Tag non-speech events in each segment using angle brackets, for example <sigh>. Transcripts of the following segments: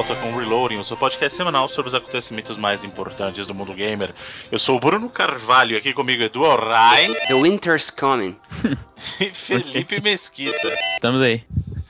volta com o Reloading, o seu podcast semanal sobre os acontecimentos mais importantes do mundo gamer. Eu sou o Bruno Carvalho, aqui comigo é Edu Rai. <laughs> The Winter's Coming. e Felipe Mesquita. Estamos aí.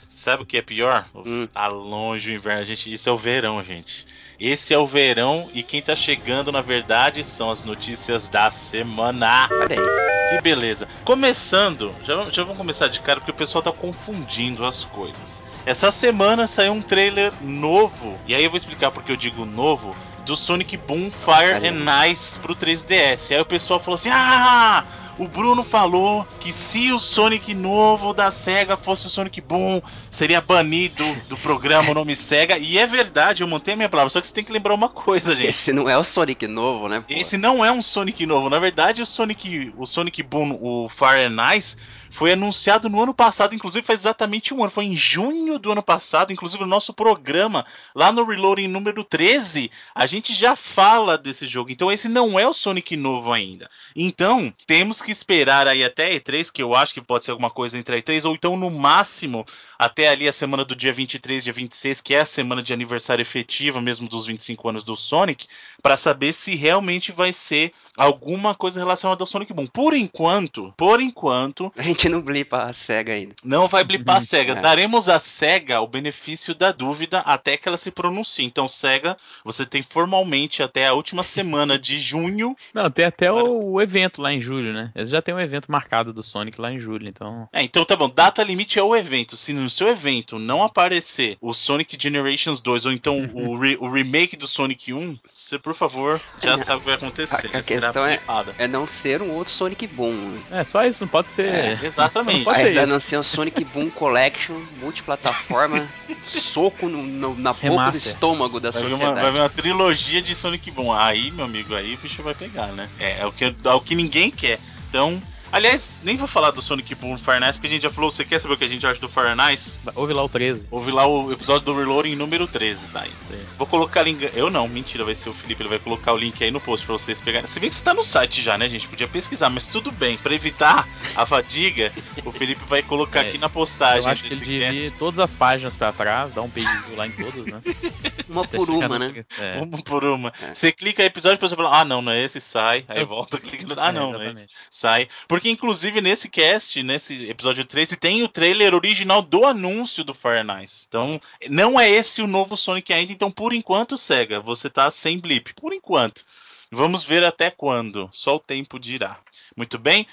Sabe o que é pior? Hum. Tá longe o inverno, gente. Isso é o verão, gente. Esse é o verão e quem tá chegando, na verdade, são as notícias da semana. Olha aí. Que beleza. Começando, já, já vamos começar de cara porque o pessoal tá confundindo as coisas. Essa semana saiu um trailer novo, e aí eu vou explicar porque eu digo novo, do Sonic Boom Fire and Ice pro 3DS. Aí o pessoal falou assim: Ah! O Bruno falou que se o Sonic novo da SEGA fosse o Sonic Boom, seria banido do programa o nome SEGA. E é verdade, eu mantenho a minha palavra. Só que você tem que lembrar uma coisa, gente. Esse não é o Sonic novo, né? Pô? Esse não é um Sonic novo. Na verdade, o Sonic, o Sonic Boom, o Fire and Ice, foi anunciado no ano passado, inclusive faz exatamente um ano. Foi em junho do ano passado, inclusive no nosso programa, lá no Reloading número 13, a gente já fala desse jogo. Então esse não é o Sonic novo ainda. Então, temos que esperar aí até E3, que eu acho que pode ser alguma coisa entre a E3, ou então no máximo até ali a semana do dia 23, dia 26, que é a semana de aniversário efetiva mesmo dos 25 anos do Sonic, para saber se realmente vai ser alguma coisa relacionada ao Sonic Boom. Por enquanto, por enquanto, a gente não blipa a SEGA ainda. Não vai blipar a SEGA. É. Daremos à SEGA o benefício da dúvida até que ela se pronuncie. Então, SEGA, você tem formalmente até a última semana de junho. Não, tem até para... o evento lá em julho, né? Eles já tem um evento marcado do Sonic lá em julho, então. É, então tá bom. Data limite é o evento. Se no seu evento não aparecer o Sonic Generations 2 ou então o, <laughs> re o remake do Sonic 1, você, por favor, já sabe o que vai acontecer. A, a questão é, é, não ser um outro Sonic Boom. É, só isso, não pode ser. É, exatamente. Aí anunciam o Sonic Boom Collection, multiplataforma, <laughs> soco no, no, na boca do estômago da vai sociedade. Uma, vai ver uma trilogia de Sonic Boom. Aí, meu amigo, aí o bicho vai pegar, né? É, é o que, é o que ninguém quer. Então, Aliás, nem vou falar do Sonic Boom Fire Nice, porque a gente já falou. Você quer saber o que a gente acha do Fire Nice? Ouve lá o 13. Ouve lá o episódio do Reloading número 13, tá aí. Sim. Vou colocar link. Eu não, mentira, vai ser o Felipe, ele vai colocar o link aí no post pra vocês pegarem. Se bem que você tá no site já, né, gente? Podia pesquisar, mas tudo bem. Pra evitar a fadiga, <laughs> o Felipe vai colocar é, aqui na postagem. Eu acho que ele ir todas as páginas pra trás, dar um beijo lá em todas, né? <laughs> uma por uma, né? É. Uma por uma. É. Você clica aí episódio, depois você fala, ah, não, não é esse, sai. Aí volta, <laughs> clica. Ah, é, não, não é esse. Sai. Porque, inclusive, nesse cast, nesse episódio 13, tem o trailer original do anúncio do Fire Nice. Então, não é esse o novo Sonic ainda. Então, por enquanto, SEGA, você tá sem blip. Por enquanto. Vamos ver até quando. Só o tempo dirá. Muito bem.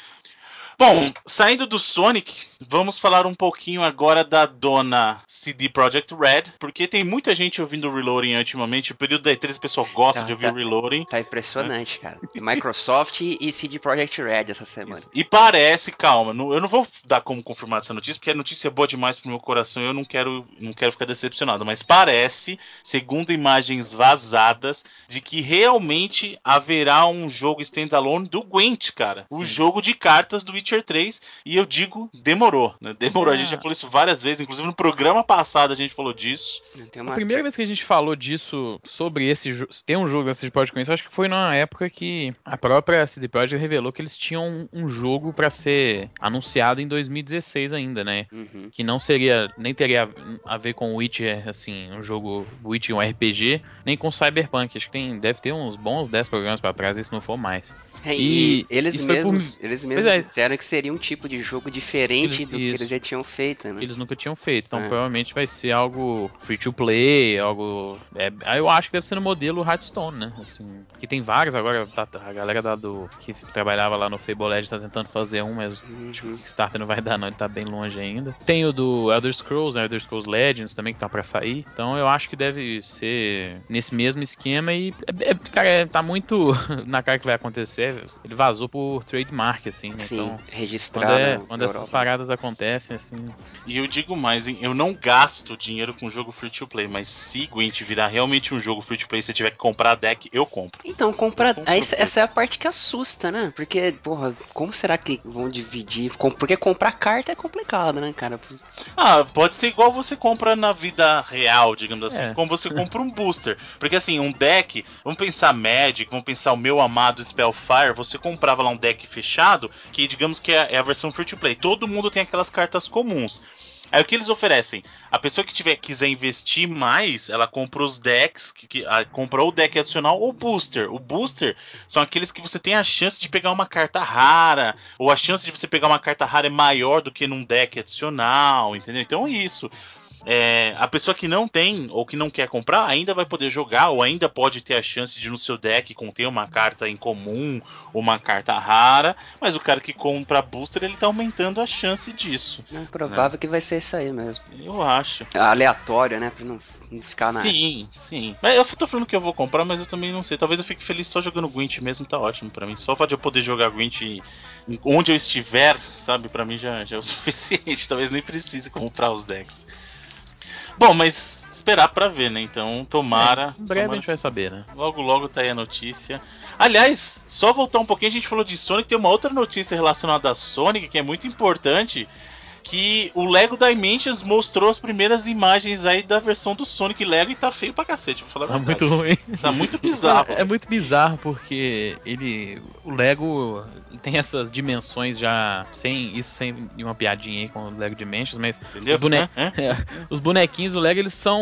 Bom, saindo do Sonic, vamos falar um pouquinho agora da dona CD Projekt Red, porque tem muita gente ouvindo o Reloading ultimamente. O período da E3 o pessoal gosta tá, de ouvir tá, o Reloading. Tá impressionante, cara. Microsoft e CD Projekt Red essa semana. E parece, calma, eu não vou dar como confirmar essa notícia, porque a notícia é boa demais pro meu coração e eu não quero, não quero ficar decepcionado. Mas parece, segundo imagens vazadas, de que realmente haverá um jogo standalone do Gwent, cara. Sim. O jogo de cartas do Witcher 3. E eu digo, demorou. Né? Demorou. A gente já falou isso várias vezes, inclusive no programa passado a gente falou disso. A primeira vez que a gente falou disso, sobre esse jogo, ter um jogo da CD Projekt com isso, acho que foi numa época que a própria CD Projekt revelou que eles tinham um jogo para ser anunciado em 2016 ainda, né? Uhum. Que não seria, nem teria a ver com Witcher, assim, um jogo Witcher, um RPG, nem com Cyberpunk. Acho que tem, deve ter uns bons 10 programas para trás, se não for mais. É, e, e, eles mesmos, por... eles mesmos é. disseram que seria um tipo de jogo diferente eles, do isso. que eles já tinham feito, né? Eles nunca tinham feito, então é. provavelmente vai ser algo free to play, algo. É, eu acho que deve ser no modelo Hearthstone, né? Assim, que tem vários agora, tá, a galera da do que trabalhava lá no Fable Legends tá tentando fazer um, mas uhum. acho que o Kickstarter não vai dar, não, ele tá bem longe ainda. Tem o do Elder Scrolls, né? Elder Scrolls Legends também que tá para sair, então eu acho que deve ser nesse mesmo esquema e, é, cara, tá muito <laughs> na cara que vai acontecer ele vazou por trademark, assim, né? Sim. Então, registrado. Quando, é, quando essas paradas acontecem, assim. E eu digo mais, hein? Eu não gasto dinheiro com jogo free to play, mas se Gwent virar realmente um jogo free to play, se tiver que comprar deck, eu compro. Então, comprar. Essa, essa é a parte que assusta, né? Porque, porra, como será que vão dividir? Porque comprar carta é complicado, né, cara? Ah, pode ser igual você compra na vida real, digamos assim. É. Como você compra um booster. Porque assim, um deck, vamos pensar Magic, vamos pensar o meu amado Spellfire, você comprava lá um deck fechado, que digamos que é, é a versão free to play. Todo mundo tem aquelas cartas comuns. Aí o que eles oferecem? A pessoa que tiver quiser investir mais, ela compra os decks, que, que a, compra o deck adicional ou booster. O booster são aqueles que você tem a chance de pegar uma carta rara, ou a chance de você pegar uma carta rara é maior do que num deck adicional, entendeu? Então é isso é, a pessoa que não tem ou que não quer comprar ainda vai poder jogar ou ainda pode ter a chance de no seu deck conter uma carta em comum ou uma carta rara, mas o cara que compra booster ele tá aumentando a chance disso. É provável né? que vai ser isso aí mesmo. Eu acho. Aleatório, né? Pra não, ficar na. Sim, sim. Mas eu tô falando que eu vou comprar, mas eu também não sei. Talvez eu fique feliz só jogando Gwent mesmo, tá ótimo para mim. Só de eu poder jogar Gwent onde eu estiver, sabe, para mim já, já é o <laughs> suficiente. Talvez nem precise comprar os decks. Bom, mas esperar para ver, né? Então, tomara. É, em breve tomara... a gente vai saber, né? Logo, logo tá aí a notícia. Aliás, só voltar um pouquinho, a gente falou de Sonic, tem uma outra notícia relacionada a Sonic que é muito importante que o Lego Dimensions mostrou as primeiras imagens aí da versão do Sonic Lego e tá feio pra cacete, vou falar Tá muito ruim. Tá muito bizarro. É, é muito bizarro porque ele. O Lego tem essas dimensões já. Sem. Isso sem uma piadinha aí com o Lego Dimensions, mas. Os, bone... é? <laughs> É. os, bonequinhos do Lego eles são.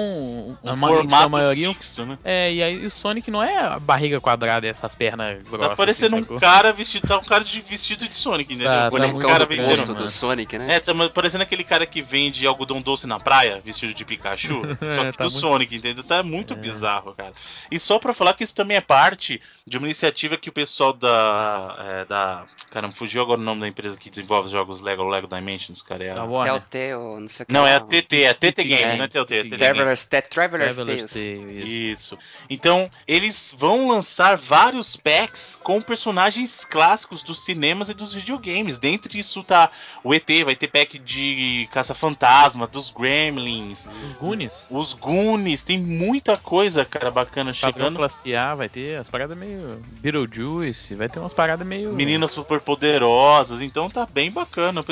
Um a formato maioria. Fixo, né? É, e aí o Sonic não é a barriga quadrada e essas pernas grossas. Tá parecendo assim, um cara vestido. Tá um cara de vestido de Sonic, entendeu? Tá, tá o cara vendendo. do Sonic, né? É, tá, parecendo aquele cara que vende algodão doce na praia, vestido de Pikachu, <laughs> só que é, tá do muito... Sonic, entendeu? Tá muito é. bizarro, cara. E só pra falar que isso também é parte de uma iniciativa que o pessoal da. É, da caramba, fugiu agora o nome da empresa que desenvolve os jogos Lego, Lego Dimensions, cara. É a... Telltale, não sei o que. Não, é a TT, é a TT Games, não é Telltale. É Traveler's, Traveler's Tales. Isso. Então, eles vão lançar vários packs com personagens clássicos dos cinemas e dos videogames. Dentre isso tá o ET, vai ter pack de Caça-Fantasma, dos Gremlins. Os Goonies. Os Goonies, tem muita coisa, cara, bacana chegando. classe A vai ter as paradas meio Beetlejuice, vai ter umas paradas meio... Meninas super poderosas, então tá bem bacana.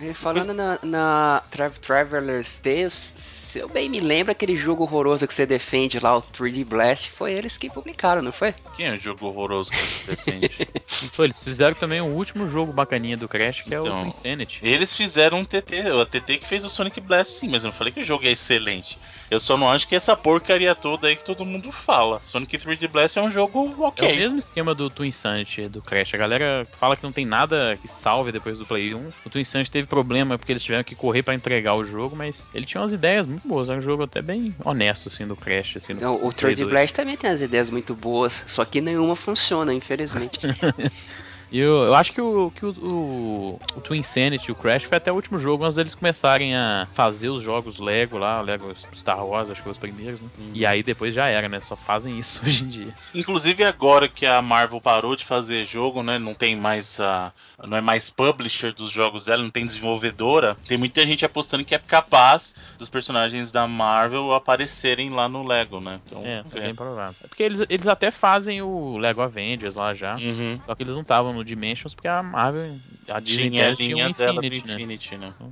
E falando na, na Tra Traveler's Tales, se eu bem me lembro, aquele jogo horroroso que você defende lá, o 3D Blast, foi eles que publicaram, não foi? Quem é o jogo horroroso que você defende? <laughs> foi, eles fizeram também o último jogo bacaninha do Crash, que então, é o então, Insanity. Eles fizeram um TT, a TT que fez o Sonic Blast sim, mas eu não falei que o jogo é excelente. Eu só não acho que essa porcaria toda aí que todo mundo fala. Sonic 3D Blast é um jogo ok. É o mesmo esquema do Twin Sanity, do Crash. A galera fala que não tem nada que salve depois do Play 1. O Twin Sanity teve problema porque eles tiveram que correr para entregar o jogo, mas ele tinha umas ideias muito boas. É um jogo até bem honesto, assim, do Crash. Assim, do o 3D Blast também tem as ideias muito boas, só que nenhuma funciona, infelizmente. <laughs> E eu, eu acho que, o, que o, o, o Twin Sanity e o Crash foi até o último jogo antes deles começarem a fazer os jogos Lego lá, Lego Star Wars, acho que foram os primeiros, né? Hum. E aí depois já era, né? Só fazem <laughs> isso hoje em dia. Inclusive agora que a Marvel parou de fazer jogo, né? Não tem mais a. Não é mais publisher dos jogos dela, não tem desenvolvedora. Tem muita gente apostando que é capaz dos personagens da Marvel aparecerem lá no Lego, né? Então, é, é, é bem provável. É porque eles, eles até fazem o Lego Avengers lá já. Uhum. Só que eles não estavam no Dimensions, porque a Marvel, a Disney tinha a linha tinha Infinity, dela Infinity, né? né?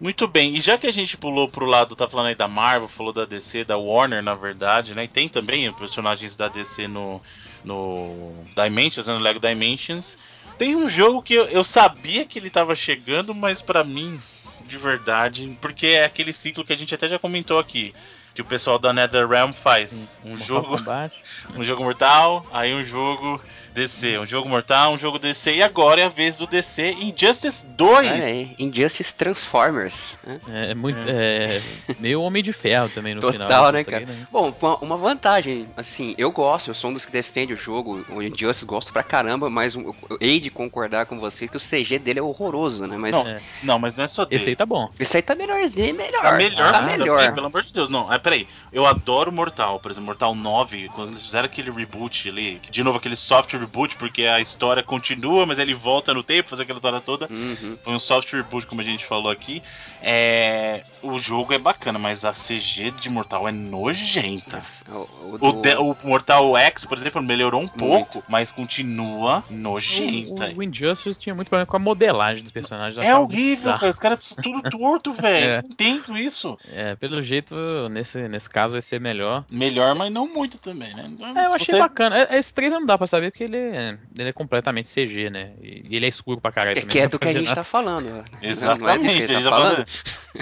Muito bem, e já que a gente pulou pro lado, tá falando aí da Marvel, falou da DC, da Warner, na verdade, né? E tem também personagens da DC no, no Dimensions, né? no Lego Dimensions. Tem um jogo que eu, eu sabia que ele tava chegando, mas para mim, de verdade, porque é aquele ciclo que a gente até já comentou aqui que o pessoal da NetherRealm faz. Um jogo, <laughs> um jogo mortal, aí um jogo DC, um jogo mortal, um jogo DC e agora é a vez do DC Injustice 2. É, Injustice Transformers. Né? É, é, muito é. é. meio Homem de Ferro também no Total, final. Total, né, cara? Né? Bom, uma vantagem, assim, eu gosto, eu sou um dos que defende o jogo, o Injustice gosto pra caramba, mas eu hei de concordar com vocês que o CG dele é horroroso, né? Mas não, é. não mas não é só dele. Esse aí tá bom. Esse aí tá melhorzinho, melhor. Tá melhor, tá melhor. Também, pelo amor de Deus, não. É, peraí, eu adoro Mortal, por exemplo, Mortal 9, quando eles fizeram aquele reboot ali, de novo aquele soft reboot, porque a história continua, mas ele volta no tempo, fazer aquela história toda. Uhum. Foi um soft reboot, como a gente falou aqui. É, o jogo é bacana, mas a CG de Mortal é nojenta. O, o O, do- de- o Mortal X, por exemplo, melhorou um pouco, mas continua nojenta. O, o Injustice tinha muito problema com a modelagem dos personagens. É horrível, cara. Os caras são tudo torto, <laughs> velho. É. Entendo isso. É, pelo jeito, nesse, nesse caso vai ser melhor. Melhor, mas não muito também, né? Então, É, eu achei você- bacana. É, Esse trailer não dá pra saber porque ele é, ele é completamente CG, né? E ele é escuro pra caralho É também. que é <laughs> do que a gente tá falando. Não é Exatamente, disso que a ele gente tá tá falando? falando.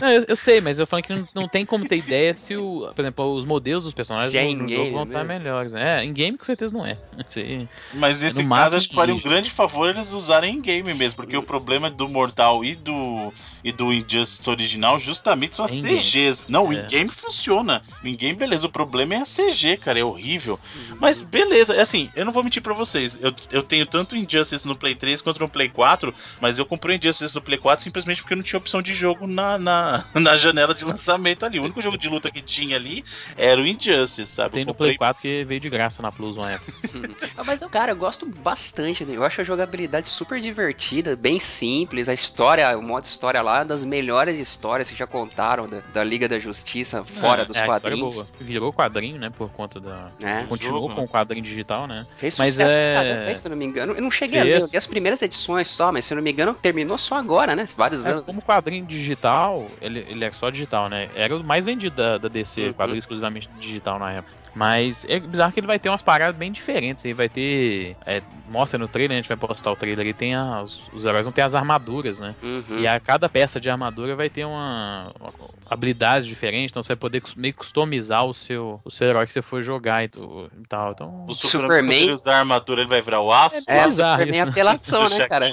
Não, eu, eu sei, mas eu falando que não, não tem como ter ideia se o. Por exemplo, os modelos dos personagens Se é no, jogo vão estar melhores. né? É, em game com certeza não é. <laughs> Sim. Mas nesse No caso, acho que faria um grande favor eles usarem em game mesmo, porque o problema do Mortal e do e do Injustice original justamente são as in-game. CGs. Não, o É. in-game funciona. O in-game, beleza. O problema é a CG, cara, é horrível. Uhum. Mas beleza, é assim, eu não vou mentir pra vocês. Eu, eu tenho tanto Injustice no Play 3 quanto no Play 4, mas eu comprei Injustice no Play 4 simplesmente porque não tinha opção de jogo na, na, <laughs> na janela de lançamento ali. O único jogo de luta que tinha ali era o Injustice, sabe? Tem Eu no comprei Play 4 que veio de graça na Plus uma época. <laughs> <laughs> Ah, mas, cara, eu gosto bastante. Né? Eu acho a jogabilidade super divertida, bem simples. A história, o modo história lá, é das melhores histórias que já contaram da, da Liga da Justiça, fora É, dos é, a história é quadrinhos. boa. Virou quadrinho, né? Por conta da. né? Continuou jogo, com o quadrinho digital, né? Fez Mas sucesso, é- se eu não me engano. Eu não cheguei a Fez. ler, eu li as primeiras edições só, mas se eu não me engano, terminou só agora, né? Vários É, anos. como quadrinho digital, ele, ele é só digital, né? Era o mais vendido da, da DC, Uhum. quadrinho exclusivamente digital na época. Mas é bizarro que ele vai ter umas paradas bem diferentes. Ele vai ter. é, mostra no trailer, a gente vai postar o trailer ali, tem as, os heróis vão ter as armaduras, né? Uhum. E a cada peça de armadura vai ter uma, uma habilidade diferente, então você vai poder meio customizar o seu, o seu herói que você for jogar e, e tal. Então, O Superman- ele usar a armadura, ele vai virar o aço? É, bizarro Superman é apelação, <laughs> né, cara?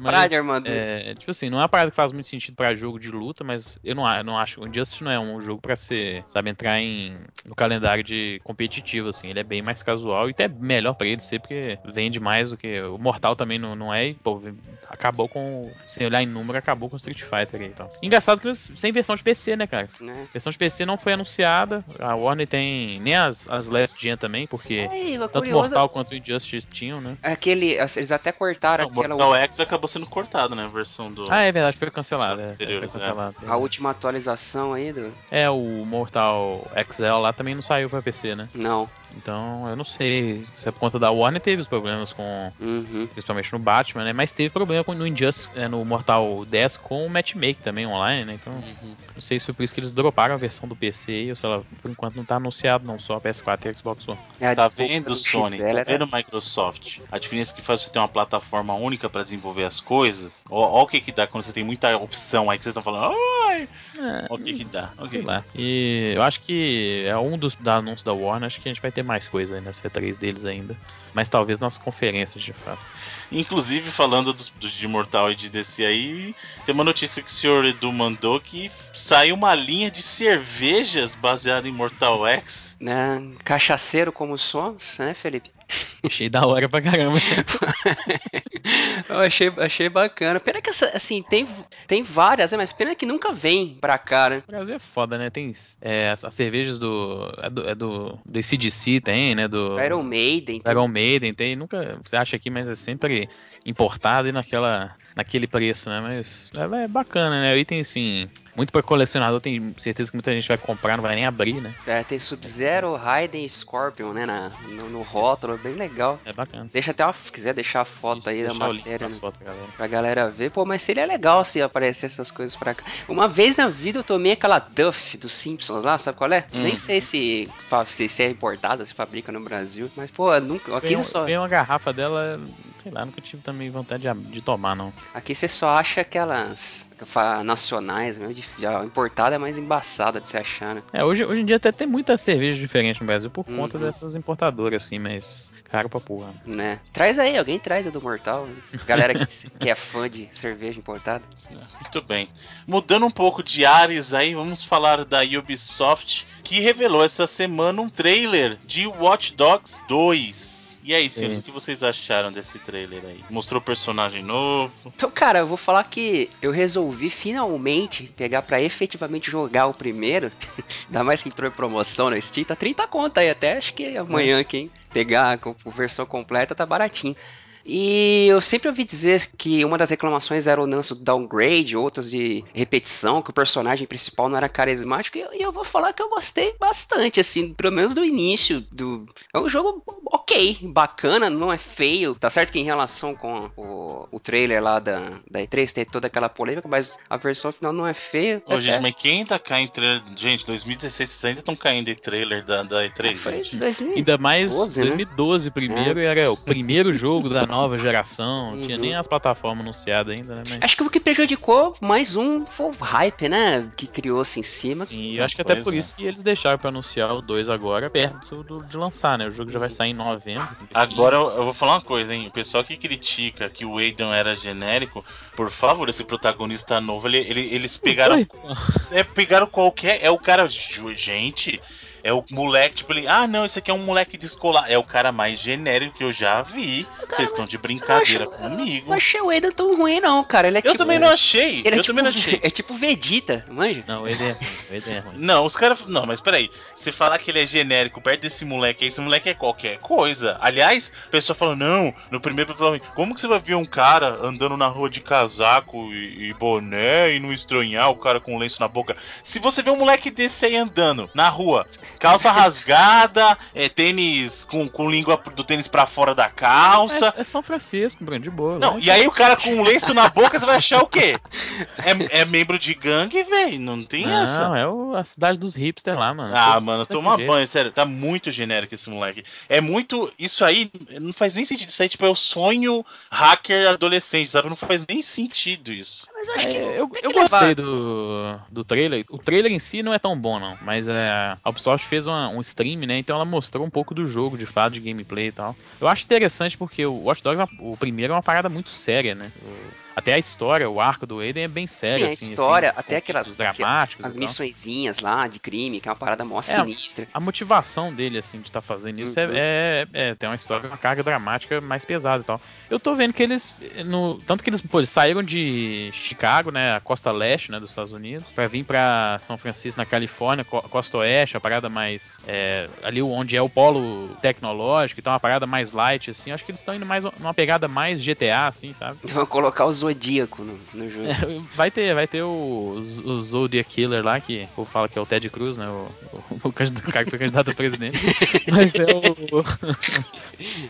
Mas, armadura. É, tipo assim, não é uma parada que faz muito sentido pra jogo de luta, mas eu não, eu não acho. O Injustice não é um jogo pra ser, sabe, entrar em, no calendário de competitivo, assim. Ele é bem mais casual e até melhor pra ele ser, porque vende mais do que. O Mortal também não, não é, e, pô, acabou com. Sem olhar em número, acabou com o Street Fighter aí e tal. Engraçado que sem versão de PC, né, cara? Né? A versão de PC não foi anunciada. A Warner tem. Nem as, as Last Gen também, porque. Aí, Tanto curioso, Mortal quanto o Injustice tinham, né? aquele, eles até cortaram Não, aquela Mortal X acabou sendo cortado, né? A versão do. Ah, é verdade, foi cancelado. É, foi cancelado. a última atualização aí do. É, o Mortal XL lá também não saiu pra PC, né? Não. Então, eu não sei se é por conta da Warner teve os problemas com, Uhum. principalmente no Batman, né? Mas teve problema com, no Injustice, é, no Mortal 10 com o matchmake também online, né? Então, não sei se foi por isso que eles droparam a versão do PC, ou sei lá, por enquanto não tá anunciado não, só PS4 e Xbox One. É, Tá vendo, do Sony? XL Tá era- vendo, Microsoft? A diferença que faz você ter uma plataforma única pra desenvolver as coisas. Ó, ó o que que dá quando você tem muita opção aí que vocês estão falando. Ai! É, Ó o que que dá. Ok. lá. E eu acho que é um dos da anúncios da Warner, acho que a gente vai ter mais coisa aí nessa E3 deles ainda. Mas talvez nas conferências, de fato. Inclusive, falando dos, dos de Mortal e de DC aí, tem uma notícia que o senhor Edu mandou que saiu uma linha de cervejas baseada em Mortal X. Né? Cachaceiro como somos, né, Felipe? Achei da hora pra caramba. <laughs> Eu achei, achei bacana. Pena que, essa- assim, tem, tem várias, né? Mas pena que nunca vem pra cá, né? O Brasil é foda, né? Tem é, as, as cervejas do. É do, é do, do ACDC, tem, né? Do Iron Maiden. tem- Iron Maiden, tem. Nunca. Você acha aqui, mas é sempre importado e naquela, naquele preço, né? Mas é, é bacana, né? O item, assim. Muito pra colecionador, tem certeza que muita gente vai comprar, não vai nem abrir, né? É, tem Sub-Zero, Raiden e Scorpion, né? Na, no, no rótulo, bem legal. É bacana. Deixa até uma, se quiser deixar a foto Isso, aí da matéria, né? fotos, galera. Pra galera ver. Pô, mas seria legal se aparecer essas coisas pra cá. Uma vez na vida eu tomei aquela Duff dos Simpsons lá, sabe qual é? Hum. Nem sei se, se, se é importada, se fabrica no Brasil. Mas, pô, nunca, aqui, você só, tem uma garrafa dela, sei lá, nunca tive também vontade de, de tomar, não. aqui você só acha aquelas nacionais, mesmo, a importada é mais embaçada de se achar, né? É, hoje, hoje em dia até tem muita cerveja diferente no Brasil por conta Uhum. dessas importadoras, assim, mas caro pra porra. né? Traz aí, alguém traz a do Mortal. né? Galera que, que é fã de cerveja importada. <laughs> Muito bem. Mudando um pouco de ares aí, vamos falar da Ubisoft, que revelou essa semana um trailer de Watch Dogs 2. E aí, senhores, o que vocês acharam desse trailer aí? Mostrou personagem novo? Então, cara, eu vou falar que eu resolvi finalmente pegar pra efetivamente jogar o primeiro. <laughs> Ainda mais que entrou em promoção na Steam, tá 30 conta aí, até acho que amanhã, é. quem pegar a versão completa tá baratinho. E eu sempre ouvi dizer que uma das reclamações era o lance do downgrade, outras de repetição, que o personagem principal não era carismático. E eu vou falar que eu gostei bastante, assim, pelo menos do início. do É um jogo ok, bacana, não é feio. Tá certo que em relação com o, o trailer lá da, da E3 tem toda aquela polêmica, mas a versão final não é feia. Ô, gente, mas quem tá caindo em trailer. Gente, 2016 vocês ainda estão caindo em trailer da, da E3, foi gente. 2012, ainda mais 2012 né? primeiro, é. era o primeiro jogo da <laughs> nova geração, uhum. tinha nem as plataformas anunciadas ainda, né? Mas... Acho que o que prejudicou mais um foi o hype, né? Que criou-se em cima. Sim, eu acho que até por é. isso que eles deixaram pra anunciar o 2 agora, perto do, de lançar, né? O jogo já vai sair em novembro. Agora eu vou falar uma coisa, hein? O pessoal que critica que o Aidan era genérico, por favor, esse protagonista novo, ele, ele eles pegaram. É, pegaram qualquer. É o cara. Gente. É o moleque, tipo, ele, ah, não, esse aqui é um moleque descolar. É o cara mais genérico que eu já vi. Vocês estão de brincadeira acho, comigo. Não achei o Eda tão ruim, não, cara. Ele é eu tipo, também não achei. Ele é eu tipo, também não achei. <laughs> É tipo Vegeta, manja? Não, ele é ruim. Ele é ruim. Não, os caras. Não, mas peraí. Você falar que ele é genérico perto desse moleque aí, esse moleque é qualquer coisa. Aliás, a pessoa fala, não, no primeiro como que você vai ver um cara andando na rua de casaco e, e boné e não estranhar o cara com um lenço na boca? Se você vê um moleque desse aí andando na rua, calça rasgada é, tênis com, com língua do tênis pra fora da calça. É, é São Francisco, Bruno, de boa. Não, né? e aí o cara com um lenço na boca, você vai achar o quê? É, é membro de gangue, velho? Não tem não, essa. Não, é o, a cidade dos hipsters lá, mano. Ah, mano, toma banho, sério. Tá muito genérico esse moleque. É muito. Isso aí não faz nem sentido. Isso aí, tipo, é o sonho hacker adolescente, sabe? Não faz nem sentido isso. Mas eu acho que. É, eu, eu gostei do, do trailer. O trailer em si não é tão bom, não. Mas é, a Ubisoft fez uma, um stream, né? Então ela mostrou um pouco do jogo, de fato, de gameplay e tal. Eu acho interessante porque o Watch Dogs, o primeiro, é uma parada muito séria, né? O, até a história, o arco do Aiden é bem sério. Sim, a assim, história, até aquelas dramáticos. As missõezinhas lá de crime, que é uma parada mó é, sinistra. A motivação dele, assim, de estar tá fazendo isso é, uhum. é, é, Tem uma história, uma carga dramática mais pesada e tal. Eu tô vendo que eles. No, tanto que eles, pô, eles saíram de Chicago, né? A costa leste, né? Dos Estados Unidos, para vir para São Francisco, na Califórnia, costa oeste, a parada mais. É, ali onde é o polo tecnológico, então uma parada mais light, assim. Acho que eles estão indo mais numa pegada mais GTA, assim, sabe? <laughs> Vou colocar os Zodíaco no, no jogo. É, vai ter, vai ter o, o Zodiac Killer lá, que o fala que é o Ted Cruz, né? O, o, o cara que foi candidato a presidente. <laughs> Mas é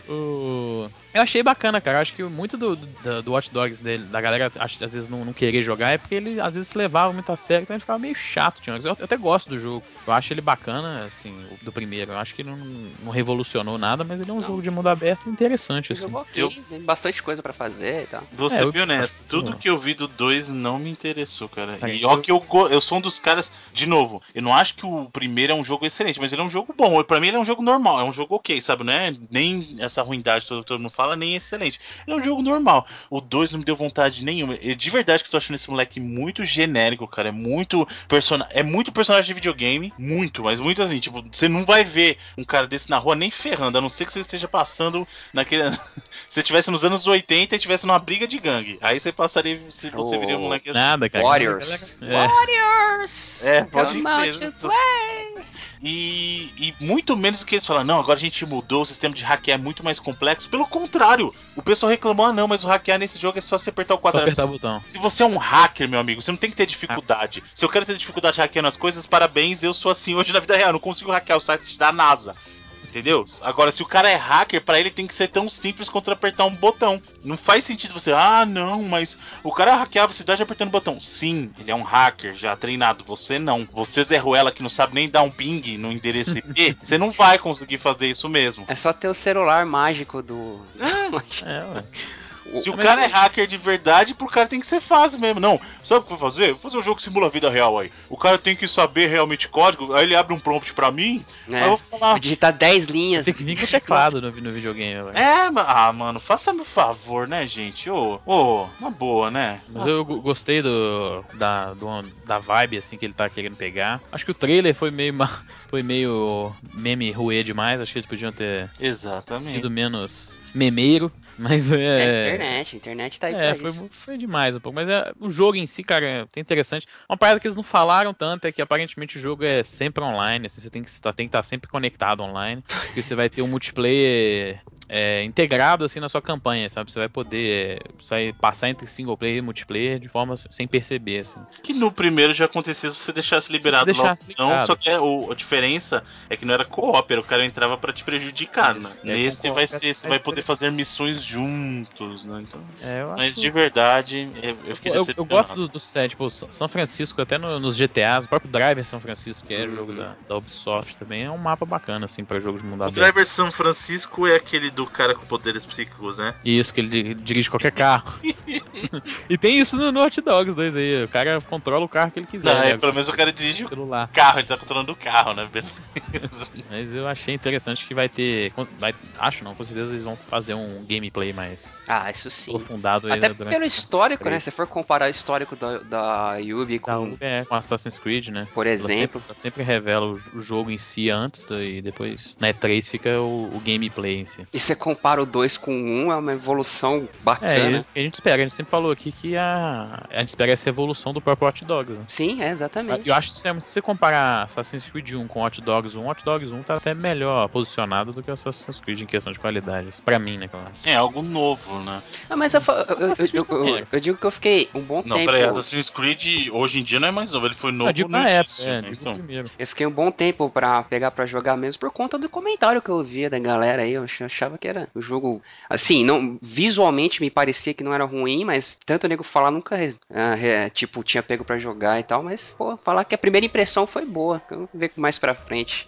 o, o, Eu achei bacana, cara. Eu acho que muito do, do, do Watch Dogs dele, da galera às vezes não, não querer jogar, é porque ele às vezes se levava muito a sério, então ele ficava meio chato. Tinha. Eu, eu até gosto do jogo. Eu acho ele bacana, assim, do primeiro. Eu acho que não, não revolucionou nada, mas ele é um não. jogo de mundo aberto interessante, assim. Eu... Tem bastante coisa para fazer e tal. Vou ser é, honesto tudo que eu vi do 2 não me interessou, cara. e ó que eu, eu sou um dos caras, de novo, eu não acho que o primeiro é um jogo excelente, mas ele é um jogo bom. Pra mim ele é um jogo normal, é um jogo ok, sabe? Não é nem essa ruindade todo, todo mundo fala, nem excelente. Ele é um jogo normal. O 2 não me deu vontade nenhuma. De verdade que eu tô achando esse moleque muito genérico, cara. É muito personagem. É muito personagem de videogame. Muito, mas muito assim. Tipo, você não vai ver um cara desse na rua nem ferrando, a não ser que você esteja passando naquele. <laughs> se estivesse nos anos 80 e estivesse numa briga de gangue. Aí você passaria se você oh, viria um moleque assim. Nada, cara. Warriors. É. Warriors! É, pode ir. E, e muito menos do que eles falam, não, agora a gente mudou, o sistema de hackear é muito mais complexo. Pelo contrário, o pessoal reclamou, ah, não, mas o hackear nesse jogo é só você apertar o quadrado. Só apertar o botão. Se você é um hacker, meu amigo, você não tem que ter dificuldade. Nossa. Se eu quero ter dificuldade hackeando as coisas, parabéns, eu sou assim hoje na vida real. Eu não consigo hackear o site da NASA. Entendeu? Agora, se o cara é hacker, para ele tem que ser tão simples quanto apertar um botão. Não faz sentido você, ah, não, mas o cara hackeava a cidade apertando o botão. Sim, ele é um hacker já treinado. Você não. Você, Zé Ruela, que não sabe nem dar um ping no endereço IP, <laughs> você não vai conseguir fazer isso mesmo. É só ter o celular mágico do. <laughs> é, ué. Se o cara é hacker de verdade, pro cara tem que ser fácil mesmo. Não, sabe o que eu vou fazer? Vou fazer um jogo que simula a vida real aí. O cara tem que saber realmente código, aí ele abre um prompt pra mim, É, aí eu vou falar. Digitar 10 linhas. Tem que vir com teclado no, no videogame, velho. É, ah, mano, faça-me um favor, né, gente? Ô, ô, uma boa, né? Mas eu go- gostei do da, do- da vibe assim que ele tá querendo pegar. Acho que o trailer foi meio <laughs> foi meio meme ruê demais. Acho que eles podiam ter Exatamente. sido menos memeiro. Mas É, é. internet, internet tá aí É, pra foi, isso. foi demais um pouco. Mas é, o jogo em si, cara, é interessante. Uma parada que eles não falaram tanto é que aparentemente o jogo é sempre online. Assim, você tem que estar tem que estar sempre conectado online. Porque você vai ter um multiplayer é, integrado assim na sua campanha, sabe? Você vai poder é, você vai passar entre single player e multiplayer de forma sem perceber, assim. Que no primeiro já acontecia se você deixasse liberado Se você deixasse opção, ligado. só que é, o- a diferença é que não era co-op, era o cara entrava pra te prejudicar, né? É, Nesse vai ser, você é vai poder fazer missões juntos, né? Então, É, mas acho- de verdade, eu, eu fiquei Eu, eu gosto do, do set, tipo, São Francisco, até no- nos GTAs, o próprio Driver São Francisco, que é Uhum. jogo da, da Ubisoft também, é um mapa bacana, assim, pra jogos de mundo O aberto. Driver São Francisco é aquele do cara com poderes psíquicos, né? Isso, que ele di- dirige qualquer carro. <laughs> e tem isso no, no Hot Dogs 2 aí, o cara controla o carro que ele quiser. Não, né? pelo menos o cara dirige o celular. carro, ele tá controlando o carro, né? Mas eu achei interessante que vai ter. Vai, acho não, com certeza eles vão fazer um gameplay mais Ah, isso sim. aprofundado aí Até né, durante pelo histórico, né? Se for comparar o histórico da, da Yubi da com, Ubi, é, com Assassin's Creed, né? por Ela exemplo, sempre, ela sempre revela o, jogo em si antes do- e depois na E3 fica o, o gameplay em si. e você compara o 2 com o 1, é uma evolução É, bacana. isso que a gente espera. A gente sempre falou aqui que a, a gente espera essa evolução do próprio Hot Dogs. Né? Sim, é, exatamente. Eu acho que se se você comparar Assassin's Creed 1 com Hot Dogs 1, Hot Dogs 1 tá até melhor posicionado do que o Assassin's Creed em questão de qualidade. Pra mim, né, claro. É algo novo, né? Ah, mas eu, eu- eu- eu- digo que eu fiquei um bom Não, tempo. peraí, Assassin's Creed hoje em dia não é mais novo, ele foi novo digo no na época, início, é, né? Então. Eu fiquei um bom tempo pra pegar pra jogar mesmo por conta do comentário que eu via da galera aí. Eu ach- achava que era o jogo. Assim, não visualmente me parecia que não era ruim, mas tanto o nego falar nunca, ah, é, tipo, tinha pego pra jogar e tal. Mas, pô, falar que a primeira impressão foi boa. Vamos ver mais pra frente.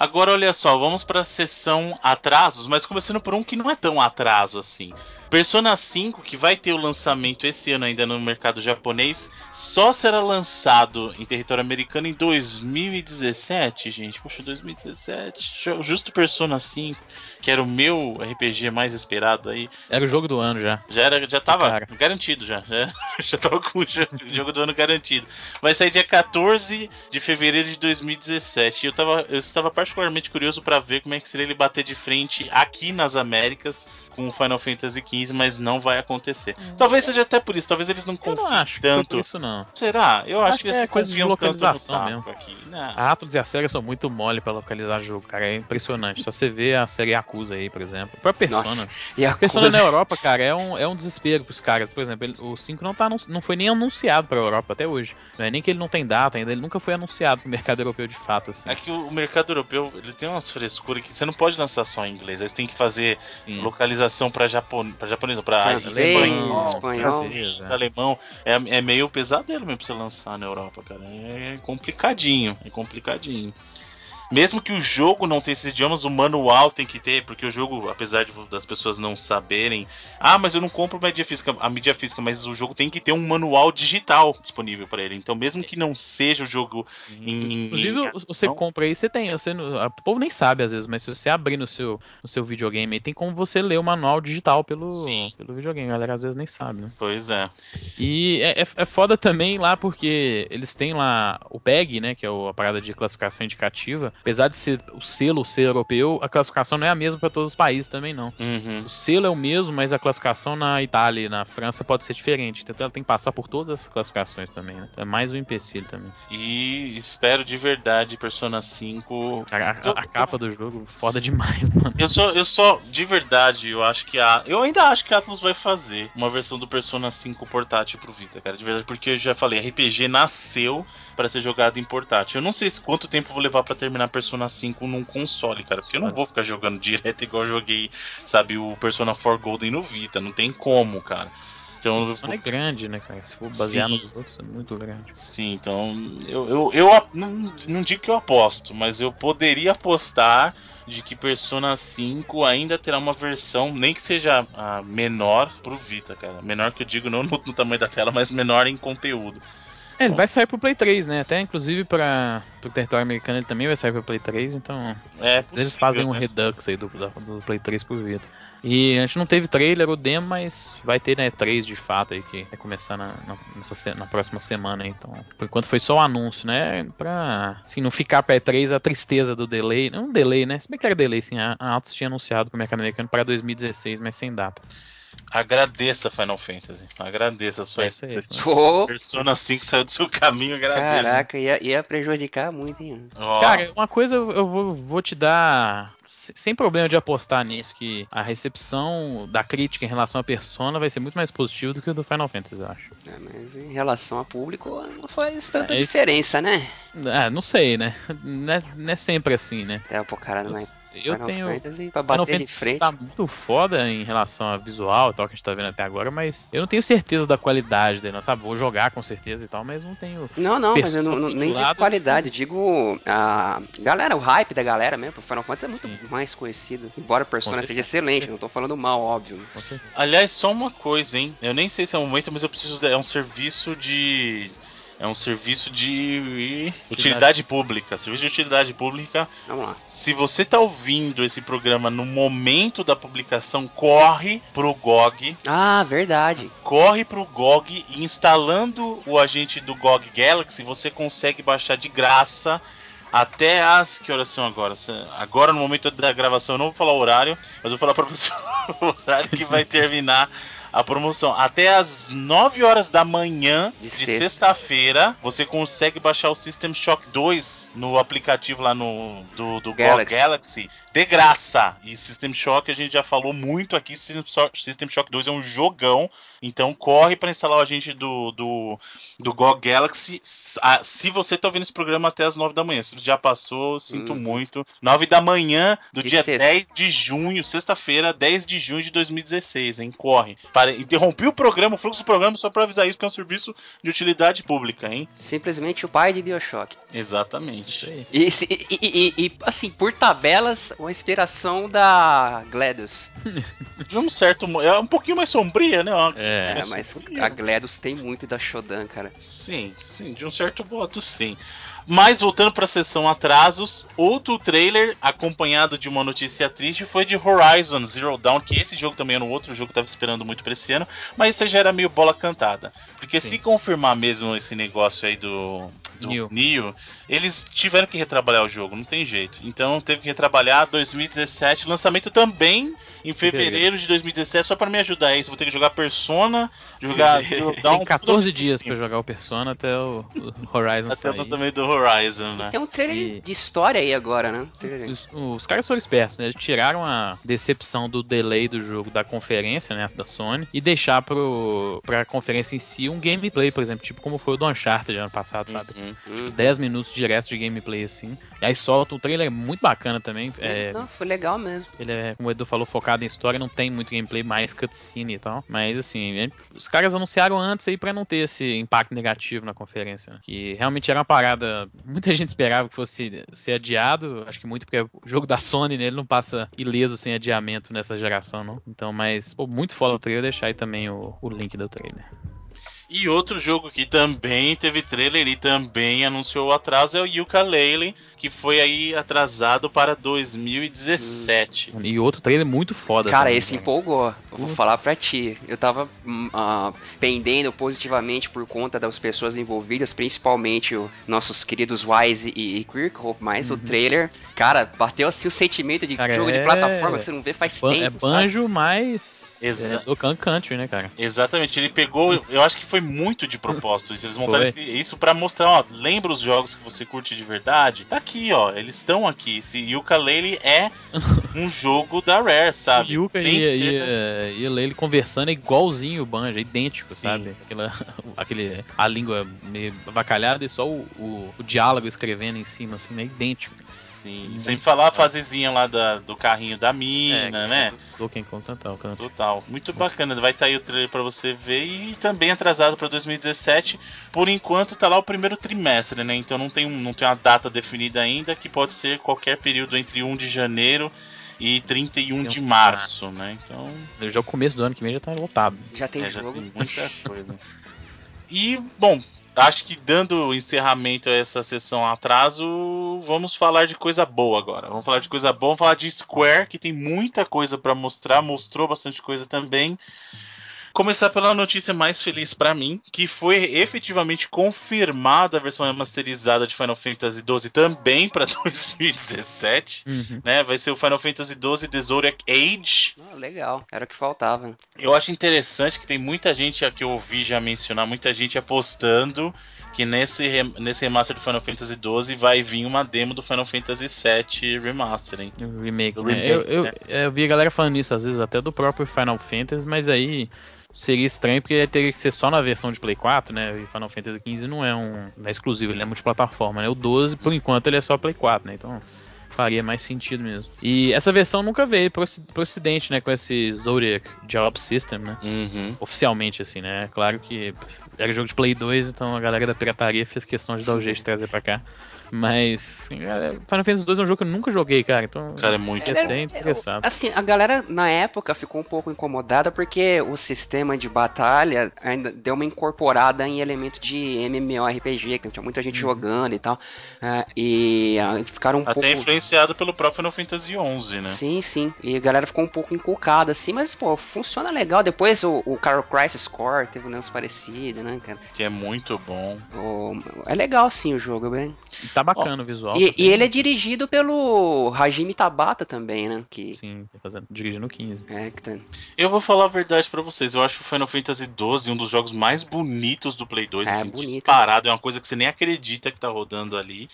Agora olha só, vamos pra sessão atrasos, mas começando por um que não é tão atraso assim. Persona 5, que vai ter o lançamento esse ano ainda no mercado japonês, só será lançado em território americano em 2017, gente. Poxa, 2017. ju- Justo Persona 5, que era o meu RPG mais esperado aí. Era o jogo do ano já. Já, era, já tava Cara. garantido já. Já, <laughs> já tava com o jo- o jogo do ano garantido. Vai sair dia 14 de fevereiro de 2017. E eu, tava, eu estava particularmente curioso pra ver como é que seria ele bater de frente aqui nas Américas com o Final Fantasy XV, mas não vai acontecer. Talvez seja até por isso, talvez eles não Hum. Eu confiem não acho que foi tanto. por isso, não. Será? Eu acho, Acho que que é coisa de localização mesmo. aqui. Não. A Atlas e a SEGA são muito mole pra localizar jogo, cara. É impressionante. Só você vê a série Yakuza aí, por exemplo. A própria Persona. Nossa, E a Persona na Europa, cara, é um, é um desespero pros caras. Por exemplo, ele- o 5 não, tá, não foi nem anunciado pra Europa até hoje. Não é nem que ele não tem data ainda, ele nunca foi anunciado pro mercado europeu de fato, assim. É que o mercado europeu ele tem umas frescuras que você não pode lançar só em inglês. Aí você tem que fazer Sim. localização japon... pra japonês, Francês, espanhol, espanhol. francês, alemão. É, é meio pesadelo mesmo pra você lançar na Europa, cara. É complicadinho, é complicadinho. Mesmo que o jogo não tenha esses idiomas, o manual tem que ter, porque o jogo, apesar de, das pessoas não saberem, ah, mas eu não compro mídia física, a mídia física, mas o jogo tem que ter um manual digital disponível pra ele. Então, mesmo que não seja o jogo em, Inclusive, em- você não- compra aí, você tem. Você, o povo nem sabe às vezes, mas se você abrir no seu, no seu videogame aí, tem como você ler o manual digital pelo, Sim. pelo videogame. A galera às vezes nem sabe, né? Pois é. E é, é, é foda também lá porque eles têm lá o PEG, né? Que é o- a parada de classificação indicativa. Apesar de ser o selo ser europeu, a classificação não é a mesma para todos os países também, não. Uhum. O selo é o mesmo, mas a classificação na Itália e na França pode ser diferente. Então ela tem que passar por todas as classificações também, né? É mais um empecilho também. E espero de verdade Persona 5. A, a- a capa do jogo, foda demais, <laughs> mano. Eu só, eu só, de verdade, eu acho que a. Eu ainda acho que a Atlus vai fazer uma versão do Persona 5 portátil pro Vita, cara. De verdade, porque eu já falei, RPG nasceu para ser jogado em portátil. Eu não sei se quanto tempo vou levar para terminar Persona 5 num console, cara. Porque eu não vou ficar jogando <laughs> direto igual eu joguei, sabe, o Persona 4 Golden no Vita. Não tem como, cara. Então, Sony é grande, né, cara? Se for basear Sim. nos outros, é muito grande. sim, então eu, eu, eu não, não digo que eu aposto, mas eu poderia apostar de que Persona 5 ainda terá uma versão, nem que seja a menor pro Vita, cara. Menor que eu digo não no, no tamanho da tela, mas menor em conteúdo. É, ele vai sair pro Play 3, né? Até inclusive para pro território americano ele também vai sair pro Play 3, então É eles possível, fazem um né? redux aí do, do Play 3 pro Vita. E a gente não teve trailer ou demo, mas vai ter, né, 3 de fato aí, que vai começar na, na, na próxima semana, aí, então. Por enquanto foi só o anúncio, né? Pra, assim, não ficar pra E3 a tristeza do delay. Não um delay, né? Se bem que era delay, sim. A, a Atos tinha anunciado pro mercado americano para 2016, mas sem data. Agradeça Final Fantasy. Agradeça a sua É isso aí. Pô. Persona 5 saiu do seu caminho, agradeça. Caraca, ia, ia prejudicar muito, hein? Ó, Cara, uma coisa eu vou, vou te dar. se- Sem problema de apostar nisso, que a recepção da crítica em relação à persona vai ser muito mais positiva do que o do Final Fantasy, eu acho. É, mas em relação a público, não faz tanta É isso. diferença, né? Ah, não sei, né? Não é, não é sempre assim, né? Até pro cara não Eu, vai eu Final tenho. Fantasy pra Final bater de Fantasy frente. tá muito foda em relação a visual e tal, que a gente tá vendo até agora, mas eu não tenho certeza da qualidade dele, não, sabe? Vou jogar com certeza e tal, mas não tenho. Não, não, mas eu não, nem digo qualidade, digo a galera, o hype da galera mesmo, pro Final Fantasy é muito Sim. mais conhecido. Embora a Persona seja excelente, não tô falando mal, óbvio. Certeza. Aliás, só uma coisa, hein? Eu nem sei se é o momento, mas eu preciso. de- É um serviço de. É um serviço de utilidade pública. Serviço de utilidade pública. Vamos lá. Se você tá ouvindo esse programa no momento da publicação, corre pro GOG. Ah, verdade. Corre pro GOG e instalando o agente do GOG Galaxy, você consegue baixar de graça até as. Que horas são agora? Agora, no momento da gravação, eu não vou falar o horário, mas vou falar pra você <laughs> o horário que vai terminar a promoção. Até as 9 horas da manhã De de, sexta. sexta-feira, você consegue baixar o System Shock 2 no aplicativo lá no do, do Galaxy. Galaxy de graça. E System Shock a gente já falou muito aqui. System Shock, System Shock 2 é um jogão. Então corre para instalar o agente do, do, do GOG Galaxy. Ah, Se você tá ouvindo esse programa até as 9 da manhã. Se já passou, sinto Uhum. muito. 9 da manhã do De dia sexta. 10 de junho, sexta-feira, 10 de junho de 2016, hein? Corre. Para, interrompi o programa, o fluxo do programa, só para avisar isso, que é um serviço de utilidade pública, hein? Simplesmente o pai de Bioshock. Exatamente. Isso aí. E, e- e- e- assim, por tabelas, uma inspiração da GLaDOS. <laughs> De um certo É um pouquinho mais sombria, né? Uma- É, É, é mas sombria. a GLaDOS tem muito da Shodan, cara. Sim, sim, de um certo modo, sim. Mas voltando para a sessão atrasos, outro trailer acompanhado de uma notícia triste foi de Horizon Zero Dawn, que esse jogo também era um outro jogo que eu tava esperando muito pra esse ano, mas isso já era meio bola cantada. Porque Sim. se confirmar mesmo esse negócio aí do, do Neo. Neo, eles tiveram que retrabalhar o jogo, não tem jeito. Então teve que retrabalhar 2017, lançamento também em fevereiro de 2017, só para me ajudar aí. Vou ter que jogar Persona, jogar Zero <laughs> Dawn, Tem 14 dias pra jogar o Persona até o, o Horizon até o sair. lançamento do Horizon, né? Tem um trailer E- de história aí agora, né? Trailer. Os, os caras foram espertos, né? Eles tiraram a decepção do delay do jogo da conferência, né? Da Sony, e deixar pro, pra conferência em si um gameplay, por exemplo, tipo como foi o do Uncharted ano passado, sabe? Uhum. Hum. 10 minutos direto de gameplay assim. E aí solta o trailer é muito bacana também. É, Não, foi legal mesmo. ele é, como o Edu falou, focado em história, não tem muito gameplay, mais cutscene e tal. Mas assim, é- os caras anunciaram antes aí pra não ter esse impacto negativo na conferência. né? Que realmente era uma parada. Muita <laughs> gente esperava que fosse ser adiado. Acho que muito porque o jogo da Sony, né, ele não passa ileso sem adiamento nessa geração, não. Então, mas, pô, muito foda o trailer, deixar aí também o, o link do trailer. E outro jogo que também teve trailer e também anunciou o atraso é o Yooka-Laylee, que foi aí atrasado para 2017. E outro trailer muito foda. Cara, também, esse empolgou. Eu vou Putz. falar pra ti. Eu tava hum, ah, pendendo positivamente por conta das pessoas envolvidas, principalmente os nossos queridos Wise e, e Kirkhope, mas o trailer, cara, bateu assim o sentimento de Uhum. Cara, jogo de é- plataforma que você não vê faz Ban- tempo, é sabe? banjo mais Exa- é, Dokkan Country, né, cara? Exatamente, ele pegou, eu acho que foi muito de propósito. isso. Eles montaram esse- isso pra mostrar, ó, lembra os jogos que você curte de verdade? Tá aqui, ó, eles estão aqui. Esse Yooka-Laylee é <laughs> um jogo da Rare, sabe? O Yuka Sem ia, ser- ia, ia ler ele conversando é igualzinho o Banjo, é idêntico, Sim. sabe? Aquela, aquele, a língua meio avacalhada e só o, o, o diálogo escrevendo em cima, assim, é idêntico. Sim, sem falar a fasezinha lá da, do carrinho da mina, É, né? Donkey Kong Total, cara. Total. Muito bacana. Vai estar aí o trailer pra você ver. E também atrasado pra 2017. Por enquanto tá lá o primeiro trimestre, né? Então não tem, um- não tem uma data definida ainda, que pode ser qualquer período entre 1 de janeiro e 31 de março, né? Então Já o começo do ano que vem já tá lotado. Já tem é, já jogo. tem muita coisa. <laughs> E, bom, acho que dando encerramento a essa sessão atraso, vamos falar de coisa boa agora. Vamos falar de coisa boa, vamos falar de Square, que tem muita coisa pra mostrar, mostrou bastante coisa também. Começar pela notícia mais feliz pra mim, que foi efetivamente confirmada a versão remasterizada de Final Fantasy XII também pra <laughs> 2017, Uhum. né? Vai ser o Final Fantasy XII The Zodiac Age, Ah, legal, era o que faltava. eu acho interessante que tem muita gente que eu ouvi já mencionar, muita gente apostando que nesse, nesse remaster do Final Fantasy XII vai vir uma demo do Final Fantasy VII Remaster, hein? O Remake, né? remake, eu, eu, né? eu vi a galera falando isso, às vezes até do próprio Final Fantasy, mas aí seria estranho porque teria que ser só na versão de Play 4, né? E Final Fantasy XV não é um. não é exclusivo, ele é multiplataforma, né? O 12, por enquanto, ele é só Play 4, né? Então faria mais sentido mesmo. E essa versão nunca veio pro, pro ocidente, né? Com esse Zodiac Job System, né? Uhum. Oficialmente, assim, né? Claro que era jogo de Play 2, então a galera da pirataria fez questão de dar o jeito de trazer pra cá. Mas assim, é, Final Fantasy 2 é um jogo que eu nunca joguei, cara. Então Cara, é muito Ele é interessado. Assim, a galera na época ficou um pouco incomodada porque o sistema de batalha ainda deu uma incorporada em elemento de MMORPG, que tinha muita gente jogando e tal. ah, e ah, ficaram um Até pouco. influenciado pelo próprio Final Fantasy XI, né? Sim, sim. E a galera ficou um pouco encucada, assim, mas, pô, funciona legal. Depois o, o Carol Crisis Core teve um lance parecido, né, cara? Que é muito bom. O- é legal, sim, o jogo, bem. E tá bacana o visual. E, tá e ele é dirigido pelo Hajime Tabata também, né? Que, Sim, tá fazendo, dirigindo 15. é, que tá... Eu vou falar a verdade pra vocês. Eu acho o Final Fantasy XII um dos jogos mais bonitos do Play 2. É, assim, bonito. disparado. É uma coisa que você nem acredita que tá rodando ali.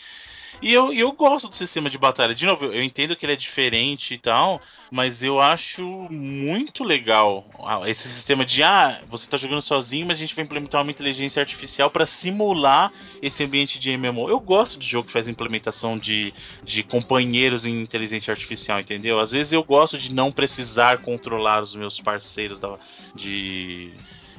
E eu, eu gosto do sistema de batalha. De novo, eu, entendo que ele é diferente e tal, mas eu acho muito legal ah, esse sistema de ah, você tá jogando sozinho, mas a gente vai implementar uma inteligência artificial pra simular esse ambiente de MMO. Eu gosto de jogo que faz implementação de, de companheiros em inteligência artificial, entendeu? Às vezes eu gosto de não precisar controlar os meus parceiros da, de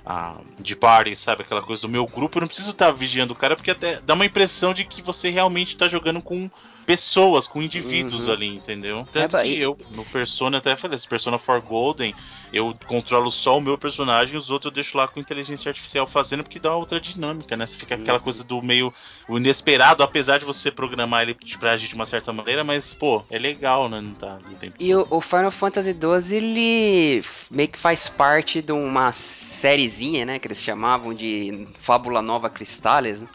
ah, de party, sabe? Aquela coisa do meu grupo. Eu não preciso estar vigiando o cara, porque até dá uma impressão de que você realmente tá jogando com pessoas, com indivíduos Uhum. ali, entendeu? Tanto É, que e- eu, no Persona, até falei, esse Persona 4 Golden, eu controlo só o meu personagem, os outros eu deixo lá com inteligência artificial fazendo, porque dá outra dinâmica, né? Você fica aquela coisa do meio o inesperado, apesar de você programar ele pra agir de uma certa maneira, mas, pô, é legal, né? Não tá no tempo. E o, o Final Fantasy XII, ele meio que faz parte de uma sériezinha, né? Que eles chamavam de Fábula Nova Cristales. Né?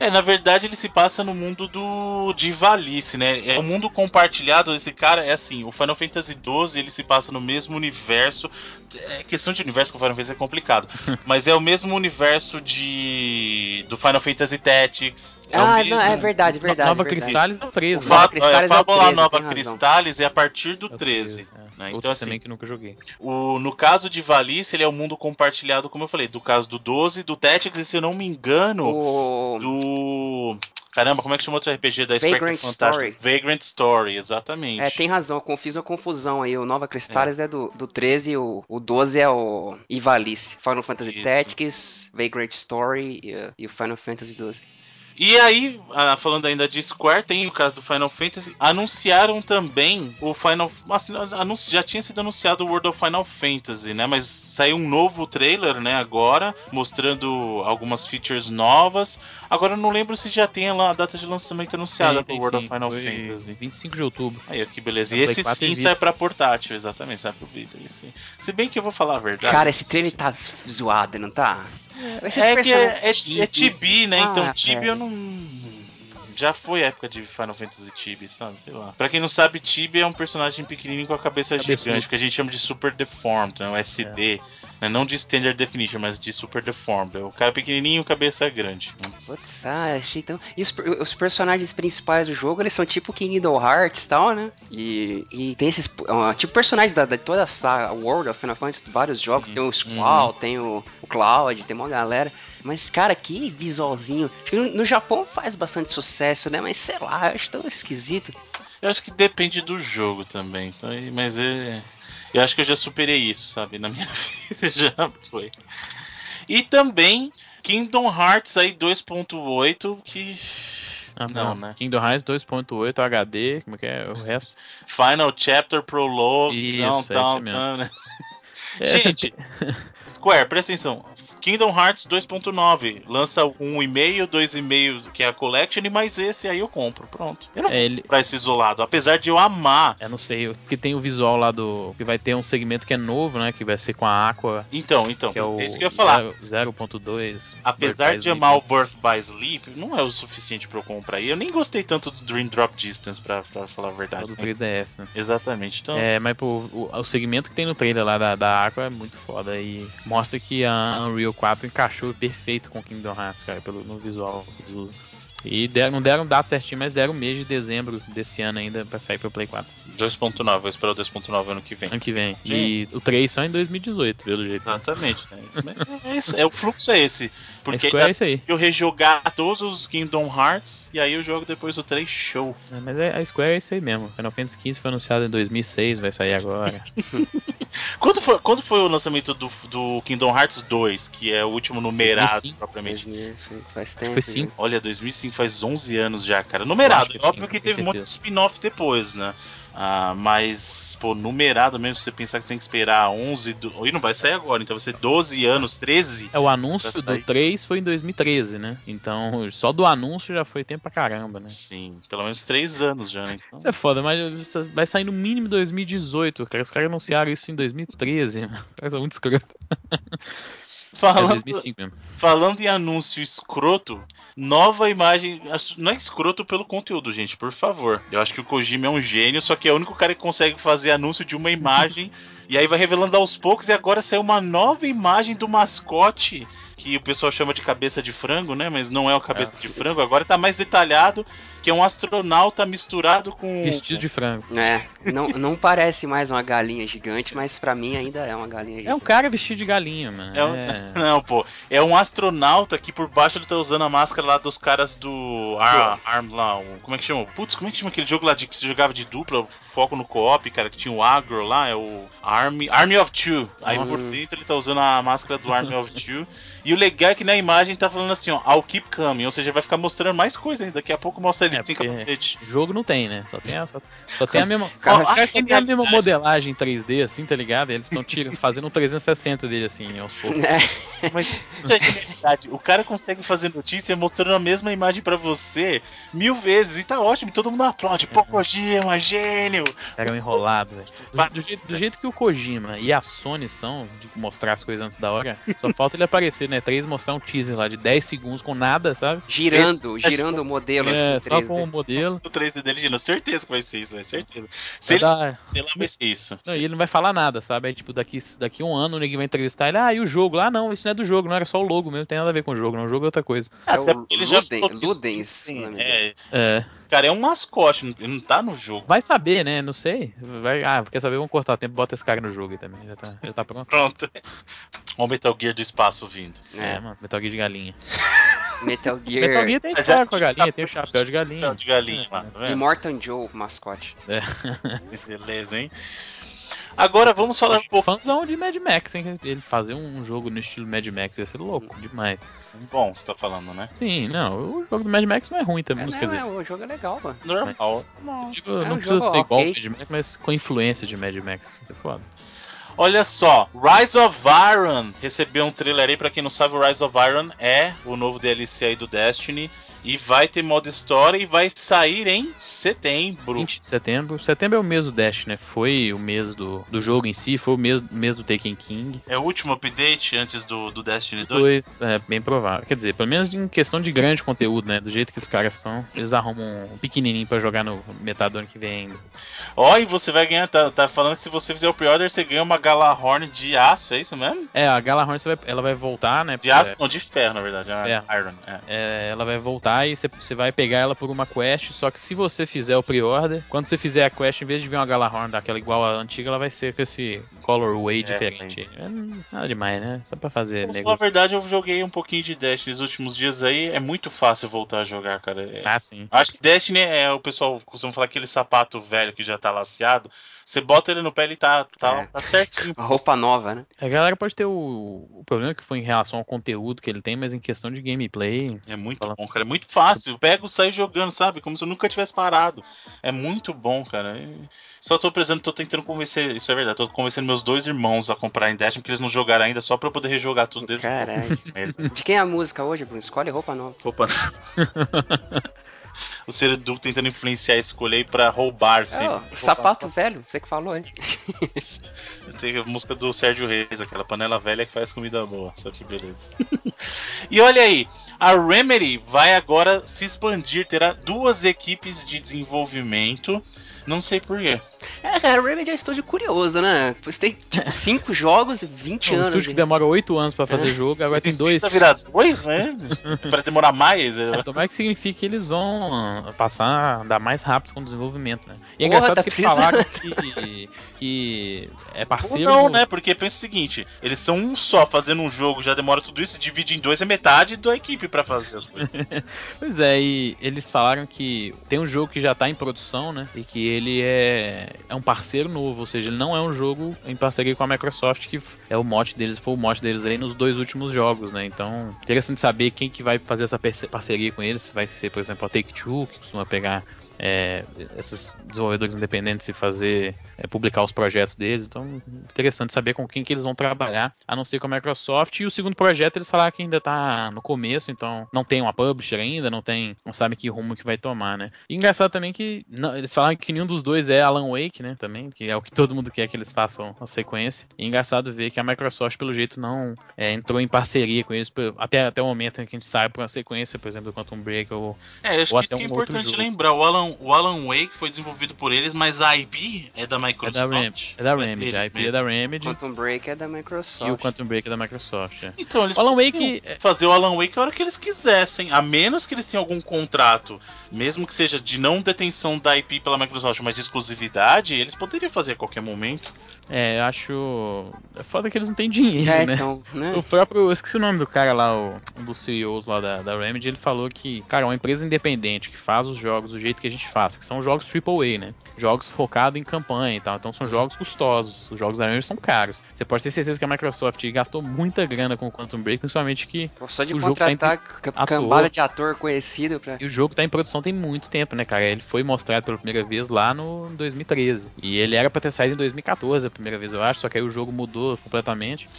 É, na verdade ele se passa no mundo do de Valice, né? É o mundo compartilhado desse cara é assim, o Final Fantasy XII ele se passa no mesmo universo. É, questão de universo com o Final Fantasy é complicado, <laughs> mas é o mesmo universo de do Final Fantasy Tactics. É ah, mesmo- não, é verdade, verdade. Nova verdade. Cristales é o 13. O né? Nova Cristales é, é o Fábula 13, Nova. Cristales é a partir do É o 13. 13, é. né? Então assim, também que nunca joguei. o, no caso de Valice, ele é o mundo compartilhado, como eu falei, do caso do 12, do Tactics, e se eu não me engano, O... do. Caramba, como é que chama outro RPG da Spectre Vagrant? Story. Vagrant Story, exatamente. É, tem razão, eu fiz uma confusão aí. O Nova Cristales é, do, do 13, o, o 12 é o Ivalice. Final Fantasy Isso. Tactics, Vagrant Story e, e o Final Fantasy 12. E aí, falando ainda de Square, tem o caso do Final Fantasy. Anunciaram também o Final. Assim, já tinha sido anunciado o World of Final Fantasy, né? Mas saiu um novo trailer, né? Agora, mostrando algumas features novas. Agora eu não lembro se já tem lá a data de lançamento anunciada pro tem World sim, of Final foi Fantasy. 25 de outubro. Aí, que beleza. E Pra Play esse 4 e sim Vita. sai pra portátil, exatamente, sai pro Vita. esse. Se bem que eu vou falar a verdade. Cara, esse trailer tá zoado, não tá? Esses é que é, é, é Tibi, né? Ah, então Tibi é. eu não. Já foi época de Final Fantasy Tibi, sabe? Sei lá. Pra quem não sabe, Tibi é um personagem pequenininho com a cabeça gigante, que a gente chama de Super Deformed, né? O SD. né? Não de Standard Definition, mas de Super Deformed. É O cara pequenininho, cabeça grande. Putz, ah, achei tão. E os, os personagens principais do jogo, eles são tipo Kingdom Hearts e tal, né? E, e tem esses. ah, tipo personagens da, da toda a saga World of Final Fantasy, vários jogos. Sim. Tem o Squall, tem o, o Cloud, tem uma galera. Mas, cara, que visualzinho. No, Japão faz bastante sucesso, né? Mas sei lá, eu acho tão esquisito. Eu acho que depende do jogo também. Então, mas é. Eu acho que eu já superei isso, sabe? Na minha <laughs> vida já foi. E também Kingdom Hearts aí 2.8, que. Ah, Não, não, né? Kingdom Hearts 2.8 HD, como é que é o <laughs> resto? Final Chapter Prologue. Isso, não, é tal, tal, né? <laughs> É, Gente, Square, presta atenção. Kingdom Hearts 2.9 lança um e-mail, dois e-mails que é a Collection e mais esse aí eu compro. Pronto. Eu não é, ele, comprar esse isolado, apesar de eu amar. eu não sei, porque tem o visual lá do. Que vai ter um segmento que é novo, né? Que vai ser com a Aqua, Então, então, que é o é isso que eu ia falar. 0- 0.2. Apesar de amar o. Birth by Sleep, não é o suficiente pra eu comprar. E eu nem gostei tanto do Dream Drop Distance, pra, pra falar a É verdade. do né? 3DS, né? Exatamente. Então, É, mas pô, o, o segmento que tem no trailer lá da, da Aqua é muito foda e mostra que a Unreal 4 encaixou perfeito com Kingdom Hearts, cara, pelo, no visual usam. E deram, não deram data certinho, mas deram mês de dezembro desse ano ainda pra sair pro Play 4. 2.9, vou esperar o 2.9 ano que vem. Ano que vem. E o 3 só em 2018, pelo jeito. Exatamente. né? É, isso, é, o fluxo é esse. Porque Square é isso aí. eu rejogar todos os Kingdom Hearts e aí eu jogo depois o 3 show. É, Mas é- a Square é isso aí mesmo. Final Fantasy XV foi anunciado em 2006, vai sair agora. <laughs> Quando foi, quando foi o lançamento do, do Kingdom Hearts 2, que é o último numerado 2005, propriamente? 2000, faz tempo. Foi já. 5. Olha, 2005 faz 11 anos já, cara. Numerado, que óbvio sim, que teve um monte de certeza. spin-off depois, né? Ah, mas, pô, numerado mesmo, se você pensar que você tem que esperar 11. Do... E não vai sair agora, então vai ser 12 anos, 13. É, o anúncio do sair. 3 foi em 2013, né? Então, só do anúncio já foi tempo pra caramba, né? Sim, pelo menos 3 anos já, né? Então, Isso é foda, mas vai sair no mínimo em 2018, cara. Os caras anunciaram isso em 2013, mano. São muito escroto. <laughs> É falando, 2005 mesmo. falando em anúncio escroto, nova imagem. Não é escroto pelo conteúdo, gente, por favor. Eu acho que o Kojima é um gênio, só que é o único cara que consegue fazer anúncio de uma imagem. <laughs> e aí vai revelando aos poucos, e agora saiu uma nova imagem do mascote. Que o pessoal chama de cabeça de frango, né? Mas não é o cabeça de frango. Agora tá mais detalhado, que é um astronauta misturado com. Vestido de frango. É, não, não parece mais uma galinha gigante, mas pra mim ainda é uma galinha É um gigante. cara vestido de galinha, mano. É um- É. <laughs> Não, pô. É um astronauta que por baixo ele tá usando a máscara lá dos caras do Ar- Arm lá. como é que chama? Putz, como é que chama aquele jogo lá de que se jogava de dupla, foco no co-op, cara, que tinha o Agro lá, é o Army, Army of Two. Aí Nossa. por dentro ele tá usando a máscara do Army of Two. <laughs> E o legal é que na imagem tá falando assim, ó, I'll keep coming, ou seja, vai ficar mostrando mais coisa ainda. Daqui a pouco mostra ele É, sem capacete. Jogo não tem, né? Só tem a, só, só tem a mesma. cara, Ó, tem a mesma modelagem em 3D, assim, tá ligado? Eles estão <laughs> fazendo um 360 dele, assim, aos poucos. É, Mas isso é genialidade. O cara consegue fazer notícia mostrando a mesma imagem pra você mil vezes e tá ótimo. Todo mundo aplaude. Pô, Kojima, gênio. Era um enrolado, velho. Do, do jeito, do jeito que o Kojima e a Sony são, de mostrar as coisas antes da hora, só falta ele aparecer, né? 3 mostrar um teaser lá de 10 segundos com nada, sabe? girando, girando o modelo É, assim, só 3D. com o modelo. O 3D dele, Gino. Certeza que vai ser isso, vai certeza. Se Vai ele, dar- sei lá, vai ser isso. Não, e ele não vai falar nada, sabe? Aí, tipo, daqui, daqui um ano ninguém vai entrevistar ele. Ah, e o jogo? lá não, isso não é do jogo, não era só o logo mesmo, não tem nada a ver com o jogo, não. O jogo é outra coisa. É Até o ele já Luden- Ludens, sim, o é, É. esse cara é um mascote, não- ele não tá no jogo. Vai saber, né? Não sei. Vai, ah, quer saber? Vamos cortar tempo, bota esse cara no jogo aí também. Já tá, já tá pronto. Pronto. <laughs> Olha o Metal Gear do espaço vindo. É, É, mano, Metal Gear de galinha. <laughs> Metal <laughs> Gear, Metal Gear tem história com a galinha, tem o chapéu de galinha. Chapéu de galinha lá, tá? Immortan Joe, mascote. Beleza, hein? Agora vamos falar um pouco. Fãzão de Mad Max, hein? Ele fazer um jogo no estilo Mad Max ia ser louco demais. Bom, você tá falando, né? Sim, não, o jogo do Mad Max não é ruim também, É, não, quer dizer. é, o jogo é legal, mano. Normal. Mas, Não. tipo, É não um precisa jogo ser igual ao. Mad Max, mas com influência de Mad Max. É foda. Olha só, Rise of Iron recebeu um trailer aí, pra quem não sabe, o Rise of Iron é o novo DLC aí do Destiny. E vai ter modo história e vai sair em setembro. 20 de setembro. Setembro é o mês do Dash, né? Foi o mês do, do jogo em si, foi o mês, mês do Taken King. É o último update antes do, do Destiny 2. Dois, é bem provável. Quer dizer, pelo menos em questão de grande conteúdo, né? Do jeito que os caras são, eles arrumam um pequenininho pra jogar no metade do ano que vem ainda. Ó, e você vai ganhar, tá, tá falando que se você fizer o pre-order, você ganha uma Galahorn de aço, é isso mesmo? É, a Galahorn vai- ela vai voltar, né? De aço, não, de ferro, na verdade. É Ferro. Iron, é. É, ela vai voltar e você vai pegar ela por uma quest, só que se você fizer o pre-order, quando você fizer a quest, em vez de vir uma Galahorn daquela igual a antiga, ela vai ser com esse colorway é, diferente. É, nada demais, né? Só pra fazer. Na verdade, eu joguei um pouquinho de Destiny nos últimos dias aí. É muito fácil voltar a jogar, cara. É... Ah, sim. Acho que Destiny é o pessoal costuma falar aquele sapato velho que já tá laceado. Você bota ele no pé, ele tá, tá, é. tá certinho. <laughs> A roupa nova, né? A galera pode ter o, o problema que foi em relação ao conteúdo que ele tem, mas em questão de gameplay. É muito fala... bom, cara. É muito fácil. Pega e sai jogando, sabe? Como se eu nunca tivesse parado. É muito bom, cara. Só tô precisando, tô tentando convencer. Isso é verdade, tô convencendo meus dois irmãos a comprar em Destiny, porque eles não jogaram ainda, só pra eu poder rejogar tudo deles. Caralho. <laughs> De quem é a música hoje, Bruno? Escolhe roupa nova. Roupa nova. <laughs> o ser Edu tentando influenciar a escolher pra roubar sempre. Oh, sapato velho, você que falou, hein? Tem a música do Sérgio Reis, aquela panela velha que faz comida boa. Só que beleza. <laughs> e olha aí, a Remedy vai agora se expandir, terá duas equipes de desenvolvimento. Não sei porquê. É, cara, o Remedy é um estúdio curioso, né? Você tem, tipo, cinco jogos e 20 anos. Um estúdio que demora oito anos pra fazer é. jogo, agora tem dois. Precisa virar dois, né? <laughs> pra demorar mais. É, tomara que signifique que eles vão passar, andar mais rápido com o desenvolvimento, né? E é Porra, engraçado tá que eles falaram que, que é parceiro... Ou não, né? Porque pensa o seguinte, eles são um só, fazendo um jogo, já demora tudo isso, divide em dois, é metade da equipe pra fazer as coisas. <laughs> pois é, e eles falaram que tem um jogo que já tá em produção, né? E que ele é é um parceiro novo, ou seja, ele não é um jogo em parceria com a Microsoft, que é o mote deles, foi o mote deles aí nos dois últimos jogos, né? Então, interessante saber quem que vai fazer essa parceria com eles, se vai ser, por exemplo, a Take-Two, que costuma pegar é, esses desenvolvedores independentes e fazer é, publicar os projetos deles. Então, interessante saber com quem que eles vão trabalhar, a não ser com a Microsoft. E o segundo projeto eles falaram que ainda está no começo, então não tem uma publisher ainda, não tem, não sabe que rumo que vai tomar, né? E engraçado também que não, eles falaram que nenhum dos dois é Alan Wake, né? Também, que é o que todo mundo quer que eles façam a sequência. E engraçado ver que a Microsoft, pelo jeito, não é, entrou em parceria com eles até, até o momento em que a gente sabe para uma sequência, por exemplo, do Quantum Break ou, é, acho ou que isso que é importante lembrar. O Alan, o Alan Wake foi desenvolvido por eles, mas a IP é da Microsoft. É da Remedy. É da Remedy. É a IP é da Remedy. Quantum Break é da Microsoft. E o Quantum Break é da Microsoft. É. Então, eles o Alan Wake fazer o Alan Wake a hora que eles quisessem, a menos que eles tenham algum contrato, mesmo que seja de não detenção da IP pela Microsoft, mas de exclusividade, eles poderiam fazer a qualquer momento. É, eu acho. É foda que eles não têm dinheiro, é, né? Então, né? O próprio. Eu esqueci o nome do cara lá, o, um dos CEOs lá da, da Remedy, ele falou que, cara, é uma empresa independente que faz os jogos do jeito que a gente faz, que são jogos AAA, né? Jogos focados em campanha e tal. Então são jogos custosos. Os jogos da Remedy são caros. Você pode ter certeza que a Microsoft gastou muita grana com o Quantum Break, principalmente que. Só de o contratar jogo tá cambada de ator conhecido pra. E o jogo tá em produção tem muito tempo, né, cara? Ele foi mostrado pela primeira vez lá no 2013. E ele era pra ter saído em 2014 a primeira vez, eu acho, só que aí o jogo mudou completamente.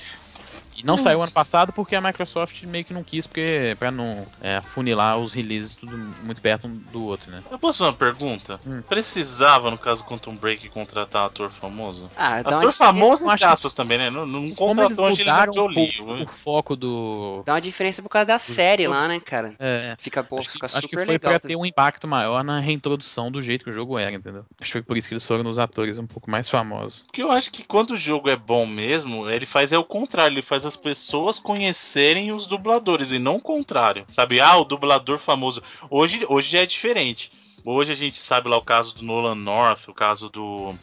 E não Nossa. saiu ano passado porque a Microsoft meio que não quis, porque pra não é, funilar os releases tudo muito perto um do outro, né? Eu posso fazer uma pergunta? Hum. Precisava, no caso Quantum Break, contratar ator famoso? Ah, ator famoso, entre aspas, também, né? Não, não contratou a Angelina Jolie. O, o foco do... Dá uma diferença por causa da série lá, né, cara? É. Fica, pô, acho fica que, super Acho que foi legal, pra ter um impacto maior na reintrodução do jeito que o jogo era, entendeu? Acho que foi por isso que eles foram nos atores um pouco mais famosos. Porque eu acho que quando o jogo é bom mesmo, ele faz é o contrário, ele faz as pessoas conhecerem os dubladores e não o contrário. Sabe? Ah, o dublador famoso. Hoje, hoje é diferente. Hoje a gente sabe lá o caso do Nolan North, o caso do.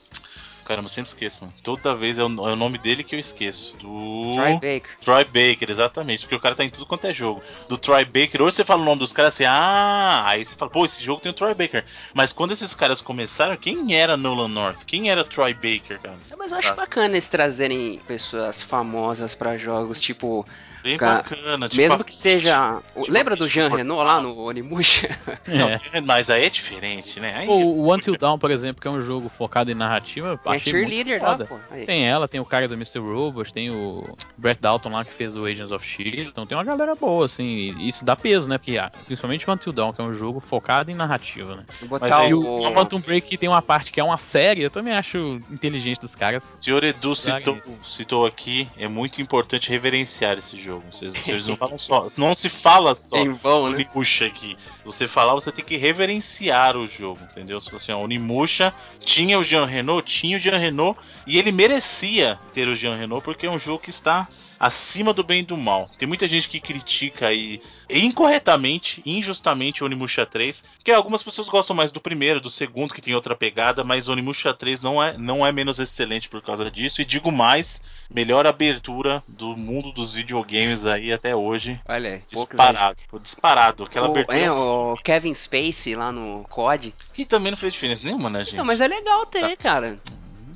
Caramba, eu sempre esqueço. Mano. Toda vez é o, é o, nome dele que eu esqueço. Do. Troy Baker. Troy Baker, exatamente. Porque o cara tá em tudo quanto é jogo. Do Troy Baker, hoje você fala o nome dos caras assim, ah, aí você fala, pô, esse jogo tem o Troy Baker. Mas quando esses caras começaram, quem era Nolan North? Quem era Troy Baker, cara? É, mas eu acho bacana eles trazerem pessoas famosas para jogos, tipo Bem bacana. Tipo, mesmo que seja. Tipo, lembra do Jean Renault lá no Onimusha? <laughs> É. mas aí é diferente, né? Aí o, o Until Dawn, por exemplo, que é um jogo focado em narrativa, tem achei cheerleader muito foda. lá, pô. Tem ela, tem o cara do Mr. Robot, tem o Brett Dalton lá que fez o Agents of Shield. Então tem uma galera boa, assim. E isso dá peso, né? Porque ah, principalmente o Until Dawn, que é um jogo focado em narrativa, né? Mas aí o, o Quantum Break tem uma parte que é uma série, eu também acho inteligente dos caras. O senhor Edu citou, citou, aqui, é muito importante reverenciar esse jogo. Vocês, <laughs> vocês não falam só. Não se fala só. Em vão, né? Puxa aqui você falar, você tem que reverenciar o jogo, entendeu? Se assim, ó, Onimusha tinha o Jean Renault, tinha o Jean Renault e ele merecia ter o Jean Renault porque é um jogo que está acima do bem e do mal. Tem muita gente que critica aí incorretamente, injustamente o Onimusha 3, que algumas pessoas gostam mais do primeiro, do segundo, que tem outra pegada, mas o Onimusha 3 não é, não é menos excelente por causa disso. E digo mais, melhor abertura do mundo dos videogames aí até hoje. Olha, disparado, disparado. Aquela o, abertura. É, o Kevin Spacey lá no COD. Que também não fez diferença nenhuma, né, gente? Não, mas é legal ter, tá. cara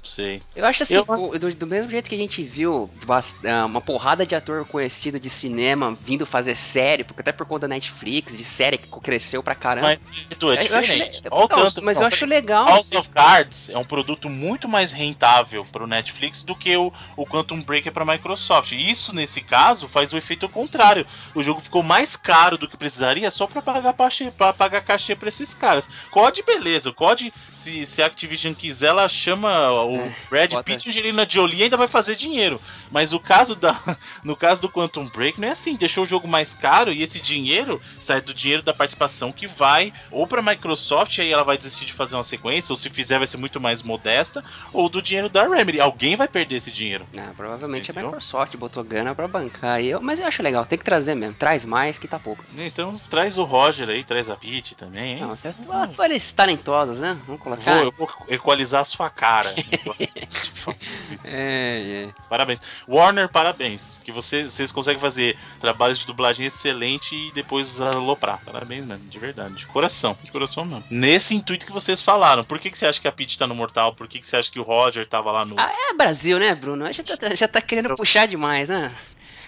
sei. Eu acho assim, eu... Do, do, mesmo jeito que a gente viu ah, uma porrada de ator conhecido de cinema vindo fazer série, porque até por conta da Netflix, de série que cresceu pra caramba. Mas Edu, é diferente. Eu acho, não, tanto, mas não, eu acho legal. House of Cards é um produto muito mais rentável pro Netflix do que o, o Quantum Break é pra Microsoft. Isso, nesse caso, faz o efeito contrário. O jogo ficou mais caro do que precisaria só pra pagar, pra pagar cachê pra esses caras. COD, beleza. O COD, se, se a Activision quiser, ela chama o é, Brad Pitt e Angelina Jolie ainda vai fazer dinheiro. Mas o caso da, <laughs> no caso do Quantum Break não é assim, deixou o jogo mais caro e esse dinheiro sai do dinheiro da participação que vai ou para Microsoft aí ela vai desistir de fazer uma sequência ou se fizer vai ser muito mais modesta ou do dinheiro da Remedy. Alguém vai perder esse dinheiro. Ah, provavelmente Entendeu? a Microsoft botou grana para bancar. Eu, mas eu acho legal, tem que trazer mesmo. Traz mais que tá pouco. Então traz o Roger aí, traz a Peach também. Não, até, ah, eles talentosos, né? Vamos colocar. Vou, eu vou equalizar a sua cara. <laughs> <laughs> é, é. Parabéns. Warner, parabéns. Que você, vocês conseguem fazer trabalhos de dublagem excelente e depois aloprar. Parabéns mesmo, de verdade. De coração. De coração mesmo. Nesse intuito que vocês falaram. Por que, que você acha que a Peach tá no Mortal? Por que, que você acha que o Roger tava lá no. Ah, é Brasil, né, Bruno? Já tá, já tá querendo puxar demais, né?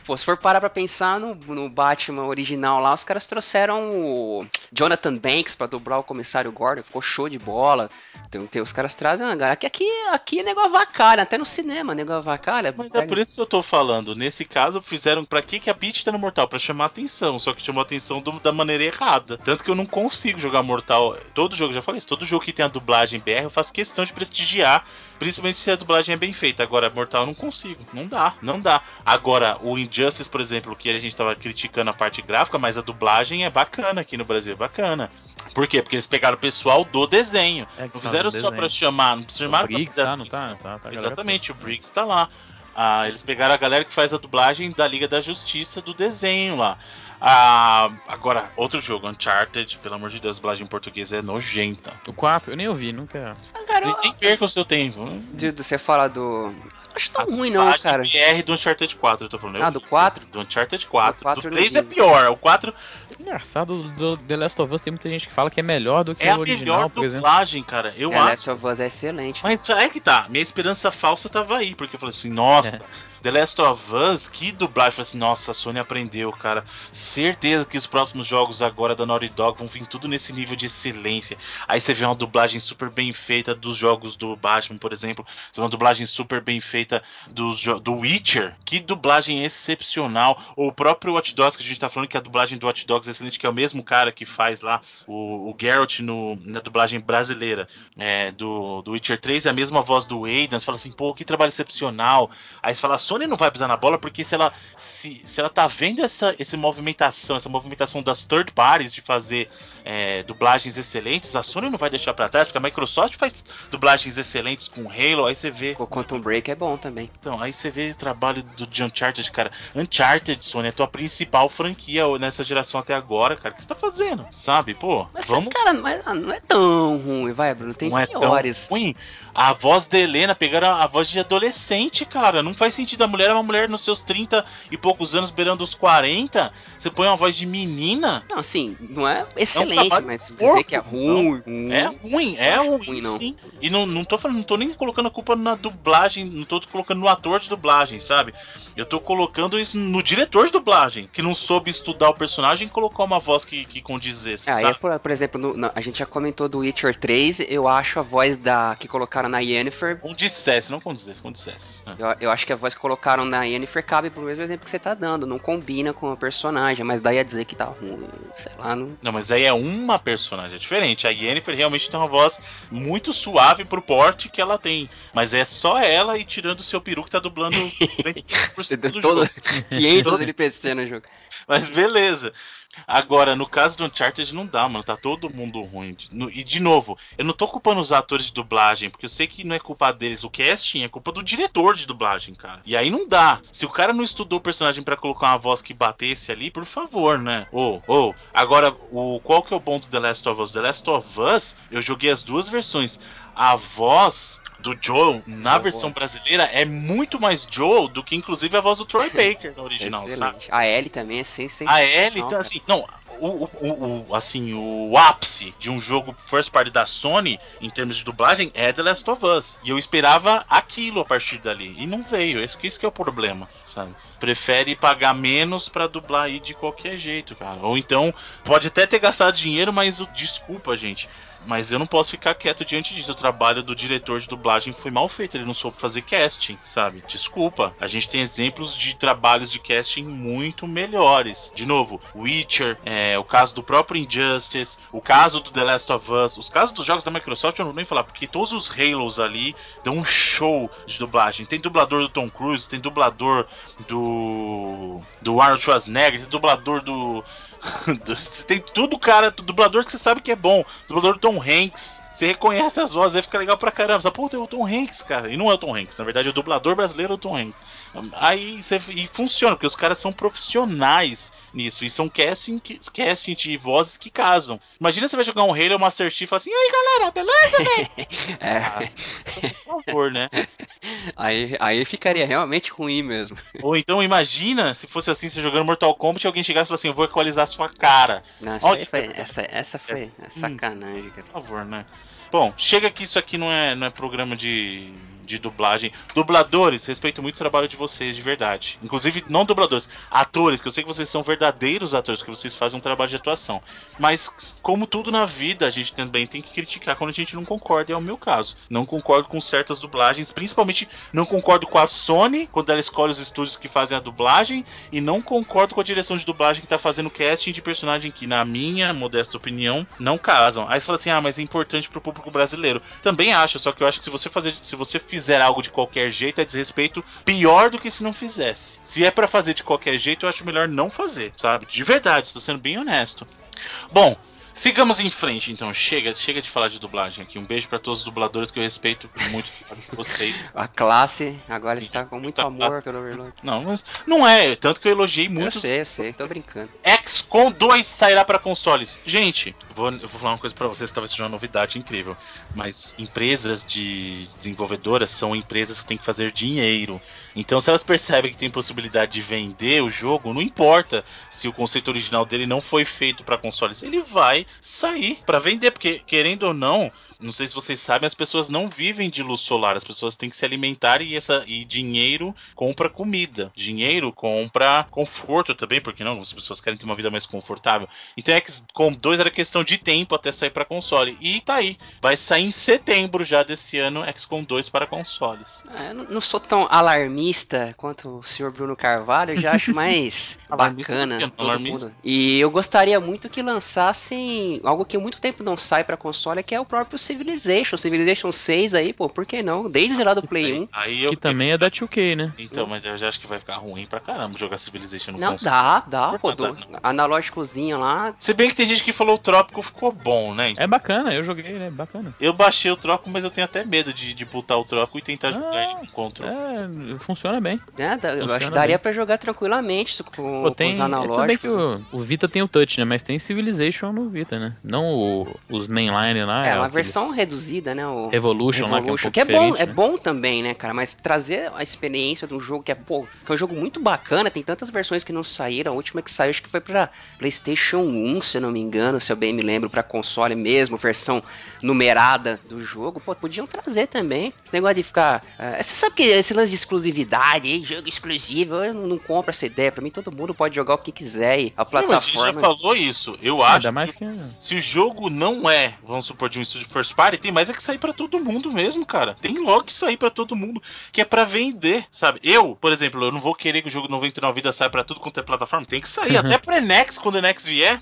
Pô, se for parar pra pensar no, no Batman original lá, os caras trouxeram o Jonathan Banks pra dobrar o comissário Gordon, ficou show de bola. Tem, tem, os caras trazem, cara, aqui, aqui, aqui é negócio avacalha, até no cinema, negócio avacalha. Mas é por isso que eu tô falando. Nesse caso, fizeram pra que, que a Peach tá no Mortal? Pra chamar atenção, só que chamou atenção do, da maneira errada. Tanto que eu não consigo jogar Mortal. Todo jogo, já falei isso, todo jogo que tem a dublagem BR, eu faço questão de prestigiar Principalmente se a dublagem é bem feita. Agora, Mortal eu não consigo. Não dá, não dá. Agora, o Injustice, por exemplo, que a gente tava criticando a parte gráfica, mas a dublagem é bacana aqui no Brasil, é bacana. Por quê? Porque eles pegaram o pessoal do desenho. É não fizeram só desenho. pra chamar. Não chamaram o Briggs, tá, não tá, tá, tá Exatamente, o Briggs tá lá. Ah, eles pegaram a galera que faz a dublagem da Liga da Justiça do desenho lá. Ah, agora, outro jogo, Uncharted, pelo amor de Deus, a dublagem em português é nojenta. O 4, eu nem ouvi, nunca. Ah, cara, nem, nem perca o seu tempo. De você fala do. Acho tão ruim não, cara. BR do Uncharted 4, eu tô falando. Ah, do 4? Do Uncharted 4. Do, 4 do 3 é pior, o 4... Engraçado, do The Last of Us tem muita gente que fala que é melhor do que é o original, por exemplo. É a melhor dublagem, cara, eu The acho. The Last of Us é excelente. Mas é que tá, minha esperança falsa tava aí, porque eu falei assim, nossa... É The Last of Us, que dublagem. Falei assim, nossa, a Sony aprendeu, cara. Certeza que os próximos jogos agora da Naughty Dog vão vir tudo nesse nível de excelência. Aí você vê uma dublagem super bem feita dos jogos do Batman, por exemplo. Você vê uma dublagem super bem feita dos, do Witcher. Que dublagem excepcional. Ou o próprio Watch Dogs, que a gente tá falando que a dublagem do Watch Dogs é excelente, que é o mesmo cara que faz lá o, o Geralt no, na dublagem brasileira é, do, do Witcher 3. É a mesma voz do Aidan. Você fala assim, pô, que trabalho excepcional. Aí você fala, Sony não vai pisar na bola porque se ela se, se ela tá vendo essa, essa movimentação, essa movimentação das third parties de fazer é, dublagens excelentes, a Sony não vai deixar para trás, porque a Microsoft faz dublagens excelentes com Halo, aí você vê. O Quantum Break é bom também. Então, aí você vê o trabalho do de Uncharted, cara. Uncharted, Sony, é a tua principal franquia nessa geração até agora, cara. O que você tá fazendo? Sabe, pô? Mas, vamos... cara, não é, não é tão ruim, vai, Bruno. Tem não piores. É tão ruim. A voz da Helena, pegaram a, voz de adolescente, cara. Não faz sentido. A mulher é uma mulher nos seus 30 e poucos anos, beirando os 40. Você põe uma voz de menina. Não, assim, não é excelente, é um mas dizer porco, que é ruim. É ruim, é ruim, ruim não. sim. E não, não tô falando, não tô nem colocando a culpa na dublagem, não tô colocando no ator de dublagem, sabe? Eu tô colocando isso no diretor de dublagem, que não soube estudar o personagem e colocou uma voz que, que condizesse. Ah, é por, por, exemplo, no, no, a gente já comentou do Witcher 3, eu acho a voz da que colocaram na Yennefer. Condizesse, não condizesse, condizesse. É. Eu, eu acho que a voz que colocaram na Yennefer cabe pro mesmo exemplo que você tá dando, não combina com o personagem, mas daí a dizer que tá ruim, sei lá. Não, não mas aí é uma personagem, é diferente. A Yennefer realmente tem uma voz muito suave pro porte que ela tem, mas é só ela e tirando o seu peru que tá dublando <laughs> 25% do Todo, jogo. <laughs> 500 NPC no jogo. Mas beleza. Agora, no caso do Uncharted, não dá, mano. Tá todo mundo ruim. E, de novo, eu não tô culpando os atores de dublagem, porque eu sei que não é culpa deles. O casting é culpa do diretor de dublagem, cara. E aí não dá. Se o cara não estudou o personagem pra colocar uma voz que batesse ali, por favor, né? Ou, ou. Agora, o, qual que é o bom do The Last of Us? The Last of Us, eu joguei as duas versões. A voz do Joel na Boa. versão brasileira é muito mais Joel do que inclusive a voz do Troy <laughs> Baker na original, sabe? Excelente. A Ellie também é sensacional. A Ellie, então, assim, não, o, o, o- assim, o ápice de um jogo first party da Sony, em termos de dublagem, é The Last of Us. E eu esperava aquilo a partir dali. E não veio. Isso, que- isso que é o problema, sabe? Prefere pagar menos pra dublar aí de qualquer jeito, cara. Ou então, pode até ter gastado dinheiro, mas desculpa, gente. Mas eu não posso ficar quieto diante disso. O trabalho do diretor de dublagem foi mal feito. Ele não soube fazer casting, sabe? Desculpa. A gente tem exemplos de trabalhos de casting muito melhores. De novo, Witcher, é, o caso do próprio Injustice, o caso do The Last of Us, os casos dos jogos da Microsoft eu não vou nem falar, porque todos os Halos ali dão um show de dublagem. Tem dublador do Tom Cruise, tem dublador do. do Arnold Schwarzenegger, tem dublador do. Você tem tudo, cara, do dublador que você sabe que é bom. Dublador do Tom Hanks. Você reconhece as vozes, aí fica legal pra caramba. Você, Pô, tem o Tom Hanks, cara. E não é o Tom Hanks, na verdade, o dublador brasileiro é o Tom Hanks. Aí você, e funciona, porque os caras são profissionais nisso. E são casting, que- casting de vozes que casam. Imagina você vai jogar um Halo Master Chief e fala assim: E aí galera, beleza? <laughs> É, Só Por favor, né? aí, aí ficaria realmente ruim mesmo. Ou então imagina se fosse assim, você jogando Mortal Kombat e alguém chegasse e falasse assim: Eu vou equalizar sua cara. Não, essa, Olha, foi, essa, essa foi é sacanagem, cara. Por favor, né? Bom, chega que isso aqui não é, não é programa de, de dublagem. Dubladores, respeito muito o trabalho de vocês, de verdade. Inclusive, não dubladores, atores, que eu sei que vocês são verdadeiros atores, que vocês fazem um trabalho de atuação. Mas, como tudo na vida, a gente também tem que criticar quando a gente não concorda, e é o meu caso. Não concordo com certas dublagens, principalmente não concordo com a Sony, quando ela escolhe os estúdios que fazem a dublagem, e não concordo com a direção de dublagem que tá fazendo casting de personagem que, na minha modesta opinião, não casam. Aí você fala assim: ah, mas é importante pro público brasileiro. Também acho, só que eu acho que se você fazer, se você fizer algo de qualquer jeito, é desrespeito pior do que se não fizesse. Se é pra fazer de qualquer jeito, eu acho melhor não fazer, sabe? De verdade, estou sendo bem honesto. Bom. Sigamos em frente, então. Chega, chega de falar de dublagem aqui. Um beijo pra todos os dubladores que eu respeito muito <laughs> vocês. A classe agora Sim, está com muito amor classe. pelo Overlord. Não, mas não é. Tanto que eu elogiei Eu muito sei, eu sei, tô brincando. XCOM 2 sairá para consoles. Gente, eu vou, eu vou falar uma coisa para vocês, talvez seja uma novidade incrível. Mas empresas de desenvolvedoras são empresas que têm que fazer dinheiro. Então, se elas percebem que tem possibilidade de vender o jogo, não importa se o conceito original dele não foi feito para consoles, ele vai sair para vender, porque querendo ou não, não sei se vocês sabem, as pessoas não vivem de luz solar, as pessoas têm que se alimentar e essa e dinheiro compra comida, dinheiro compra conforto também, porque não? As pessoas querem ter uma vida mais confortável. Então XCOM 2 era questão de tempo até sair para console. E tá aí, vai sair em setembro já desse ano XCOM 2 para consoles. É, não- sou tão alarmista quanto o senhor Bruno Carvalho, eu já acho mais <laughs> bacana todo Alarmista? mundo. E eu gostaria muito que lançassem algo que há muito tempo não sai pra console, que é o próprio Civilization. Civilization 6 aí, pô, por que não? Desde lá do Play 1. Aí eu Que também é da 2K, né? Então, mas eu já acho que vai ficar ruim pra caramba jogar Civilization no Não, console. dá, dá, Por pô. Do, analógicozinho lá. Se bem que tem gente que falou o Trópico ficou bom, né? É bacana, eu joguei, né? Bacana. Eu baixei o Trópico, mas eu tenho até medo de, de botar o Trópico e tentar jogar Ah, ele com control. É, funciona bem. Né, dá- eu Funciona acho que daria bem. pra jogar tranquilamente isso com, Pô, com tem, os é, analógicos. que né? o, o Vita tem o touch, né? Mas tem Civilization no Vita, né? Não o- os mainline lá. É, uma aqueles versão reduzida, né? O Revolution, lá, que é um que é bom, é né? bom também, né, cara? Mas trazer a experiência de um jogo que é, pô, que é um jogo muito bacana, tem tantas versões que não saíram. A última que saiu, acho que foi pra PlayStation 1, se eu não me engano, se eu bem me lembro, pra console mesmo, versão numerada do jogo. Pô, podiam trazer também. Esse negócio de ficar. é, você sabe que esse lance de exclusividade, hein, jogo exclusivo, eu não, compro essa ideia. Pra mim, todo mundo pode jogar o que quiser e a Não, mas a gente já plataforma. falou isso. Eu acho Ainda mais que que. se o jogo não é, vamos supor, de um estúdio first party, tem mais é que sair pra todo mundo mesmo, cara. Tem logo que sair pra todo mundo, que é pra vender, sabe? Eu, por exemplo, eu não vou querer que o jogo 99 Vidas saia pra tudo quanto é plataforma. Tem que sair, até pro Enex, quando o Enex vier.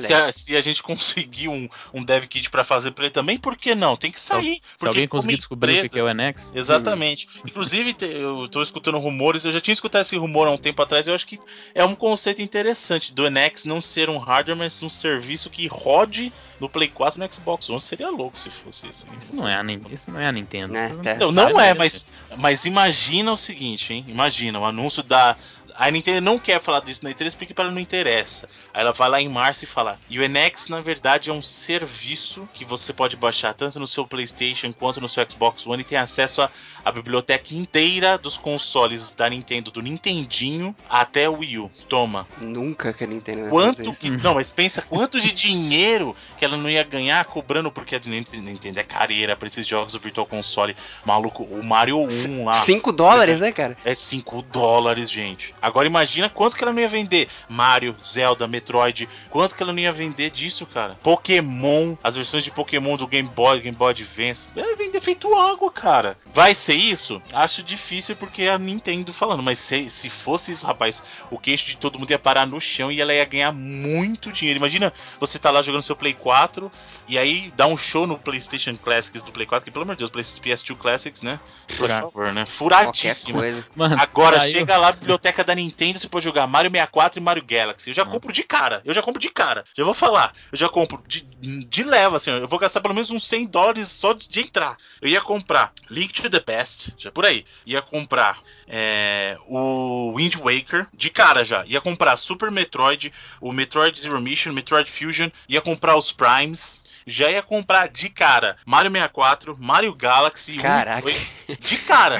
Se a, se a, gente conseguir um, um dev kit para fazer para ele também, por que não? Tem que sair. Se alguém conseguir descobrir empresa, o que é o NX. Exatamente. Hum. Inclusive, eu tô escutando rumores, eu já tinha escutado esse rumor há um tempo atrás, eu acho que é um conceito interessante do NX não ser um hardware, mas um serviço que rode no Play 4 e no Xbox One. Seria louco se fosse isso. Isso não é a, isso não é a Nintendo. É, não, não é, mas, mas imagina o seguinte, hein? Imagina o anúncio da a Nintendo não quer falar disso na E3 porque para ela não interessa. Aí ela vai lá em março e fala: o NX na verdade é um serviço que você pode baixar tanto no seu PlayStation quanto no seu Xbox One e tem acesso à biblioteca inteira dos consoles da Nintendo, do Nintendinho até o Wii U. Toma. Nunca que a Nintendo vai quanto que, Não, mas <laughs> pensa quanto de dinheiro que ela não ia ganhar cobrando porque a Nintendo é careira para esses jogos do Virtual Console. Maluco, o Mario 1 lá. 5 dólares, né, cara? É 5 dólares, gente. Agora imagina quanto que ela não ia vender. Mario, Zelda, Metroid. Quanto que ela não ia vender disso, cara? Pokémon, as versões de Pokémon do Game Boy, Game Boy Advance. Ela ia vender feito água, cara. Vai ser isso? Acho difícil porque é a Nintendo falando. Mas se, se fosse isso, rapaz, o queixo de todo mundo ia parar no chão e ela ia ganhar muito dinheiro. Imagina você tá lá jogando seu Play 4 e aí dá um show no PlayStation Classics do Play 4, que pelo amor de Deus, PS2 Classics, né? Por favor, né? Furadíssimo. Agora chega lá a biblioteca da Nintendo você pode jogar Mario 64 e Mario Galaxy. Eu já compro de cara. Eu já compro de cara. Já vou falar. Eu já compro de, de leva, assim. Eu vou gastar pelo menos uns 100 dólares só de, de entrar. Eu ia comprar Link to the Past, já por aí. Ia comprar é, o Wind Waker, de cara já. Ia comprar Super Metroid, o Metroid Zero Mission, Metroid Fusion. Ia comprar os Primes já ia comprar de cara Mario 64, Mario Galaxy Caraca. 1, 2, de cara.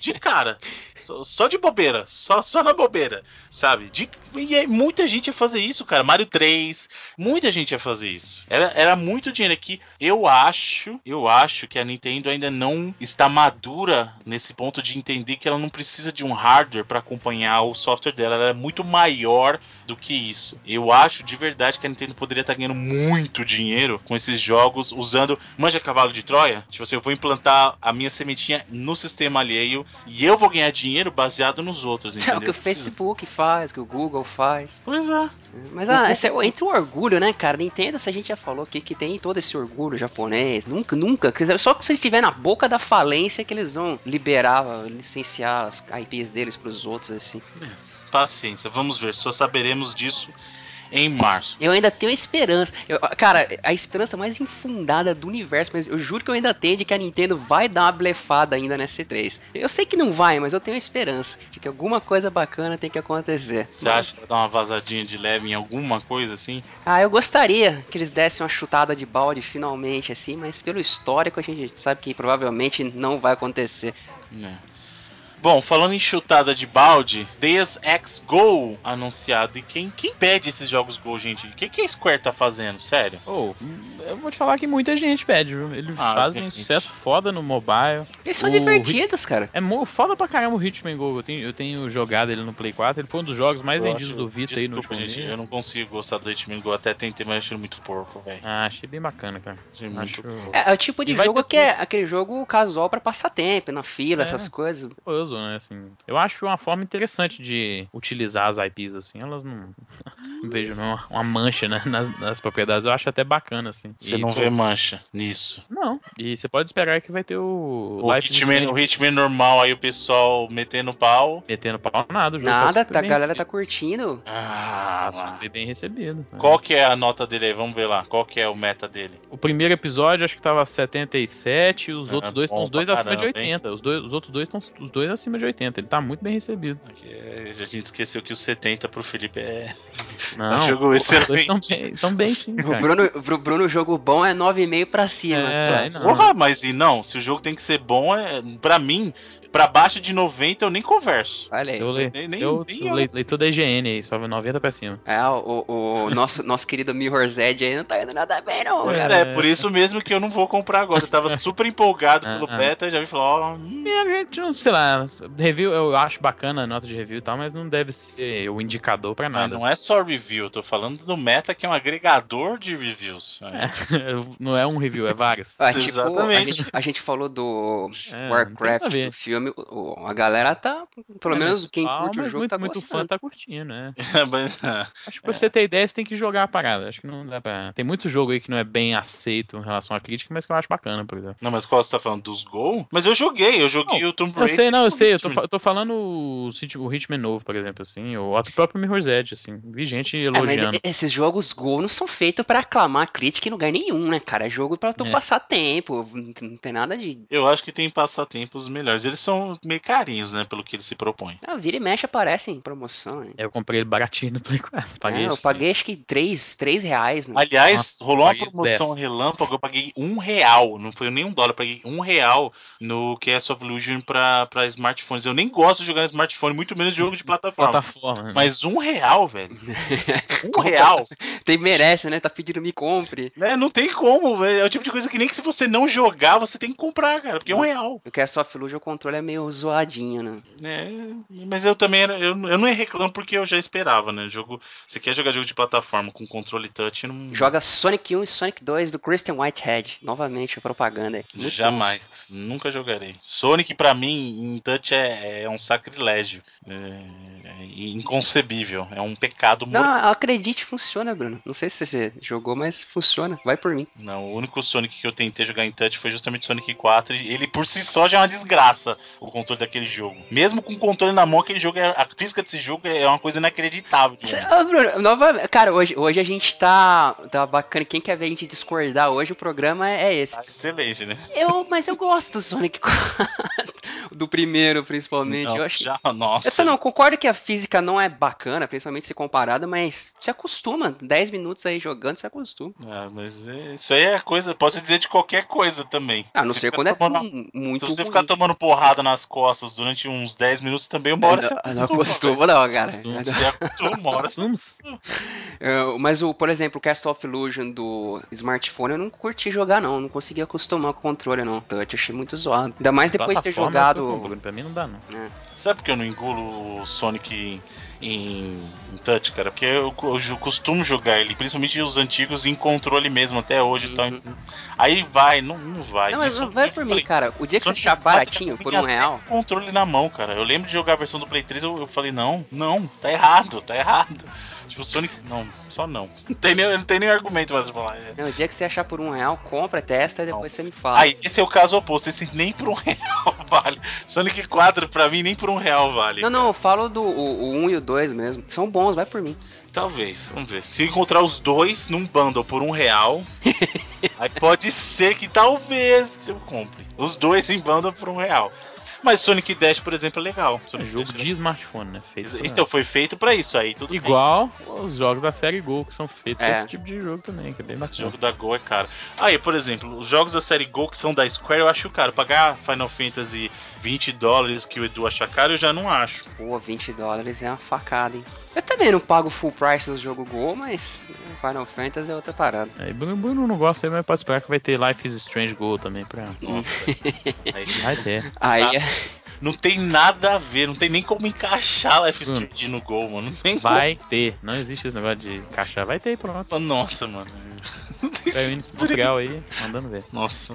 De cara. Só, só, de bobeira, só, só na bobeira, sabe? De, e muita gente ia fazer isso, cara. Mario 3, muita gente ia fazer isso. Era, era muito dinheiro aqui. Eu acho, eu acho que a Nintendo ainda não está madura nesse ponto de entender que ela não precisa de um hardware para acompanhar o software dela. Ela é muito maior do que isso. Eu acho de verdade que a Nintendo poderia estar ganhando muito dinheiro com esses jogos usando manja cavalo de Troia. Tipo assim, eu vou implantar a minha sementinha no sistema alheio e eu vou ganhar dinheiro baseado nos outros, entendeu? É o que o Facebook faz, que o Google faz. Pois é. Mas ah, esse é, entre o orgulho, né, cara? Nintendo, se a gente já falou aqui que tem todo esse orgulho japonês. Nunca, nunca. Só que se estiver na boca da falência que eles vão liberar, licenciar as IPs deles pros outros, assim. Paciência, vamos ver. Só saberemos disso em março. Eu ainda tenho esperança. Eu, cara, a esperança mais infundada do universo, mas eu juro que eu ainda tenho de que a Nintendo vai dar uma blefada ainda nessa C3. Eu sei que não vai, mas eu tenho esperança de que alguma coisa bacana tem que acontecer. Você acha que vai dar uma vazadinha de leve em alguma coisa assim? Ah, eu gostaria que eles dessem uma chutada de balde finalmente, assim, mas pelo histórico a gente sabe que provavelmente não vai acontecer. É. Bom, falando em chutada de balde, Deus Ex Go anunciado. E quem, quem pede esses jogos Go, gente? O que, que a Square tá fazendo? Sério? Oh, eu vou te falar que muita gente pede, viu? Eles ah, fazem sucesso foda no mobile. Eles são o divertidos, cara. É foda pra caramba o Hitman Go. Eu tenho, eu tenho jogado ele no Play 4. Ele foi um dos jogos mais eu vendidos do Vita Desculpa, aí no último gente, Eu não consigo gostar do Hitman Go. Até tentei, mas achei muito porco, velho. Ah, achei bem bacana, cara. Achei muito... é, é, o tipo de e jogo que é aquele jogo casual pra passar tempo, na fila, é. essas coisas. Curioso, né? Assim, eu acho uma forma interessante de utilizar as IPs, assim. Elas não, <laughs> não vejo uma, uma mancha né, nas, nas, propriedades. Eu acho até bacana, assim. Você e, não pô, vê mancha nisso. Não. E você pode esperar que vai ter o. O Hitman, o Hitman normal, aí o pessoal metendo pau. Metendo pau nada, o jogo tá Nada, tá a galera recebido. tá curtindo. Ah, tá foi bem recebido. Né. Qual que é a nota dele aí? Vamos ver lá. Qual que é o meta dele? O primeiro episódio acho que tava 77 e os ah, outros dois estão os dois acima de 80. Os, dois, os outros dois estão os dois acima de 80. Ele tá muito bem recebido. É, a gente esqueceu que o 70 pro Felipe é. Não, um jogo excelente. Tão bem, tão bem sim, cara. O Bruno, pro Bruno, jogo bom é 9,5 pra cima. É, só. Porra, mas e não, se o jogo tem que ser bom, é, pra mim, Pra baixo de 90 eu nem converso. Olha aí. Eu, le, nem, nem, eu, nem eu da IGN aí, só 90 pra cima. É, o, o <laughs> nosso, nosso querido Mirror's Edge aí não tá indo nada bem, não. Pois cara. é, por isso mesmo que eu não vou comprar agora. Eu tava super empolgado pelo ah, beta, já vi falar, ó. A gente não, sei lá, review eu acho bacana a nota de review e tal, mas não deve ser o indicador pra nada. Mas não é só review, eu tô falando do meta que é um agregador de reviews. É, <laughs> não é um review, é vários. Ah, <laughs> tipo, Exatamente. A gente, a gente, falou do é, Warcraft, do filme a galera tá. Pelo É, menos quem Ah, curte o jogo muito, tá muito gostando. fã tá curtindo, né? <laughs> Mas, Acho que pra você ter ideia, você tem que jogar a parada. Acho que não dá pra. Tem muito jogo aí que não é bem aceito em relação à crítica, mas que eu acho bacana, por exemplo. Não, mas qual você tá falando? Dos Gol? Mas eu joguei, eu joguei o Tomb Eu Raider. sei, não, eu sei, eu tô, eu tô falando o, Hit- o Hitman novo, por exemplo, assim, ou o próprio Mirror's Edge, assim. Vi gente É, mas elogiando. e- esses jogos Gol não são feitos pra aclamar a crítica em lugar nenhum, né, cara? É jogo pra tu É. passar tempo. Não tem- não tem nada de. Eu acho que tem passatempos melhores. Eles são meio carinhos, né? Pelo que eles se propõem. Ah, vira e mexe aparece em promoção. hein? Eu comprei ele baratinho no Play 4. Paguei, É, eu acho que- paguei acho que 3, 3 reais. Né? Aliás, Nossa, rolou uma promoção 10. relâmpago, eu paguei um real, não foi nem um dólar, eu paguei um real no Cast of Illusion pra, pra smartphones. Eu nem gosto de jogar no smartphone, muito menos jogo de plataforma. plataforma. né? Mas um real, velho. <laughs> Um real. Tem merece, né? Tá pedindo me compre. Né? Não tem como, velho. É o tipo de coisa que nem que se você não jogar, você tem que comprar, cara, porque é um real. O Cast of Illusion, o controle é meio zoadinho, né? É, mas eu também era, eu, eu não reclamo porque eu já esperava, né? Jogo, você quer jogar jogo de plataforma com controle touch, não Joga Sonic 1 e Sonic 2 do Christian Whitehead. Novamente, a propaganda. Muito Jamais, nunca jogarei. Sonic pra mim em touch é, é um sacrilégio, é, é inconcebível, é um pecado Não, mortal. acredite, funciona, Bruno. Não sei se você jogou, mas funciona. Vai por mim. Não, o único Sonic que eu tentei jogar em touch foi justamente Sonic 4 e ele por si só já é uma desgraça o controle daquele jogo. Mesmo com o controle na mão, aquele jogo é, a física desse jogo é uma coisa inacreditável. Cê- Bruno, nova... Cara, hoje, hoje a gente tá, tá bacana. Quem quer ver a gente discordar hoje, o programa é esse. Tá Excelente, né? Eu, mas eu gosto do Sonic 4. <laughs> do primeiro, principalmente. Não, eu acho já, nossa. Eu só não concordo que a física não é bacana, principalmente se comparada, mas se acostuma. 10 minutos aí jogando, se acostuma. Ah, mas é- isso aí é coisa, posso dizer de qualquer coisa também. A não Se ser ficar quando é tomando- muito Se você ruim. ficar tomando porrada nas costas durante uns 10 minutos também, uma hora Eu você não, não acostuma. não, cara. Você acostuma, uma hora. Eu- mas, o, por exemplo, o Cast of Illusion do smartphone eu não curti jogar, não. Não consegui acostumar com o controle, não. Touch, achei muito zoado. Ainda mais depois de ter tô jogado. Pra mim não dá, não. Sabe por que eu não engulo o Sonic em, em- touch, cara? Porque eu, eu costumo jogar ele, principalmente os antigos, em controle mesmo, até hoje. Então, Uhum. aí vai, não, não vai. Não, mas Isso- vai por mim, falei, cara. O dia que você achar 4 baratinho, por um real. controle na mão, cara. Eu lembro de jogar a versão do Play 3, eu, eu falei, não, não, tá errado, tá errado. Tipo, Sonic, não, só não. <laughs> Não tem nem, não tem nem argumento mais pra falar. É. Não, o dia que você achar por um real, compra, testa e depois você me fala. Aí, esse é o caso oposto, esse nem por um <laughs> real vale. Sonic 4, pra mim, nem por um real vale. Não, não, eu falo do o, o 1 e o 2 mesmo. São bons, vai por mim. Talvez, vamos ver. Se eu encontrar os dois num bundle por um real, <laughs> aí pode ser que talvez eu compre. Os dois em bundle por um real. Mas Sonic Dash, por exemplo, é legal. É Sonic jogo Dash de smartphone, né? Feito pra- Então, foi feito pra isso aí, tudo bem. Igual os jogos da série Gol, que são feitos É. pra esse tipo de jogo também, que é bem Esse bacana. jogo da Go é caro. Aí, por exemplo, os jogos da série Go que são da Square, eu acho caro. Pagar Final Fantasy 20 dólares que o Edu acha caro, eu já não acho. Pô, 20 dólares é uma facada, hein? Eu também não pago full price no jogo Go, mas Final Fantasy é outra parada. Aí, Bruno, Bruno não gosta aí, mas pode esperar que vai ter Life is Strange Go também pra. Nossa. Aí, <laughs> Vai ter. Aí é. não tem nada a ver, não tem nem como encaixar Life is Hum. Strange no Go, mano. Não tem Vai ter. Não existe esse negócio de caixa. Vai ter, pronto. como. Nossa, mano. <laughs> Não tem tutorial aí, mandando ver. Nossa.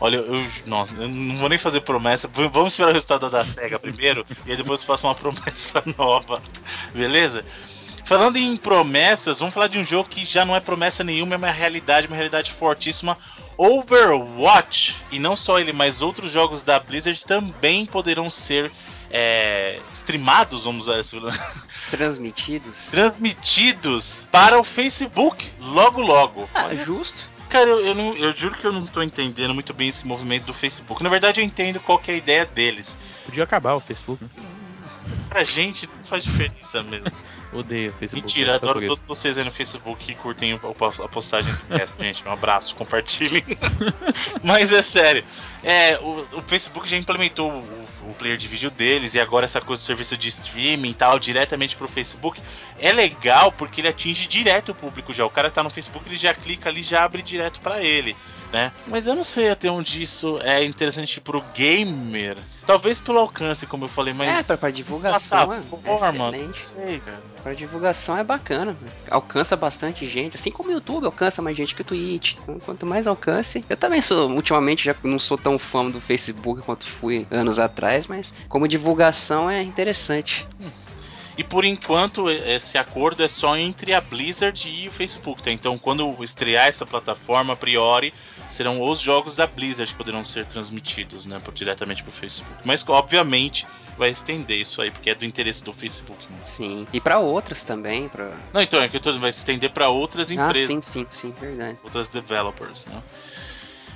Olha, eu, nossa, eu não vou nem fazer promessa. Vamos esperar o resultado da SEGA primeiro <laughs> e aí depois eu faço uma promessa <laughs> nova. Beleza? Falando em promessas, vamos falar de um jogo que já não é promessa nenhuma, é uma realidade, uma realidade fortíssima. Overwatch. E não só ele, mas outros jogos da Blizzard também poderão ser é, streamados, vamos usar esse <laughs> Transmitidos. transmitidos para o Facebook logo logo. Ah, justo. Cara, eu, eu, não- eu juro que eu não tô entendendo muito bem esse movimento do Facebook. Na verdade, eu entendo qual que é a ideia deles. Podia acabar o Facebook, né? Pra gente, faz diferença mesmo. <laughs> Odeio o Facebook. Mentira, adoro todos vocês aí no Facebook que curtem a postagem do cast, <laughs> gente. Um abraço, compartilhem. <laughs> Mas é sério. É, o, o Facebook já implementou o, o player de vídeo deles e agora essa coisa do serviço de streaming e tal, diretamente pro Facebook. É legal porque ele atinge direto o público já. O cara tá no Facebook, ele já clica ali, já abre direto pra ele. Né? Mas eu não sei até onde isso é interessante pro gamer. Talvez pelo alcance, como eu falei, mas. É, pra, pra divulgação é, forma, é não sei, cara. Pra divulgação é bacana. Alcança bastante gente. Assim como o YouTube alcança mais gente que o Twitch. Então, quanto mais alcance. Eu também sou, ultimamente, já não sou tão fã do Facebook quanto fui anos atrás, mas como divulgação é interessante. Hum. E por enquanto, esse acordo é só entre a Blizzard e o Facebook. Tá? Então, quando estrear essa plataforma, a priori, serão os jogos da Blizzard que poderão ser transmitidos né, diretamente para o Facebook. Mas, obviamente, vai estender isso aí, porque é do interesse do Facebook. Né? Sim, e para outras também. Pra... Não, então, é que tô, vai estender para outras empresas. Ah, sim, sim, sim, verdade. Outras developers. Né?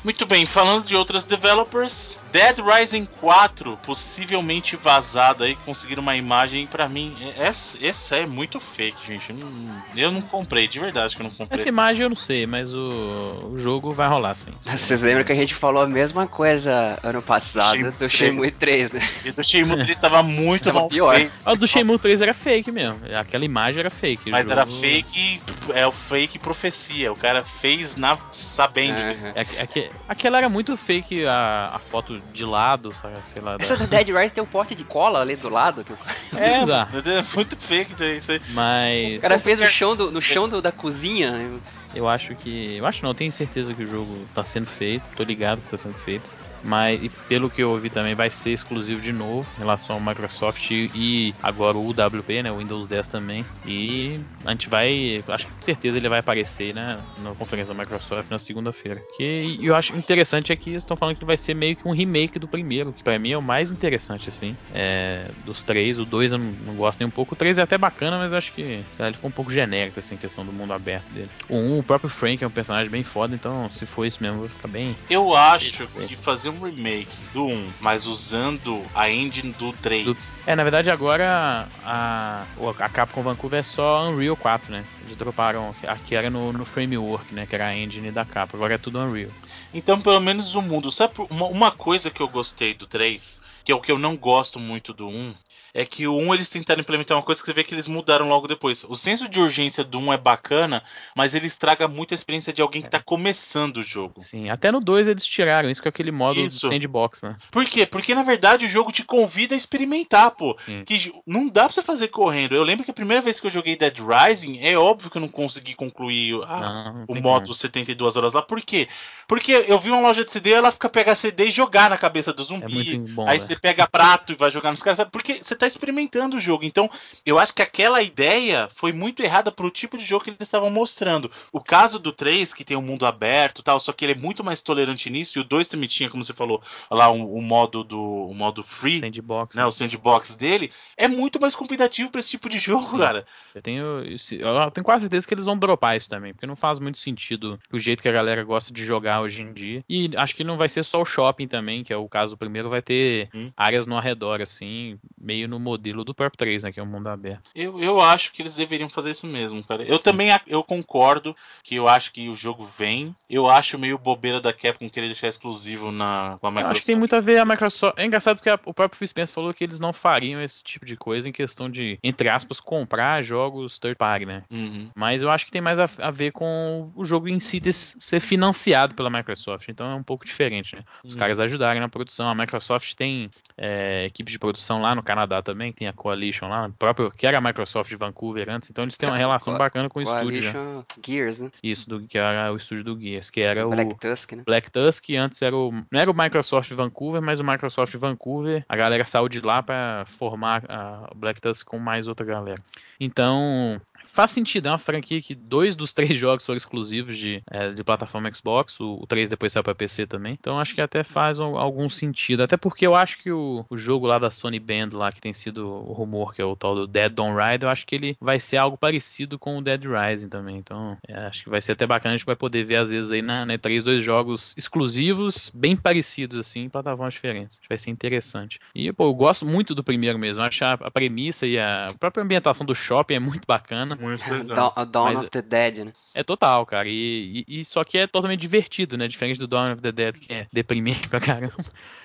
Muito bem, falando de outras developers, Dead Rising 4, possivelmente vazado aí, conseguiram uma imagem para mim, essa, essa é muito fake, gente. Eu não, eu não, comprei, de verdade que eu não comprei. Essa imagem eu não sei, mas o, o jogo vai rolar sim. Vocês lembram que a gente falou a mesma coisa ano passado Shenmue do Shenmue 3, né? E do Shenmue 3 tava muito tava pior. Feito. O do Shenmue 3 era fake mesmo. Aquela imagem era fake. Mas jogo... era fake, é o fake profecia. O cara fez na sabendo. Uhum. É, é, aquela era muito fake a, a foto de lado, sabe? sei lá. Essa da Dead Rise tem um porte de cola ali do lado. Que eu... <laughs> É, é muito fake isso aí. Mas. O cara fez no chão, do, no chão do, da cozinha. Eu acho que. Eu acho não, eu tenho certeza que o jogo tá sendo feito, tô ligado que tá sendo feito. Mas pelo que eu ouvi também vai ser exclusivo de novo em relação ao Microsoft e agora o UWP, né, o Windows 10 também. E a gente vai, acho que com certeza ele vai aparecer, né, na conferência da Microsoft na segunda-feira. Que eu acho interessante é que estão falando que vai ser meio que um remake do primeiro, que para mim é o mais interessante assim, é, dos três. O dois eu não, não, gosto nem um pouco. O três é até bacana, mas eu acho que lá, ele ficou um pouco genérico assim, em questão do mundo aberto dele. O um, o próprio Frank é um personagem bem foda, então se for isso mesmo, vai ficar bem. Eu acho que fazer um remake do 1, mas usando a engine do 3. É, na verdade agora a, a Capcom Vancouver é só Unreal 4, né? Eles droparam, aqui era no, no framework, né? Que era a engine da Capcom, agora é tudo Unreal. Então, pelo menos o mundo. Sabe uma, uma coisa que eu gostei do 3, que é o que eu não gosto muito do 1, é que o 1 eles tentaram implementar uma coisa que você vê que eles mudaram logo depois. O senso de urgência do 1 é bacana, mas ele estraga muito a experiência de alguém que tá começando o jogo. Sim, até no 2 eles tiraram isso com aquele modo isso. sandbox, né? Por quê? Porque na verdade o jogo te convida a experimentar, pô. Sim. Que não dá pra você fazer correndo. Eu lembro que a primeira vez que eu joguei Dead Rising, é óbvio que eu não consegui concluir a, não, o modo como. 72 horas lá. Por quê? Porque eu vi uma loja de CD, ela fica pegar CD e jogar na cabeça do zumbi. É bom, aí né? Você pega prato e vai jogar nos caras, sabe? Porque você tá experimentando o jogo. Então, eu acho que aquela ideia foi muito errada pro tipo de jogo que eles estavam mostrando. O caso do 3, que tem um mundo aberto tal, só que ele é muito mais tolerante nisso, e o 2 também tinha, como você falou, lá o um, um modo do o modo free, sandbox, né, o sandbox dele, é muito mais competitivo para esse tipo de jogo, cara. Eu tenho, eu tenho quase certeza que eles vão dropar isso também, porque não faz muito sentido o jeito que a galera gosta de jogar hoje em dia. E acho que não vai ser só o shopping também, que é o caso do primeiro, vai ter hum. áreas no arredor, assim, meio no modelo do Purple 3, né? Que é um mundo aberto. Eu, eu acho que eles deveriam fazer isso mesmo, cara. Eu Sim. também eu concordo que eu acho que o jogo vem. Eu acho meio bobeira da Capcom querer deixar exclusivo na com a Microsoft. Eu acho que tem muito a ver a Microsoft. É engraçado porque a, o próprio Phil Spencer falou que eles não fariam esse tipo de coisa em questão de, entre aspas, comprar jogos third party, né? Uhum. Mas eu acho que tem mais a, a, ver com o jogo em si ser financiado pela Microsoft. Então é um pouco diferente, né? Os uhum. caras ajudarem na produção. A Microsoft tem é, equipe de produção lá no Canadá também, tem a Coalition lá, próprio, que era a Microsoft de Vancouver antes, então eles têm uma <laughs> relação Co bacana com o estúdio. Né? Gears, né? Isso, do, que era o estúdio do Gears, que era Black o. Tusk, né? Black Tusk, antes era o. Não era o Microsoft de Vancouver, mas o Microsoft de Vancouver. A galera saiu de lá para formar a Black Tusk com mais outra galera. Então, faz sentido, é uma franquia que dois dos três <laughs> jogos foram exclusivos de, é, de plataforma Xbox, o, o 3 depois saiu para PC também. Então acho que até faz um, algum sentido. Até porque eu acho que o, o jogo lá da Sony Band, lá que tem sido o rumor, que é o tal do Dead Don't Ride, eu acho que ele vai ser algo parecido com o Dead Rising também. Então é, acho que vai ser até bacana, a gente vai poder ver às vezes aí na, na E3 dois jogos exclusivos, bem parecidos assim, em plataformas diferentes. Vai ser interessante. E pô, eu gosto muito do primeiro mesmo. Acho a, a premissa e a própria ambientação do shopping é muito bacana. Muito legal. Dawn, Mas, of the Dead, né? É total, cara. E, e, e, só que é totalmente divertido, né? Diferente do Dawn of the Dead, que é deprimente <laughs> pra caramba.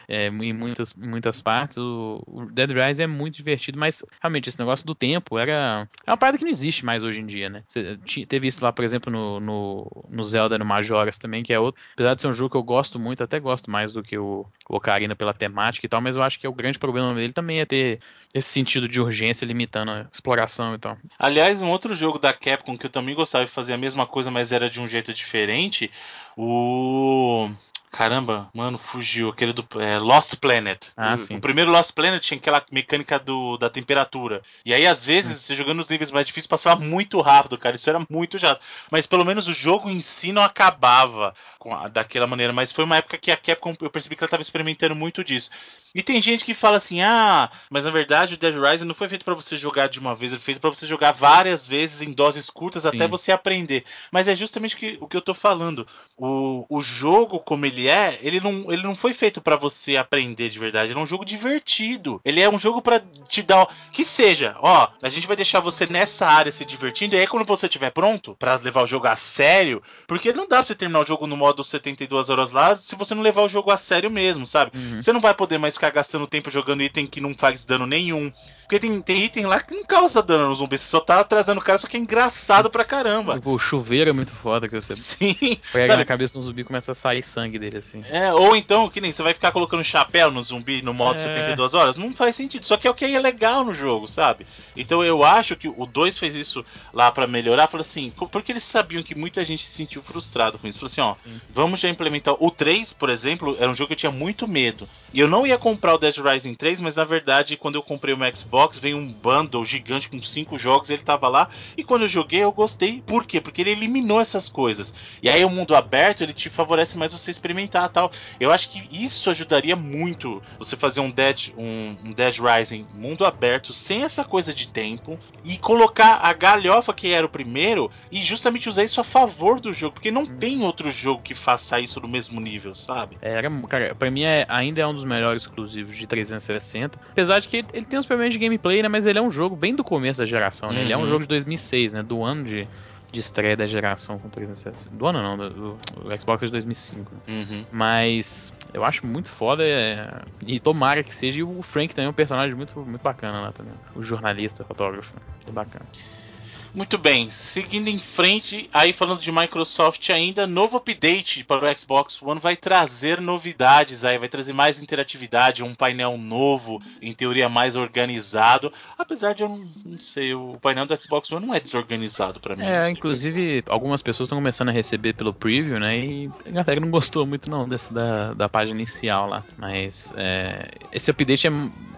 É, em muitos, em muitas partes. O, o, Dead Rise é muito divertido, mas realmente esse negócio do tempo era. É uma parada que não existe mais hoje em dia, né? Você teve isso lá, por exemplo, no, no, no Zelda, no Majoras também, que é outro. Apesar de ser um jogo que eu gosto muito, até gosto mais do que o, o Ocarina pela temática e tal, mas eu acho que é o grande problema dele também é ter esse sentido de urgência limitando a exploração e tal. Aliás, um outro jogo da Capcom que eu também gostava de fazer a mesma coisa, mas era de um jeito diferente, o Caramba, mano, fugiu. Aquele do é, Lost Planet. Ah, o, sim. O primeiro Lost Planet tinha aquela mecânica do, da temperatura. E aí, às vezes, você jogando nos níveis mais difíceis, passava muito rápido, cara. Isso era muito chato. Mas pelo menos o jogo em si não acabava a, daquela maneira. Mas foi uma época que a Capcom, eu percebi que ela estava experimentando muito disso. E tem gente que fala assim: ah, mas na verdade o Dead Rising não foi feito para você jogar de uma vez, ele foi feito para você jogar várias vezes em doses curtas Sim. até você aprender. Mas é justamente que, o que eu tô falando. O, o jogo, como ele é, ele não, ele não foi feito para você aprender de verdade. Ele é um jogo divertido. Ele é um jogo para te dar. Que seja, ó, a gente vai deixar você nessa área se divertindo. E aí, quando você estiver pronto para levar o jogo a sério, porque não dá pra você terminar o jogo no modo 72 horas lá se você não levar o jogo a sério mesmo, sabe? Uhum. Você não vai poder mais ficar gastando tempo jogando item que não faz dano nenhum. Porque tem, tem item lá que não causa dano no zumbi, você só tá atrasando o cara, só que é engraçado pra caramba. O chuveiro é muito foda que você Sim, pega sabe? na cabeça do zumbi e começa a sair sangue dele assim. É, ou então, que nem você vai ficar colocando chapéu no zumbi no modo é. 72 horas, não faz sentido. Só que é o que é legal no jogo, sabe? Então eu acho que o 2 fez isso lá para melhorar, falou assim, porque eles sabiam que muita gente se sentiu frustrado com isso. Falou assim, ó, Sim. vamos já implementar. O 3, por exemplo, era um jogo que eu tinha muito medo. E eu não ia comprar o Dead Rising 3, mas na verdade, quando eu comprei o Xbox, veio um bundle gigante com cinco jogos, ele tava lá. E quando eu joguei, eu gostei. Por quê? Porque ele eliminou essas coisas. E aí o mundo aberto, ele te favorece mais você experimentar tal. Eu acho que isso ajudaria muito você fazer um Dead, um, um Dead Rising mundo aberto, sem essa coisa de tempo, e colocar a galhofa que era o primeiro, e justamente usar isso a favor do jogo. Porque não hum. tem outro jogo que faça isso no mesmo nível, sabe? É, cara, pra mim é, ainda é um dos melhores exclusivos de 360. Apesar de que ele, ele tem uns problemas de gameplay, né? Mas ele é um jogo bem do começo da geração, né? Uhum. Ele é um uhum. jogo de 2006, né? Do ano de, de estreia da geração com 360. Do ano não, do, do Xbox de 2005. Né? Uhum. Mas eu acho muito foda é, e tomara que seja. E o Frank também é um personagem muito, muito bacana lá também. O jornalista, fotógrafo. É bacana. Muito bem, seguindo em frente, aí falando de Microsoft ainda, novo update para o Xbox One vai trazer novidades aí, vai trazer mais interatividade, um painel novo, em teoria mais organizado. Apesar de eu não, não sei, o painel do Xbox One não é desorganizado para mim. É, inclusive algumas pessoas estão começando a receber pelo preview, né? E a galera não gostou muito não dessa da, da página inicial lá. Mas é, esse update é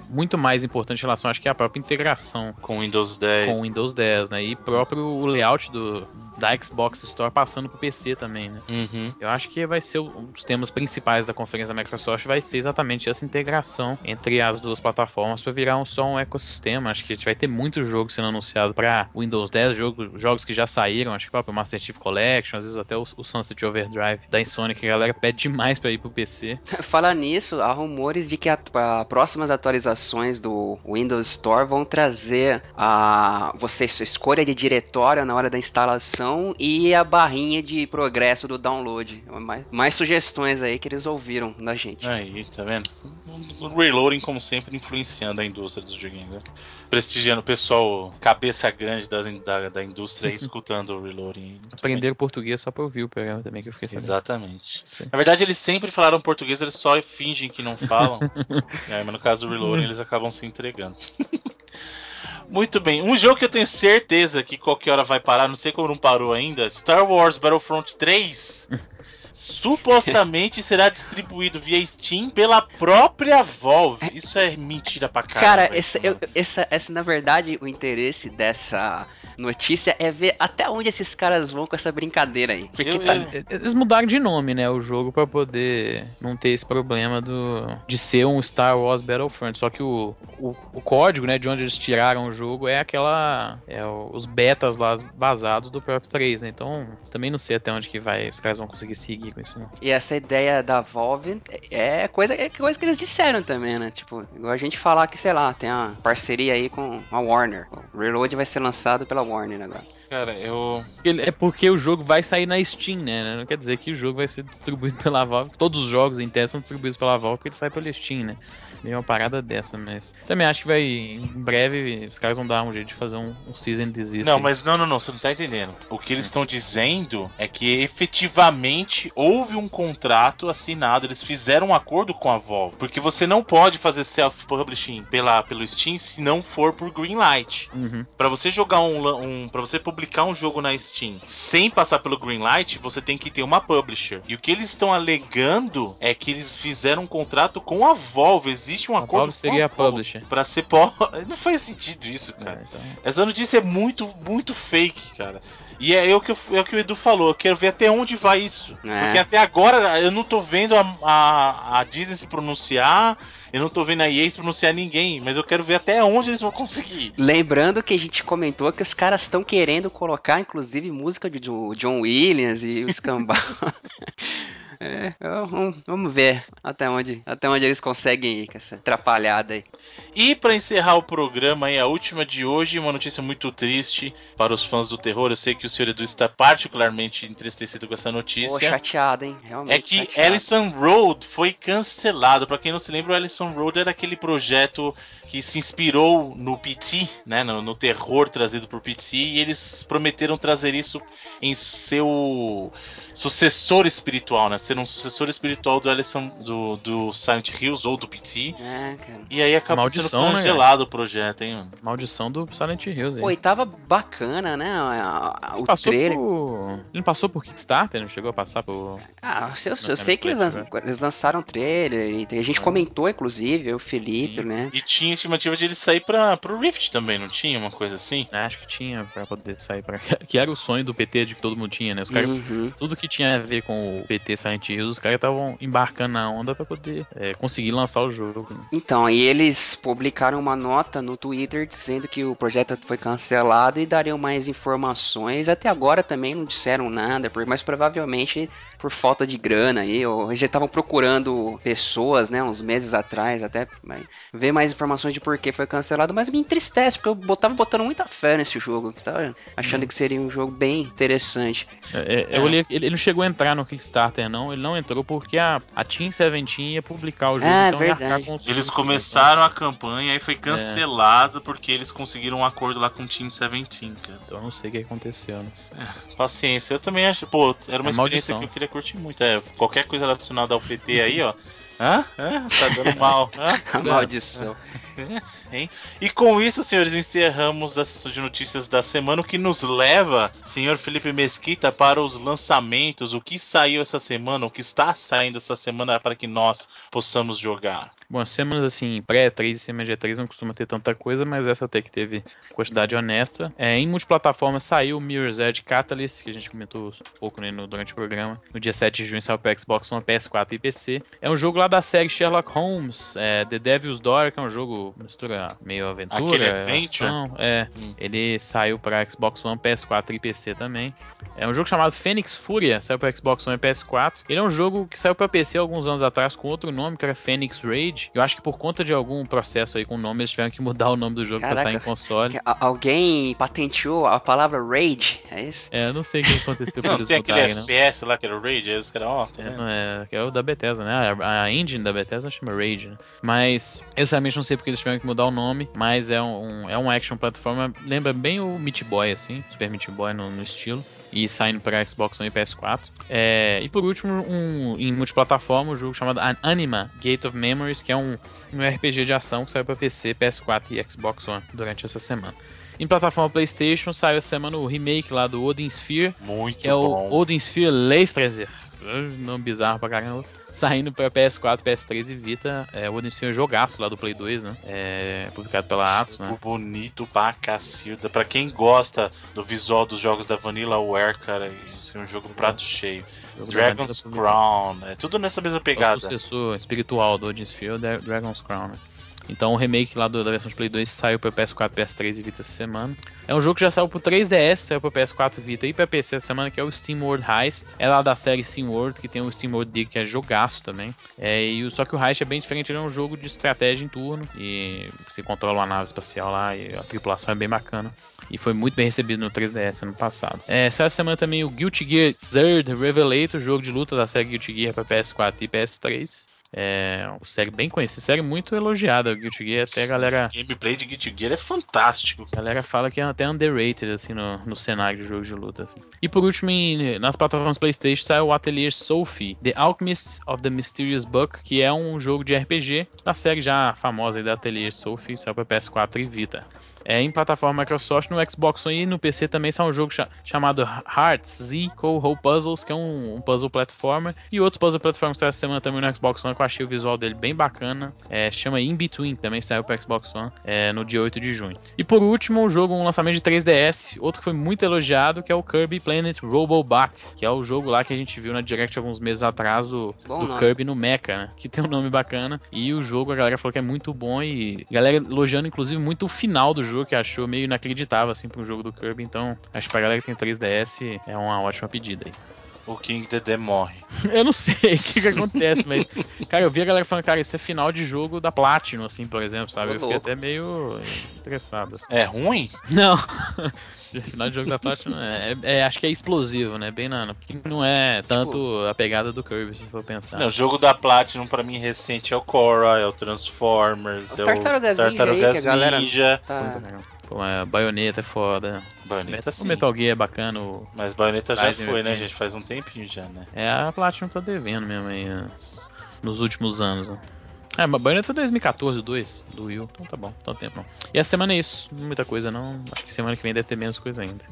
muito mais importante em relação, acho que é a própria integração com o Windows 10. Com o Windows 10, né? E próprio o layout do, da Xbox Store passando pro PC também, né? Uhum. Eu acho que vai ser um dos temas principais da conferência da Microsoft, vai ser exatamente essa integração entre as duas plataformas para virar um, só um ecossistema. Acho que a gente vai ter muito jogo sendo anunciado para Windows 10, jogo, jogos que já saíram, acho que o próprio Master Chief Collection, às vezes até o, o Sunset Overdrive da Insomniac, que a galera pede demais para ir pro PC. <laughs> Falar nisso, há rumores de que as próximas atualizações do Windows Store vão trazer a você escolha de diretório na hora da instalação e a barrinha de progresso do download. Mais, mais sugestões aí que eles ouviram da gente. Aí, tá vendo? O reloading, como sempre, influenciando a indústria dos videogames. Né? Prestigiando o pessoal, cabeça grande das, da, da indústria, <laughs> escutando o reloading. Aprender português só pra ouvir o programa também, que eu fiquei sabendo. Exatamente. Sim. Na verdade, eles sempre falaram português, eles só fingem que não falam. <laughs> é, mas no caso do reloading, eles acabam se entregando. <laughs> Muito bem. Um jogo que eu tenho certeza que qualquer hora vai parar, não sei como não parou ainda. Star Wars Battlefront 3. <laughs> supostamente será distribuído via Steam pela própria Valve. Isso é mentira pra caramba. Cara, essa, eu, essa, essa, na verdade, o interesse dessa notícia é ver até onde esses caras vão com essa brincadeira aí. Porque eu, tá... eu... Eles mudaram de nome, né? O jogo para poder não ter esse problema do de ser um Star Wars Battlefront. Só que o, o, o código, né, de onde eles tiraram o jogo é aquela. É os betas lá vazados do próprio 3, né? Então também não sei até onde que vai, os caras vão conseguir seguir com isso. Né? E essa ideia da Valve é coisa, é coisa que eles disseram também, né? Tipo, igual a gente falar que, sei lá, tem uma parceria aí com a Warner. O Reload vai ser lançado pela Agora. Cara, eu. É porque o jogo vai sair na Steam, né? Não quer dizer que o jogo vai ser distribuído pela Valve. Todos os jogos em teste são distribuídos pela Valve porque ele sai pela Steam, né? Meio uma parada dessa, mas. Também acho que vai. Em breve os caras vão dar um jeito de fazer um, um season desist. Não, mas não, não, não, você não tá entendendo. O que eles estão dizendo é que efetivamente houve um contrato assinado, eles fizeram um acordo com a Valve. Porque você não pode fazer self-publishing pela, pelo Steam se não for por Greenlight. Uhum. Para você jogar um, um para você publicar um jogo na Steam sem passar pelo Greenlight, você tem que ter uma publisher. E o que eles estão alegando é que eles fizeram um contrato com a Valve. Existe um A acordo Valve seria a publisher. para ser po... <laughs> Não faz sentido isso, cara. É, então- Essa notícia é muito, muito fake, cara. E é o que, eu- é o, que o Edu falou, eu quero ver até onde vai isso. É. Porque até agora eu não tô vendo a, a, a Disney se pronunciar, eu não tô vendo a EA se pronunciar ninguém, mas eu quero ver até onde eles vão conseguir. Lembrando que a gente comentou que os caras estão querendo colocar, inclusive, música de Jo- John Williams e os cambal. <laughs> É, vamos, vamos ver até onde, até onde eles conseguem ir com essa atrapalhada aí. E pra encerrar o programa aí, a última de hoje, uma notícia muito triste para os fãs do terror. Eu sei que o senhor Edu está particularmente entristecido com essa Pô, notícia. chateado, hein? Realmente. É que chateado. Ellison Road foi cancelado. Pra quem não se lembra, o Ellison Road era aquele projeto que se inspirou no PT, né, no, no terror trazido por PT, e eles prometeram trazer isso em seu sucessor espiritual, né, ser um sucessor espiritual do Ellison do, do Silent Hills ou do PT. É, cara. E aí acabou Maldição, sendo né, congelado o projeto, hein, mano. Maldição do Silent Hills aí. Pô, e tava bacana, né? O Passou trailer. por... Ele não passou por Kickstarter, não chegou a passar por. Ah, eu, eu sei que eles, coletivo, lan- eles lançaram trailer, e a gente É. comentou, inclusive, eu, o Felipe, Sim. né? E tinha estimativa de ele sair pra, pro Rift também, não tinha uma coisa assim? né, Acho que tinha pra poder sair pra. <laughs> Que era o sonho do PT de que todo mundo tinha, né? Os caras. Uhum. Tudo que tinha a ver com o PT Silent Os caras estavam embarcando na onda pra poder é, conseguir lançar o jogo. né? Então, aí eles publicaram uma nota no Twitter dizendo que o projeto foi cancelado e dariam mais informações. Até agora também não disseram nada, mas provavelmente por falta de grana aí, ou eles já estavam procurando pessoas, né, uns meses atrás, até mas, ver mais informações de por que foi cancelado, mas me entristece, porque eu botava botando muita fé nesse jogo, que tava achando que seria um jogo bem interessante. É, é, Eu olhei, ele, ele não chegou a entrar no Kickstarter, não. Ele não entrou porque a, a Team Seventeen ia publicar o jogo. Ah, então ia verdade. com Eles começaram a campanha e foi cancelado porque eles conseguiram um acordo lá com o Team 17, cara. Então eu não sei o que aconteceu. Né? Paciência, eu também acho, pô, era uma É experiência maldição. que eu queria curtir muito. É, qualquer coisa relacionada ao PT aí, ó. Hã? Hã? Tá dando mal. Hã? <laughs> A maldição. <laughs> E com isso, senhores, encerramos a sessão de notícias da semana, o que nos leva, senhor Felipe Mesquita, para os lançamentos, o que saiu essa semana, o que está saindo essa semana para que nós possamos jogar. Bom, as semanas assim, pré-3 e semana G3 não costuma ter tanta coisa, mas essa até que teve quantidade honesta. É, em multiplataforma saiu o Mirror's Edge Catalyst, que a gente comentou um pouco né, no- durante o programa. No dia 7 de junho saiu para Xbox One, PS4 e PC. É um jogo lá da série Sherlock Holmes, é, The Devil's Daughter, que é um jogo mistura meio aventura. Aquele adventure? ação, é, Hum. ele saiu para Xbox One, PS4 e PC também. É um jogo chamado Phoenix Furia, saiu para Xbox One e PS4. Ele é um jogo que saiu para PC alguns anos atrás com outro nome, que era Phoenix Rage. Eu acho que por conta de algum processo aí com o nome, eles tiveram que mudar o nome do jogo para sair em console. Alguém patenteou a palavra rage, é isso? É, eu não sei o que aconteceu <laughs> pra Não, eles tem aquele mudarem, não. FPS lá que era o Raid, aí os caras, ó, tá É, não é, que é o da Bethesda, né? A, a engine da Bethesda chama Rage, né? Mas eu sinceramente não sei porque eles tiveram que mudar o nome, mas é um, é um action plataforma, lembra bem o Meat Boy, assim, Super Meat Boy no, no estilo, e saindo para Xbox One e PS4. É, e por último, um, em multiplataforma, um jogo chamado An- Anima Gate of Memories, que é um, um RPG de ação que saiu para PC, PS4 e Xbox One durante essa semana. Em plataforma PlayStation, saiu essa semana o remake lá do Odin Sphere, Muito que é o bom. Odin Sphere Leifrezer. Nome bizarro pra caramba. Saindo pra PS4, PS3 e Vita. É, o Odin Sphere é um jogaço lá do Play 2, né? É, publicado pela Atos, né? Bonito pra cacilda. Pra quem gosta do visual dos jogos da Vanillaware, cara, isso é um jogo prato cheio. Dragon's Vanilla Crown, é tudo nessa mesma É o pegada. sucessor espiritual do Odin Sphere, o Dra- Dragon's Crown, né? Então o remake lá do- da versão de Play 2 saiu pra PS4, PS3 e Vita essa semana. É um jogo que já saiu pro 3DS, saiu pro PS4, Vita e pra PC essa semana, que é o Steam World Heist. É lá da série Steam World, que tem o Steam World Dig, que é jogaço também. É, e só que o Heist é bem diferente, ele é um jogo de estratégia em turno. E você controla uma nave espacial lá e a tripulação é bem bacana. E foi muito bem recebido no 3DS ano passado. É, saiu essa semana também o Guilty Gear Zerd Revelator, jogo de luta da série Guilty Gear pra PS4 e PS3. É uma série bem conhecida, série muito elogiada. Guilty Gear até a galera. O gameplay de Guilty Gear é fantástico. A galera fala que é até underrated, assim, no, no cenário de jogo de luta. Assim. E por último, em, nas plataformas PlayStation saiu o Atelier Sophie, The Alchemist of the Mysterious Book, que é um jogo de RPG da série já famosa da Atelier Sophie, saiu pra PS4 e Vita é, em plataforma Microsoft, no Xbox One e no PC também são um jogo cha chamado Hearts Z Co Puzzles, que é um, um, puzzle platformer, e outro puzzle platformer que saiu essa semana também no Xbox One, que eu achei o visual dele bem bacana, é, chama In Between, também saiu para Xbox One é, no dia 8 de junho. E por último, um jogo, um lançamento de 3DS, outro que foi muito elogiado, que é o Kirby Planet Robobat, que é o jogo lá que a gente viu na Direct alguns meses atrás do, do Kirby no Mecha, né? Que tem um nome bacana. E o jogo, a galera falou que é muito bom e a galera elogiando, inclusive, muito o final do jogo jogo que achou meio inacreditável, assim, pra um jogo do Kirby. Então, acho que pra galera que tem 3DS é uma ótima pedida aí. O King Dedé morre. <laughs> eu não sei <laughs> o que, que acontece, mas. Cara, eu vi a galera falando, cara, isso é final de jogo da Platinum, assim, por exemplo, sabe? eu fiquei até meio interessado. É ruim? Não. <laughs> final de jogo da Platinum é, é, é, acho que é explosivo, né? Bem nano. Não é tanto tipo, a pegada do Kirby, se for pensar. Não, o jogo da Platinum pra mim recente é o Korra, é o Transformers, o é Tartarugas o Tartarugas Ninja. Ninja. Tá... Pô, a baioneta é foda. Baioneta sim. O Metal Gear é bacana. O... Mas baioneta já foi, né, gente? Faz um tempinho já, né? É, a Platinum tá devendo mesmo aí nos últimos anos. Né? É, mas Bayonetta foi 2014, 2 do Wii Então tá bom, tanto tempo. E a semana é isso, muita coisa não. Acho que semana que vem deve ter menos coisa ainda.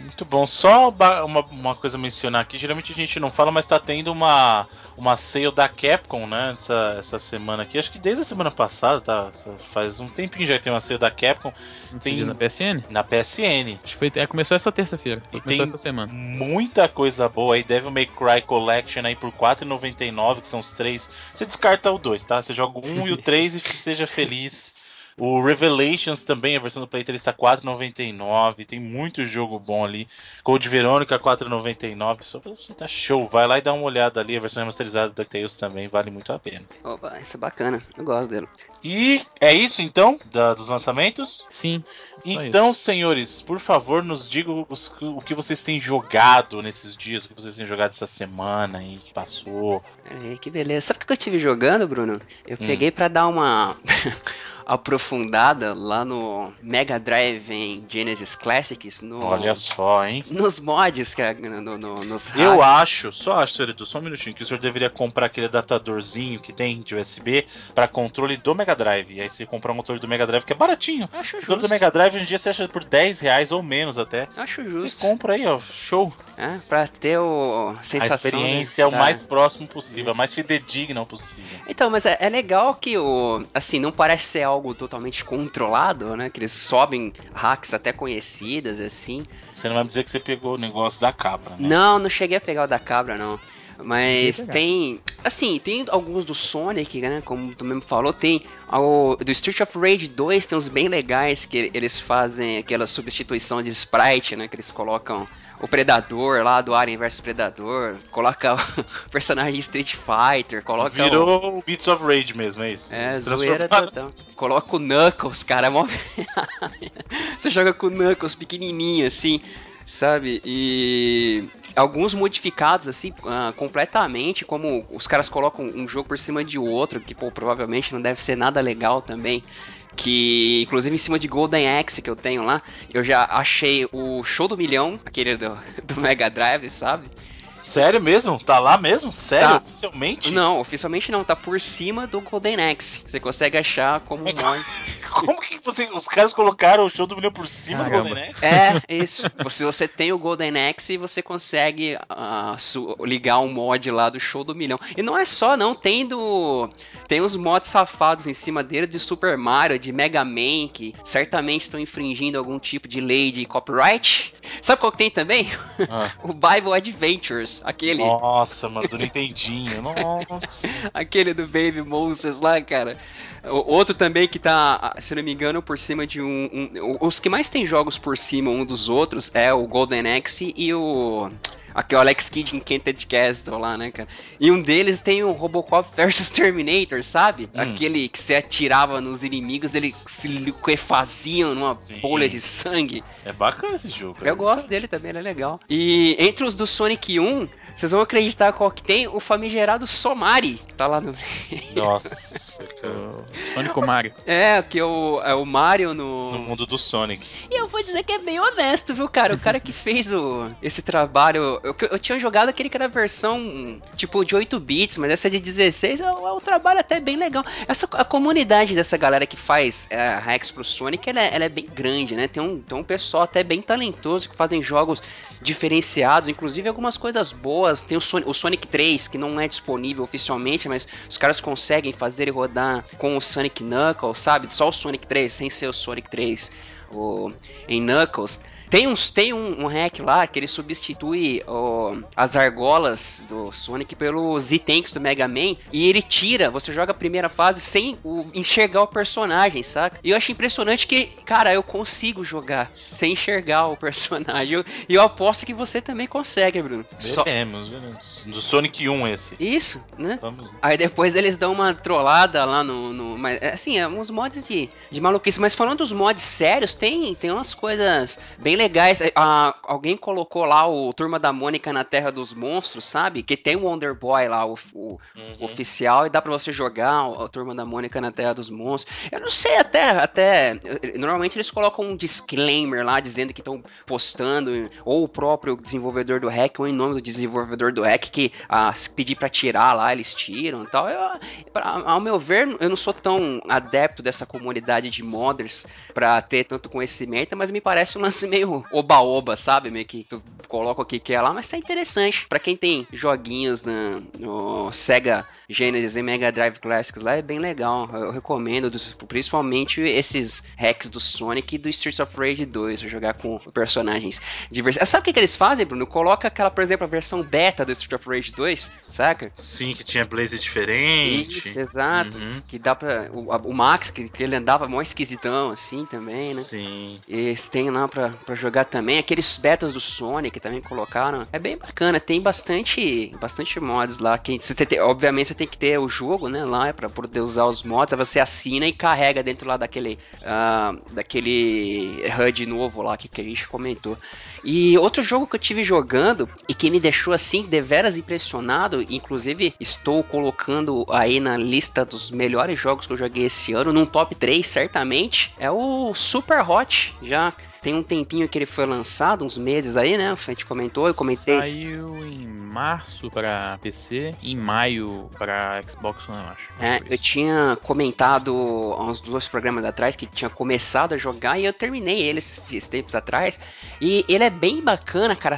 Muito bom. Só uma, uma coisa a mencionar aqui, geralmente a gente não fala, mas tá tendo uma, uma sale da Capcom, né? Essa, essa semana aqui. Acho que desde a semana passada, tá? Faz um tempinho já que tem uma sale da Capcom. Tem diz na PSN? Na PSN. Acho que foi, é, começou essa terça-feira. Começou essa semana. Muita coisa boa aí. Devil May Cry Collection aí por R$4,99, que são os três. Você descarta o dois, tá? Você joga o um e o <laughs> três e seja feliz. O Revelations também, a versão do Play 3 está 4,99. Tem muito jogo bom ali. Code Verônica 4,99. Só pra você tá show. Vai lá e dá uma olhada ali. A versão remasterizada do DuckTales também vale muito a pena. Opa, isso é bacana. Eu gosto dele. E é isso então, da, dos lançamentos? Sim. Então, isso. senhores, por favor, nos digam os, o que vocês têm jogado nesses dias, o que vocês têm jogado essa semana aí que passou. É, que beleza. Sabe o que eu estive jogando, Bruno? Eu hum. peguei para dar uma. Aprofundada lá no Mega Drive em Genesis Classics. No, Olha só, hein? Nos mods, que, no, no, nos Eu acho, só acho, senhor só um minutinho, que o senhor deveria comprar aquele adaptadorzinho que tem de USB para controle do Mega Drive. E aí você comprar um controle do Mega Drive que é baratinho. Acho o controle do Mega Drive hoje em dia você acha por 10 reais ou menos até. Acho justo. Você compra aí, ó, show. É, pra ter o sensação. A experiência de... o mais próximo possível, é. mais fidedigna possível. Então, mas é, é legal que o. Assim, não parece ser algo totalmente controlado, né? Que eles sobem hacks até conhecidas, assim. Você não vai me dizer que você pegou o negócio da cabra, né? Não, não cheguei a pegar o da cabra, não. Mas tem. Assim, tem alguns do Sonic, né? Como tu mesmo falou, tem. O, do Street of Rage 2 tem uns bem legais que eles fazem aquela substituição de sprite, né? Que eles colocam o Predador lá do Alien vs Predador, coloca <laughs> o personagem Street Fighter, coloca Virou o Beats of Rage mesmo, é isso? É, zoeira total. Coloca o Knuckles, cara, é mó... <laughs> Você joga com o Knuckles pequenininho assim, sabe? E alguns modificados assim uh, completamente, como os caras colocam um jogo por cima de outro, que pô, provavelmente não deve ser nada legal também que inclusive em cima de Golden Axe que eu tenho lá, eu já achei o Show do Milhão, aquele do, <laughs> do Mega Drive, sabe? Sério mesmo? Tá lá mesmo? Sério? Tá. Oficialmente? Não, oficialmente não. Tá por cima do Golden Axe. Você consegue achar como um <laughs> mod. como que você, os caras colocaram o show do milhão por cima Caramba. do Golden Axe? É, <laughs> isso. Se você tem o Golden Axe, você consegue uh, ligar um mod lá do show do milhão. E não é só, não. Tem do. Tem os mods safados em cima dele de Super Mario, de Mega Man, que certamente estão infringindo algum tipo de lei de copyright. Sabe qual que tem também? Ah. <laughs> o Bible Adventures. Aquele. Nossa, mano, do Nintendinho. <laughs> Nossa. aquele do Baby Moses lá, cara. O outro também que tá, se não me engano, por cima de um, um, Os que mais tem jogos por cima um dos outros é o Golden Axe e o. Aqui, o Alex Kidd em Kented Castle lá, né, cara? E um deles tem o Robocop vs <laughs> Terminator, sabe? Hum. Aquele que você atirava nos inimigos, eles se liquefaziam numa Sim. bolha de sangue. É bacana esse jogo. Eu gosto dele também, ele é legal. E entre os do Sonic 1, vocês vão acreditar qual que tem? O famigerado Somari. Tá lá no. <laughs> Nossa, cara. O Sonic Mario. <laughs> É, que é o, é o Mario no. No mundo do Sonic. E eu vou dizer que é bem honesto, viu, cara? O cara que <laughs> fez o, esse trabalho. Eu, eu tinha jogado aquele que era a versão tipo de 8 bits, mas essa de 16 é, é um trabalho até bem legal. Essa, a comunidade dessa galera que faz é, hacks pro Sonic, ela é, ela é bem grande, né? Tem um, tem um pessoal até bem talentoso que fazem jogos diferenciados, inclusive algumas coisas boas. Tem o, Son o Sonic 3, que não é disponível oficialmente, mas os caras conseguem fazer ele rodar com o Sonic Knuckles, sabe? Só o Sonic 3, sem ser o Sonic 3 o, em Knuckles. Tem, uns, tem um, um hack lá que ele substitui ó, as argolas do Sonic pelos itens do Mega Man e ele tira, você joga a primeira fase sem o, enxergar o personagem, saca? E eu acho impressionante que, cara, eu consigo jogar sem enxergar o personagem. E eu, eu aposto que você também consegue, Bruno. Só- Veremos, veremos. Do Sonic 1 esse. Isso, né? Vamos. Aí depois eles dão uma trollada lá no. no mas, é, assim, é uns mods de, de maluquice. Mas falando dos mods sérios, tem, tem umas coisas bem legais. Ah, alguém colocou lá o Turma da Mônica na Terra dos Monstros, sabe? Que tem o Wonder Boy lá, o, o Uhum. oficial, e dá pra você jogar o- a Turma da Mônica na Terra dos Monstros. Eu não sei até. até normalmente eles colocam um disclaimer lá dizendo que estão postando, ou o próprio desenvolvedor do hack, ou em nome do desenvolvedor do hack, que ah, se pedir pra tirar lá, eles tiram e tal. Eu, ao meu ver, eu não sou tão adepto dessa comunidade de modders pra ter tanto conhecimento, mas me parece um lance meio oba-oba, sabe? Meio que tu coloca o que quer lá, mas tá interessante. Pra quem tem joguinhos na, no Sega Genesis e Mega Drive Classics lá, é bem legal. Eu recomendo, principalmente esses hacks do Sonic e do Streets of Rage 2, pra jogar com personagens diversos. Sabe o que, que eles fazem, Bruno? Coloca aquela, por exemplo, a versão beta do Streets of Rage 2, saca? Sim, que tinha blaze diferente. Isso, exato. Uhum. Que dá pra. O, o Max, que, que ele andava mó esquisitão, assim também, né? Sim. Eles têm lá pra, pra jogar também. Aqueles betas do Sonic também colocaram. É bem bacana, tem bastante bastante mods lá. Que você tem- obviamente você tem que ter o jogo, né? Lá pra poder usar os mods. Aí você assina e carrega dentro lá daquele. ah, daquele HUD novo lá que, que a gente comentou. E outro jogo que eu tive jogando e que me deixou assim deveras impressionado, inclusive estou colocando aí na lista dos melhores jogos que eu joguei esse ano, num top 3 certamente, é o Super Hot. Já tem um tempinho que ele foi lançado, uns meses aí, né? A gente comentou, eu comentei. Saiu em março pra PC, em maio pra Xbox One, eu acho. É, eu tinha comentado há uns dois programas atrás que tinha começado a jogar e eu terminei ele esses, tempos atrás. E ele é bem bacana, cara.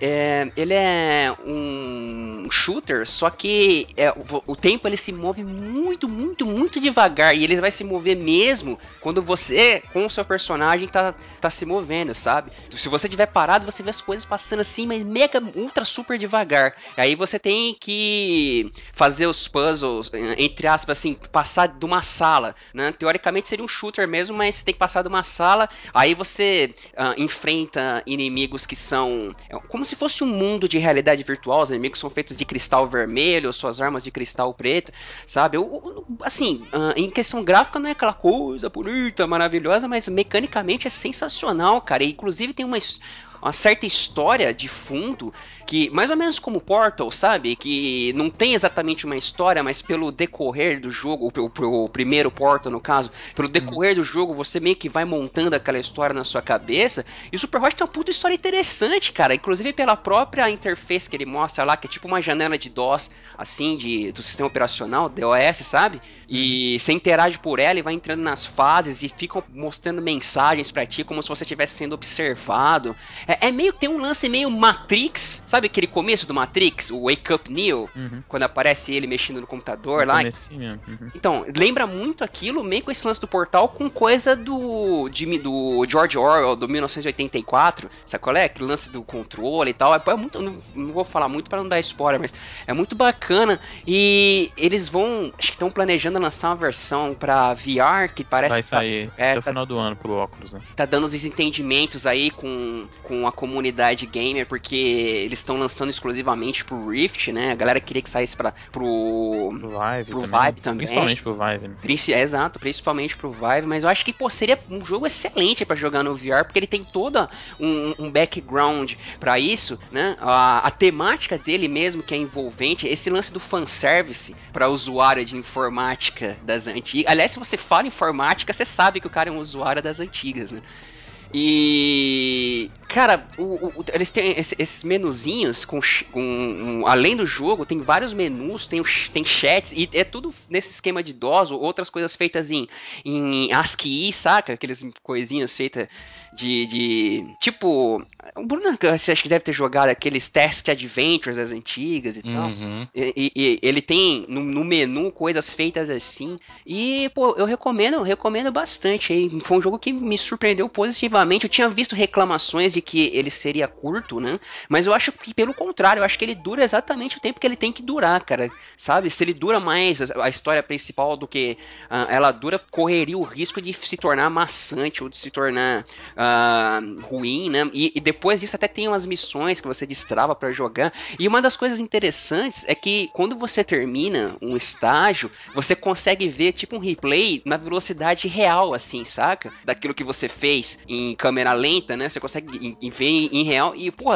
É, ele é um shooter, só que é, o, o tempo ele se move muito, muito, muito devagar. E ele vai se mover mesmo quando você, com o seu personagem, tá, tá se movendo, sabe? Se você tiver parado, você vê as coisas passando assim, mas mega, ultra, super devagar. Aí você tem que fazer os puzzles, entre aspas, assim, passar de uma sala, né? Teoricamente seria um shooter mesmo, mas você tem que passar de uma sala, aí você ah, enfrenta inimigos que são é como se fosse um mundo de realidade virtual, os inimigos são feitos de cristal vermelho, suas armas de cristal preto, sabe? Assim, ah, em questão gráfica não é aquela coisa bonita, maravilhosa, mas mecanicamente é sensacional, cara. E, inclusive tem uma, uma certa história de fundo que, mais ou menos como Portal, sabe? Que não tem exatamente uma história, mas pelo decorrer do jogo, o, o- o primeiro Portal no caso, pelo decorrer do jogo, você meio que vai montando aquela história na sua cabeça. E o Super Hot tem uma puta história interessante, cara. Inclusive pela própria interface que ele mostra lá, que é tipo uma janela de DOS, assim, de, do sistema operacional, DOS, sabe? E você interage por ela e vai entrando nas fases e ficam mostrando mensagens pra ti como se você estivesse sendo observado. É, é meio que tem um lance meio Matrix, sabe aquele começo do Matrix, o Wake Up Neo, Uhum. quando aparece ele mexendo no computador No lá. uhum. Então, lembra muito aquilo, meio com esse lance do portal, com coisa do, de- do George Orwell, do 1984, sabe qual é? Aquele lance do controle e tal. É, é muito, não, não vou falar muito pra não dar spoiler, mas é muito bacana. E eles vão, acho que estão planejando tentando lançar uma versão pra VR que parece Vai que tá- sair é, até o tá- final do ano pro óculos, né? tá dando os desentendimentos aí com, com a comunidade gamer, porque eles estão lançando exclusivamente pro Rift, né? A galera queria que saísse pra, pro. Pro Vive Pro também. Vive também. Principalmente pro Vive, né? princi- É, exato, principalmente pro Vive, mas eu acho que pô, seria um jogo excelente pra jogar no VR, porque ele tem toda um, um background pra isso, né? A, a temática dele mesmo, que é envolvente, esse lance do fanservice pra usuário de informática das antigas. Aliás, se você fala informática, você sabe que o cara é um usuário das antigas, né? E. Cara, o- o- eles têm esse- esses menuzinhos com, com- um- além do jogo, tem vários menus, tem, tem chats, e é tudo nesse esquema de DOS, ou outras coisas feitas em, em ASCII, saca? Aqueles coisinhas feitas de, de. Tipo. O Bruno, você acha que deve ter jogado aqueles Test Adventures das antigas e tal. Uhum. E, e- ele tem no, no menu coisas feitas assim. E, pô, eu recomendo, recomendo bastante. aí. Foi um jogo que me surpreendeu positivamente. Eu tinha visto reclamações de que ele seria curto, né? Mas eu acho que, pelo contrário, eu acho que ele dura exatamente o tempo que ele tem que durar, cara. Sabe? Se ele dura mais a, história principal do que ah, ela dura, correria o risco de se tornar maçante ou de se tornar ah, ruim, né? E, e depois disso até tem umas missões que você destrava pra jogar. E uma das coisas interessantes é que quando você termina um estágio, você consegue ver tipo um replay na velocidade real, assim, saca? Daquilo que você fez em câmera lenta, né? Você consegue em- ver em, em real. E, pô,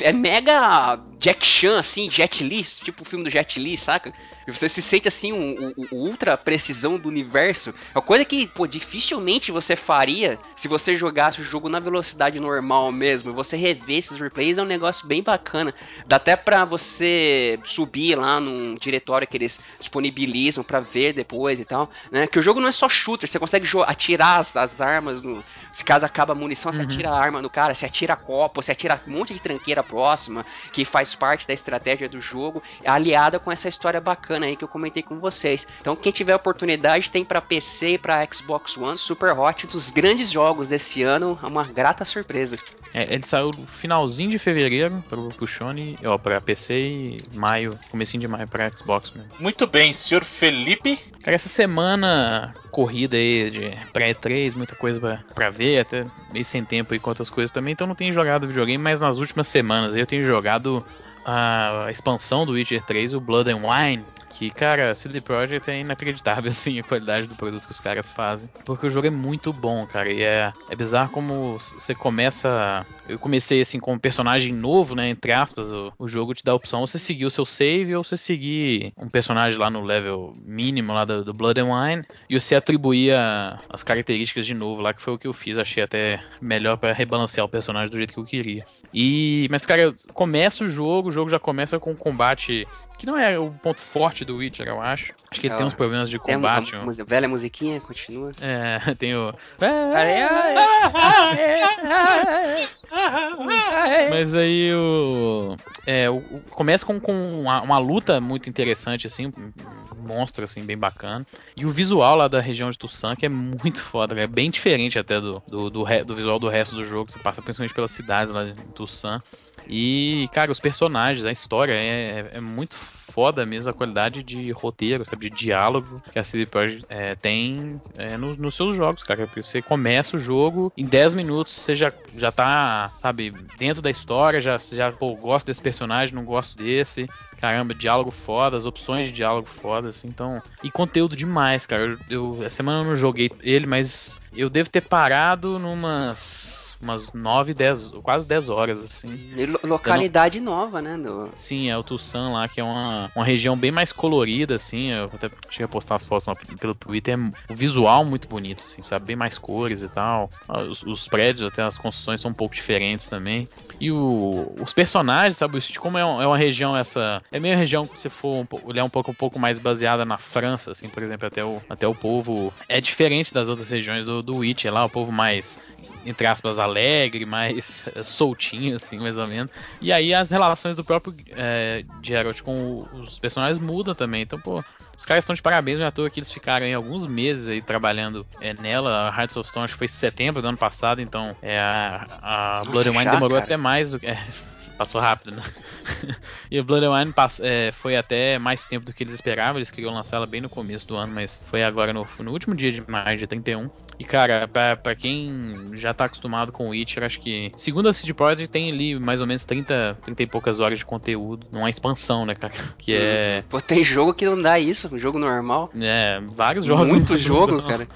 é mega Jack Chan, assim, Jet Li, tipo o filme do Jet Li, saca? E você se sente assim, um, um- um ultra precisão do universo. É uma coisa que, pô, dificilmente você faria se você jogasse o jogo na velocidade normal mesmo. Você rever esses replays é um negócio bem bacana. Dá até pra você subir lá num diretório que eles disponibilizam pra ver depois e tal, né? Que o jogo não é só shooter, você consegue atirar as, as armas no. Se caso acaba a munição, você atira a arma no cara, você atira copo, você atira um monte de tranqueira próxima, que faz parte da estratégia do jogo, aliada com essa história bacana aí que eu comentei com vocês. Então, quem tiver oportunidade, tem pra PC e pra Xbox One, Super Hot, dos grandes jogos desse ano, é uma grata surpresa. É, ele saiu no finalzinho de fevereiro pro, pro Sony, ó, pra PC e maio, comecinho de maio pra Xbox mesmo. Muito bem, senhor Felipe. Cara, essa semana corrida aí de pré-3, muita coisa pra, pra ver, até meio sem tempo aí com outras coisas também, então não tenho jogado videogame, mas nas últimas semanas eu tenho jogado a expansão do Witcher 3, o Blood and Wine, que, cara, CD Projekt é inacreditável, <laughs> assim, a qualidade do produto que os caras fazem. Porque o jogo é muito bom, cara, e é, é bizarro como você começa... Eu comecei, assim, com um personagem novo, né, entre aspas, o, o jogo te dá a opção você seguir o seu save ou você seguir um personagem lá no level mínimo lá do, do Blood and Wine e você atribuía as características de novo lá, que foi o que eu fiz. Achei até melhor pra rebalancear o personagem do jeito que eu queria. E, mas, cara, começa o jogo, o jogo já começa com um combate que não é o ponto forte do Witcher, eu acho. Acho que ele tem Ah, uns problemas de Tem a, combate. velha musiquinha, continua. É, <laughs> tem o. <laughs> <laughs> Mas aí o. É, o, o- começa com, com uma, uma luta muito interessante, assim, um monstro, assim, bem bacana. E o visual lá da região de Tussan, que é muito foda, é bem diferente até do, do, do, do visual do resto do jogo. Você passa principalmente pelas cidades lá de Tussan. E, cara, os personagens, a história é, é muito foda mesmo a qualidade de roteiro, sabe, de diálogo que a CD Projekt é, tem é, no- nos seus jogos, cara. Porque você começa o jogo, em 10 minutos você já, já tá, sabe, dentro da história, já, já, pô, gosto desse personagem, não gosto desse. Caramba, diálogo foda, as opções de diálogo foda, assim, então. E conteúdo demais, cara. Eu, eu- essa semana eu não joguei ele, mas eu devo ter parado numas. Umas 9, 10, quase 10 horas, assim. Lo- localidade nova, né? Do... Sim, é o Tussan lá, que é uma, uma região bem mais colorida, assim. Eu até cheguei a postar as fotos lá pelo Twitter. É o visual muito bonito, assim, sabe? Bem mais cores e tal. Ah, Os, os prédios, até as construções são um pouco diferentes também. E o, os personagens, sabe? o Como é, um- é uma região essa. É meio região que você for um olhar um pouco, um pouco mais baseada na França, assim, por exemplo, até o, até o povo. É diferente das outras regiões do, do Witcher lá, o povo mais entre aspas, alegre, mais eh, soltinho, assim, mais ou menos. E aí as relações do próprio é, Geralt com os personagens mudam também. Então, pô, os caras estão de parabéns, não é à toa que eles ficaram aí alguns meses aí trabalhando é, nela. A Hearts of Stone acho que foi em setembro do ano passado, então é, a, a Nossa, Blood and Wine demorou cara. até mais do que. é, Passou rápido, né? <laughs> e o Blood Wine passou, é, foi até mais tempo do que eles esperavam. Eles queriam lançar ela bem no começo do ano, mas foi agora no, no último dia de maio, dia 31. E, cara, pra, pra quem já tá acostumado com o Witcher, acho que. Segundo a CD Projekt, tem ali mais ou menos 30, 30 e poucas horas de conteúdo. Numa expansão, né, cara? <laughs> Que é. Pô, tem jogo que não dá isso, um jogo normal. É, vários jogos. Muito <laughs> jogo, cara.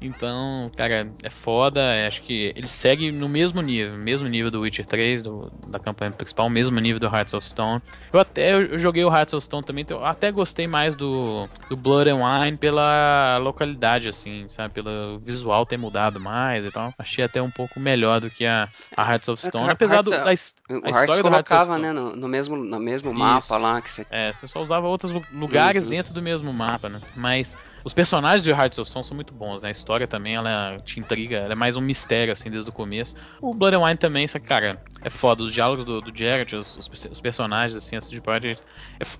Então, cara, é foda. Acho que ele segue no mesmo nível, mesmo nível do Witcher 3, do, da campanha principal, mesmo nível do Hearts of Stone. Eu até eu joguei o Hearts of Stone também, então eu até gostei mais do, do Blood and Wine pela localidade, assim, sabe? Pelo visual ter mudado mais e tal. Achei até um pouco melhor do que a, a Hearts of Stone, é, apesar do, da a história do colocava, né, no, no, mesmo, no mesmo mapa lá que você. É, você só usava outros lugares uhum. dentro do mesmo mapa, né? Mas os personagens de Hearts of Stone são muito bons, né? A história também, ela te intriga, ela é mais um mistério, assim, desde o começo. O Blood and Wine também, só que, cara, é foda. Os diálogos do, do Jared, os, os, personagens, assim, essa de Project.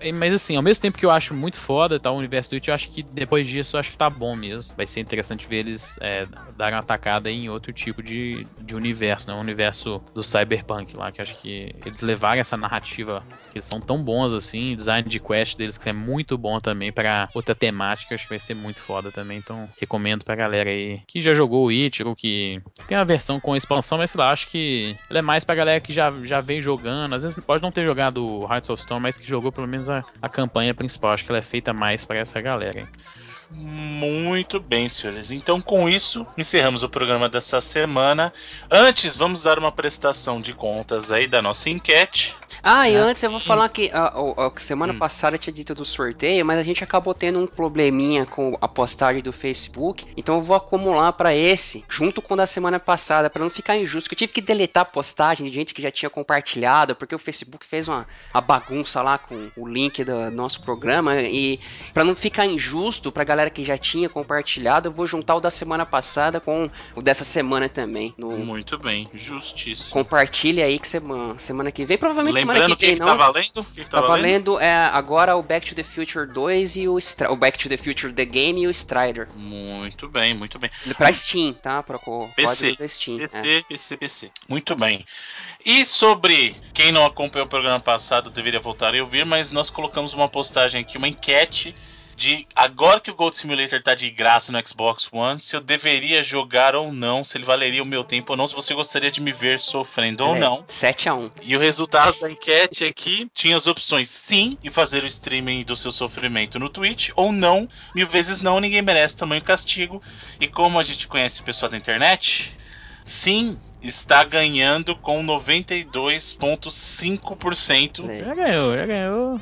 É, mas, assim, ao mesmo tempo que eu acho muito foda tá, o universo do Witch, eu acho que depois disso, eu acho que tá bom mesmo. Vai ser interessante ver eles é, darem uma atacada em outro tipo de, de universo, né? O universo do Cyberpunk lá, que acho que eles levaram essa narrativa, que eles são tão bons, assim, design de quest deles que é muito bom também para outra temática, acho que vai ser ser muito foda também. Então, recomendo pra galera aí que já jogou o Witcher ou que tem a versão com expansão, mas sei lá, acho que ela é mais pra galera que já, já vem jogando. Às vezes pode não ter jogado Hearts of Stone, mas que jogou pelo menos a, a campanha principal. Acho que ela é feita mais para essa galera. Hein? Muito bem, senhores. Então, com isso, encerramos o programa dessa semana. Antes, vamos dar uma prestação de contas aí da nossa enquete. Ah, e antes eu vou falar que a, a, a semana hum. passada tinha dito do sorteio, mas a gente acabou tendo um probleminha com a postagem do Facebook. Então eu vou acumular para esse, junto com o da semana passada, para não ficar injusto. Que eu tive que deletar a postagem de gente que já tinha compartilhado, porque o Facebook fez uma, uma bagunça lá com o link do nosso programa. E para não ficar injusto pra galera que já tinha compartilhado, eu vou juntar o da semana passada com o dessa semana também. No... Muito bem, justíssimo. Compartilha aí que semana, semana que vem, provavelmente Lembra Lembrando que, que tá valendo? Que que tá, tá valendo? valendo é agora o Back to the Future 2 e o, o Back to the Future The Game e o Strider. Muito bem, muito bem. Pra Steam, tá? Pra PC, Steam. PC, é. PC, PC. Muito bem. E sobre quem não acompanhou o programa passado deveria voltar a ouvir, mas nós colocamos uma postagem aqui, uma enquete de agora que o Gold Simulator tá de graça no Xbox One, se eu deveria jogar ou não, se ele valeria o meu tempo ou não, se você gostaria de me ver sofrendo ou não. 7 a 1 E o resultado da enquete aqui tinha as opções sim e fazer o streaming do seu sofrimento no Twitch, ou não, mil vezes não, ninguém merece tamanho castigo. E como a gente conhece o pessoal da internet, sim, está ganhando com 92,5%. Já ganhou, já ganhou.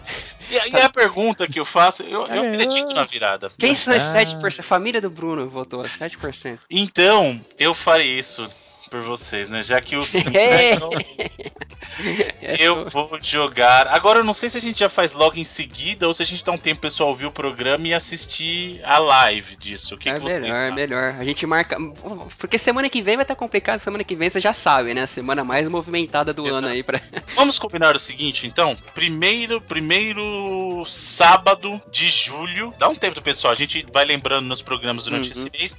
E aí a pergunta que eu faço, eu, eu acredito na virada. Quem são esses 7%? A família do Bruno votou 7%. Então, eu farei isso por vocês, né? Já que o <laughs> eu vou jogar. Agora eu não sei se a gente já faz logo em seguida ou se a gente dá um tempo pessoal ouvir o programa e assistir a live disso. O que, é que melhor, é melhor. A gente marca. Porque semana que vem vai estar complicado, semana que vem você já sabe, né? A semana mais movimentada do Exato. ano aí para. Vamos combinar o seguinte, então. Primeiro, primeiro sábado de julho. Dá um tempo pessoal, a gente vai lembrando nos programas durante uhum. esse mês.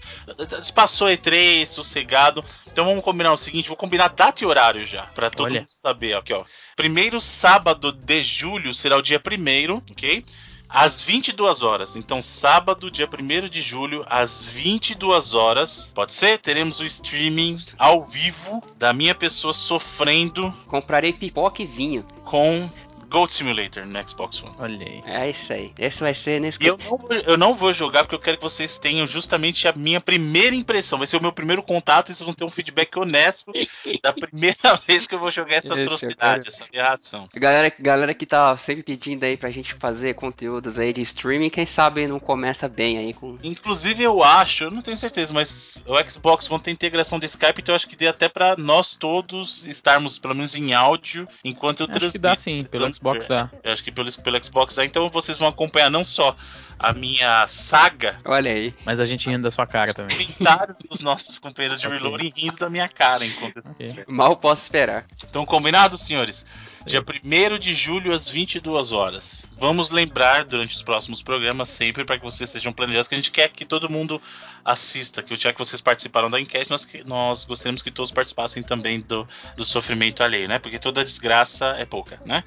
Passou E3, sossegado. Então vamos combinar o seguinte, vou combinar data e horário já, para todo Olha. mundo saber. Aqui, ó. Primeiro sábado de julho será o dia primeiro, ok? Às 22 horas. Então, sábado, dia 1 de julho, às 22 horas. Pode ser? Teremos o streaming ao vivo da minha pessoa sofrendo. Comprarei pipoca e vinho. Com Gold Simulator no Xbox One. Olha aí. É isso aí. Esse vai ser nesse eu não, vou, eu não vou jogar porque eu quero que vocês tenham justamente a minha primeira impressão. Vai ser o meu primeiro contato e vocês vão ter um feedback honesto <laughs> da primeira <laughs> vez que eu vou jogar essa atrocidade, essa reação. Galera, galera que tá sempre pedindo aí pra gente fazer conteúdos aí de streaming, quem sabe não começa bem aí com. Inclusive eu acho, eu não tenho certeza, mas o Xbox One tem integração de Skype, então eu acho que dê até pra nós todos estarmos pelo menos em áudio enquanto eu transmito. Acho que dá sim, pelo Xbox dá. Eu acho que pelo, pelo Xbox dá. Então vocês vão acompanhar não só a minha saga. Olha aí. Mas a gente rindo da sua cara também. Comentários dos nossos companheiros de okay. reloading rindo da minha cara enquanto. Okay. Mal posso esperar. Então, combinado, senhores? Dia 1 de julho, às 22 horas. Vamos lembrar durante os próximos programas, sempre para que vocês sejam planejados, que a gente quer que todo mundo assista. Que já que vocês participaram da enquete, nós, nós gostaríamos que todos participassem também do, do sofrimento alheio, né? Porque toda desgraça é pouca, né?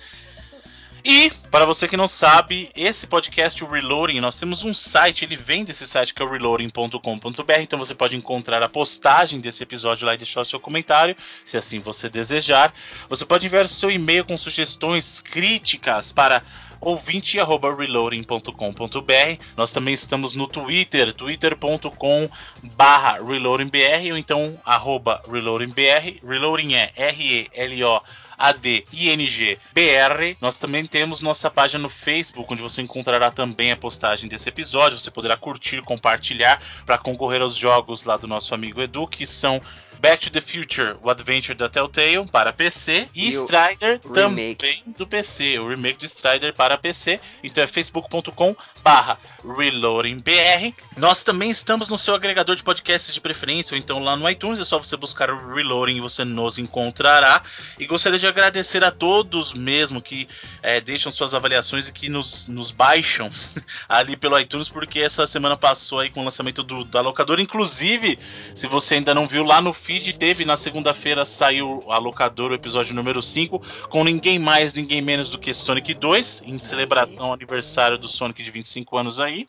E, para você que não sabe, esse podcast, o Reloading, nós temos um site, ele vem desse site que é o reloading.com.br, então você pode encontrar a postagem desse episódio lá e deixar o seu comentário, se assim você desejar. Você pode enviar o seu e-mail com sugestões, críticas para ouvinte@reloading.com.br. Nós também estamos no Twitter, twitter.com/reloadingbr ou então arroba reloadingbr. Reloading é R E L O A D I N G B R. Nós também temos nossa página no Facebook, onde você encontrará também a postagem desse episódio. Você poderá curtir, compartilhar para concorrer aos jogos lá do nosso amigo Edu, que são Back to the Future, o Adventure da Telltale para PC e, e Strider também do PC, o remake do Strider para PC. Então é facebook.com barra reloadingbr. Nós também estamos no seu agregador de podcasts de preferência, ou então lá no iTunes, é só você buscar o Reloading e você nos encontrará. E gostaria de agradecer a todos mesmo que é, deixam suas avaliações e que nos, nos baixam <laughs> ali pelo iTunes, porque essa semana passou aí com o lançamento do, da locadora. Inclusive, se você ainda não viu lá no feed, teve na segunda-feira saiu a locadora, o episódio número 5, com ninguém mais, ninguém menos do que Sonic 2, em celebração ao aniversário do Sonic de 25 anos aí. aí.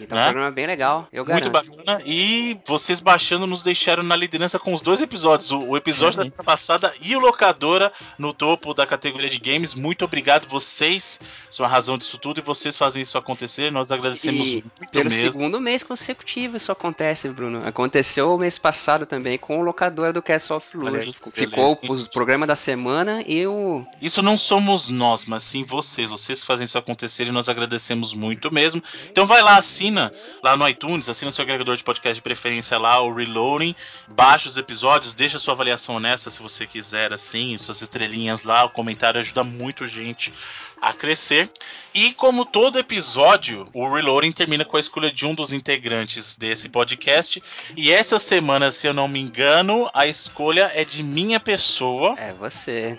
Então né? um programa bem legal, eu Muito bacana. E vocês baixando nos deixaram na liderança com os dois episódios. O, o episódio da semana passada e o Locadora no topo da categoria de games. Muito obrigado. Vocês são a razão disso tudo e vocês fazem isso acontecer. Nós agradecemos e muito pelo mesmo. segundo mês consecutivo isso acontece, Bruno. Aconteceu o mês passado também com o Locadora do Castle of Illusion. Ficou o programa da semana e o... Isso não somos nós, mas sim vocês. Vocês fazem isso acontecer e nós agradecemos muito mesmo. Então vai lá, assim assina lá no iTunes, assina o seu agregador de podcast de preferência lá, o Reloading, baixa os episódios, deixa sua avaliação honesta se você quiser, assim, suas estrelinhas lá, o comentário ajuda muito gente a crescer. E como todo episódio, o Reloading termina com a escolha de um dos integrantes desse podcast. E essa semana, se eu não me engano, a escolha é de minha pessoa. É você.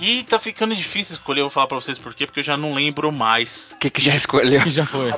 E tá ficando difícil escolher, eu vou falar pra vocês por quê, porque eu já não lembro mais. O que, que já escolheu? <laughs> já foi.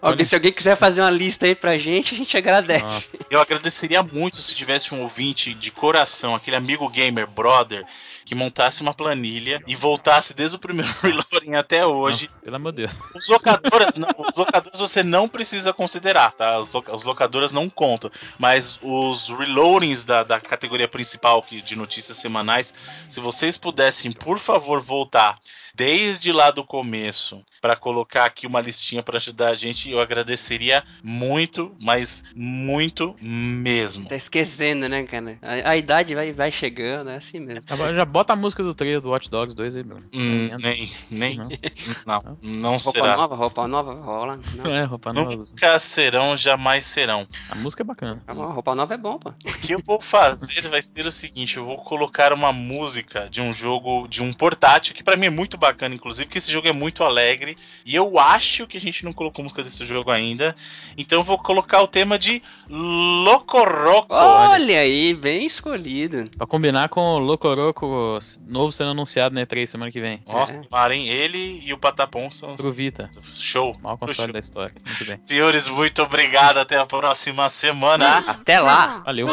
alguém, se alguém quiser fazer uma lista aí pra gente, a gente agradece. Nossa. Eu agradeceria muito se tivesse um ouvinte de coração, aquele amigo gamer, brother, que montasse uma planilha e voltasse desde o primeiro <laughs> reloading até hoje. Não, pelo amor de Deus. Os locadoras, não, os locadores você não precisa considerar, tá? Os, locadoras não contam. Mas os reloadings da, da categoria principal que, de notícias semanais, se vocês pudessem, por favor, voltar desde lá do começo para colocar aqui uma listinha para ajudar a gente, eu agradeceria muito, mas muito mesmo. Tá esquecendo, né, cara? A, a idade vai, vai chegando, é assim mesmo. Já bota a música do trailer do Watch Dogs 2 aí, meu. Hum, nem, nem. Não, não, não roupa será. Nova, roupa nova, rola. Não. <laughs> É, roupa nova. Nunca serão, jamais serão. A música é bacana. A roupa nova é bom, pô. O que eu vou fazer vai ser o seguinte: eu vou colocar uma música de um jogo, de um portátil, que para mim é muito bacana, inclusive, porque esse jogo é muito alegre. E eu acho que a gente não colocou música desse jogo ainda. Então eu vou colocar o tema de Locoroco. Olha aí, bem escolhido. Pra combinar com o Locoroco novo sendo anunciado na né, E3 semana que vem. Ó, é. Marem, ele e o Patapom são. Pro Vita. Show. Mal console da história. Muito bem. Senhores, muito obrigado. Até a próxima semana. Até lá. Valeu.